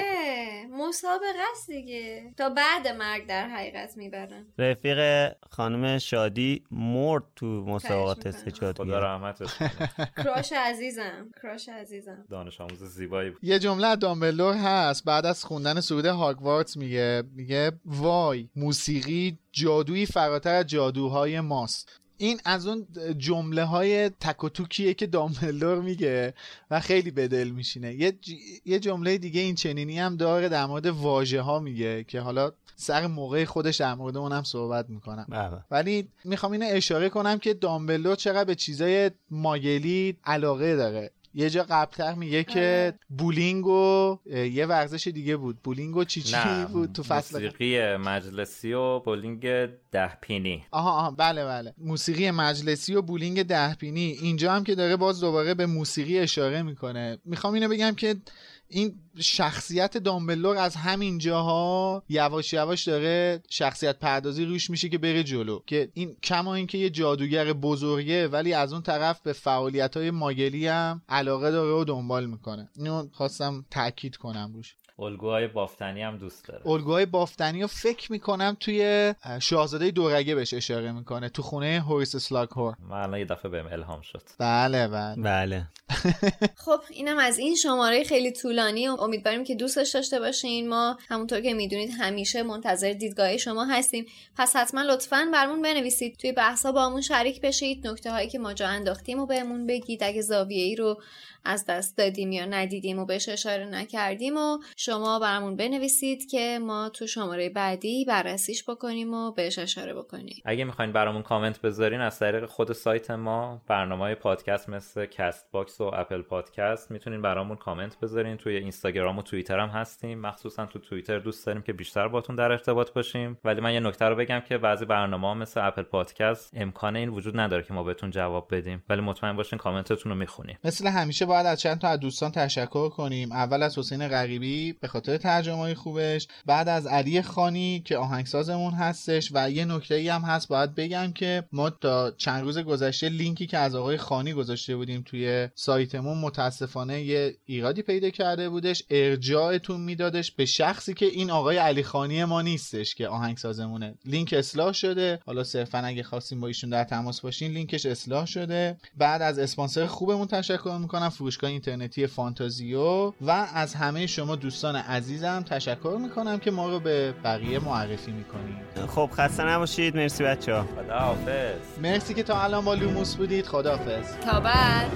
مسابقه است دیگه. تا بعد مرگ در حقیقت می‌برن. رفیق خانم شادی مرد تو مسابقات. سجاد خدا رحمتش. (laughs) کراش عزیزم کراش عزیزم. دانش آموز زیبایی بود. یه جمله از دامبلور هست بعد از خوندن سرود هاگوارتس میگه میگه وای موسیقی جادویی فراتر از جادوهای ماست. این از اون جمله های تک و توکیه که دامبلدور میگه و خیلی به دل میشینه. یه, ج... یه جمله دیگه این چنینی هم داره در مورد واژه ها میگه که حالا سر موقع خودش در مورد اونم صحبت می‌کنم. بله. ولی می‌خوام اینو اشاره کنم که دامبلدور چقدر به چیزای ماگلی علاقه داره. یه جا قبلتر میگه که بولینگ و یه ورزش دیگه بود. بولینگ و چی چی بود تو فصل موسیقی مجلسی و بولینگ ده پینی آها آها. بله بله. موسیقی مجلسی و بولینگ ده پینی اینجا هم که داره باز دوباره به موسیقی اشاره می‌کنه. می‌خوام اینو بگم که این شخصیت دامبلور از همین جاها یواش یواش داره شخصیت پردازی روش میشه که بره جلو. که این کما اینکه یه جادوگر بزرگه ولی از اون طرف به فعالیت های ماگلی هم علاقه داره و دنبال می‌کنه. اینو خواستم تاکید کنم روش. الگوهای بافتنی هم دوست داره. الگوهای بافتنی رو فکر می‌کنم توی شاهزاده دورگه بهش اشاره می‌کنه تو خونه هوریس سلاگهور من یه دفعه بهم الهام شد. بله بله. بله. (laughs) خب اینم از این شماره خیلی طولانی و امیدواریم که دوستش داشته باشین. ما همونطور که می‌دونید همیشه منتظر دیدگاه شما هستیم. پس حتما لطفا برمون بنویسید. توی بحثا با همون شریک بشید. نکته هایی که ما جا انداختیم و بهمون بگید. اگه زاویه ای رو از دست دادیم یا ندیدیم و بهش اشاره نکردیم و شما برامون بنویسید که ما تو شماره بعدی بررسیش بکنیم و بهش اشاره بکنیم. اگه می‌خواین برامون کامنت بذارین از طریق خود سایت ما برنامه های پادکست مثل کست باکس و اپل پادکست می‌تونین برامون کامنت بذارین. توی اینستاگرام و توییتر هم هستیم. مخصوصا تو توییتر دوست داریم که بیشتر باتون در ارتباط باشیم. ولی من یه نکته رو بگم که بعضی برنامه ها مثل اپل پادکست امکان این وجود نداره که ما بهتون جواب بدیم. ولی مطمئن باشین کامنتتون رو می‌خونیم. مثل همیشه باید از چند تا از دوستان تشکر کنیم. اول از حسین غریبی به خاطر ترجمه خوبش. بعد از علی خانی که آهنگسازمون هستش و یه نکته ای هم هست باید بگم که ما تا چند روز گذشته لینکی که از آقای خانی گذاشته بودیم توی سایتمون متاسفانه یه ایرادی پیدا کرده بودش. ارجاعتون میدادش به شخصی که این آقای علی خانی ما نیستش که آهنگسازمونه. لینک اصلاح شده. حالا صرفا اگه خواستیم با ایشون در تماس باشین لینکش اصلاح شده. بعد از اسپانسر خوبمون تشکر می‌کنم. فروشگاه اینترنتی فانتازیو و از همه شما دوستان عزیزم تشکر می‌کنم که ما رو به بقیه معرفی می‌کنید. خب خسته نباشید. مرسی بچه ها خدا حافظ مرسی که تا الان با لوموس بودید. خداحافظ. تا بعد.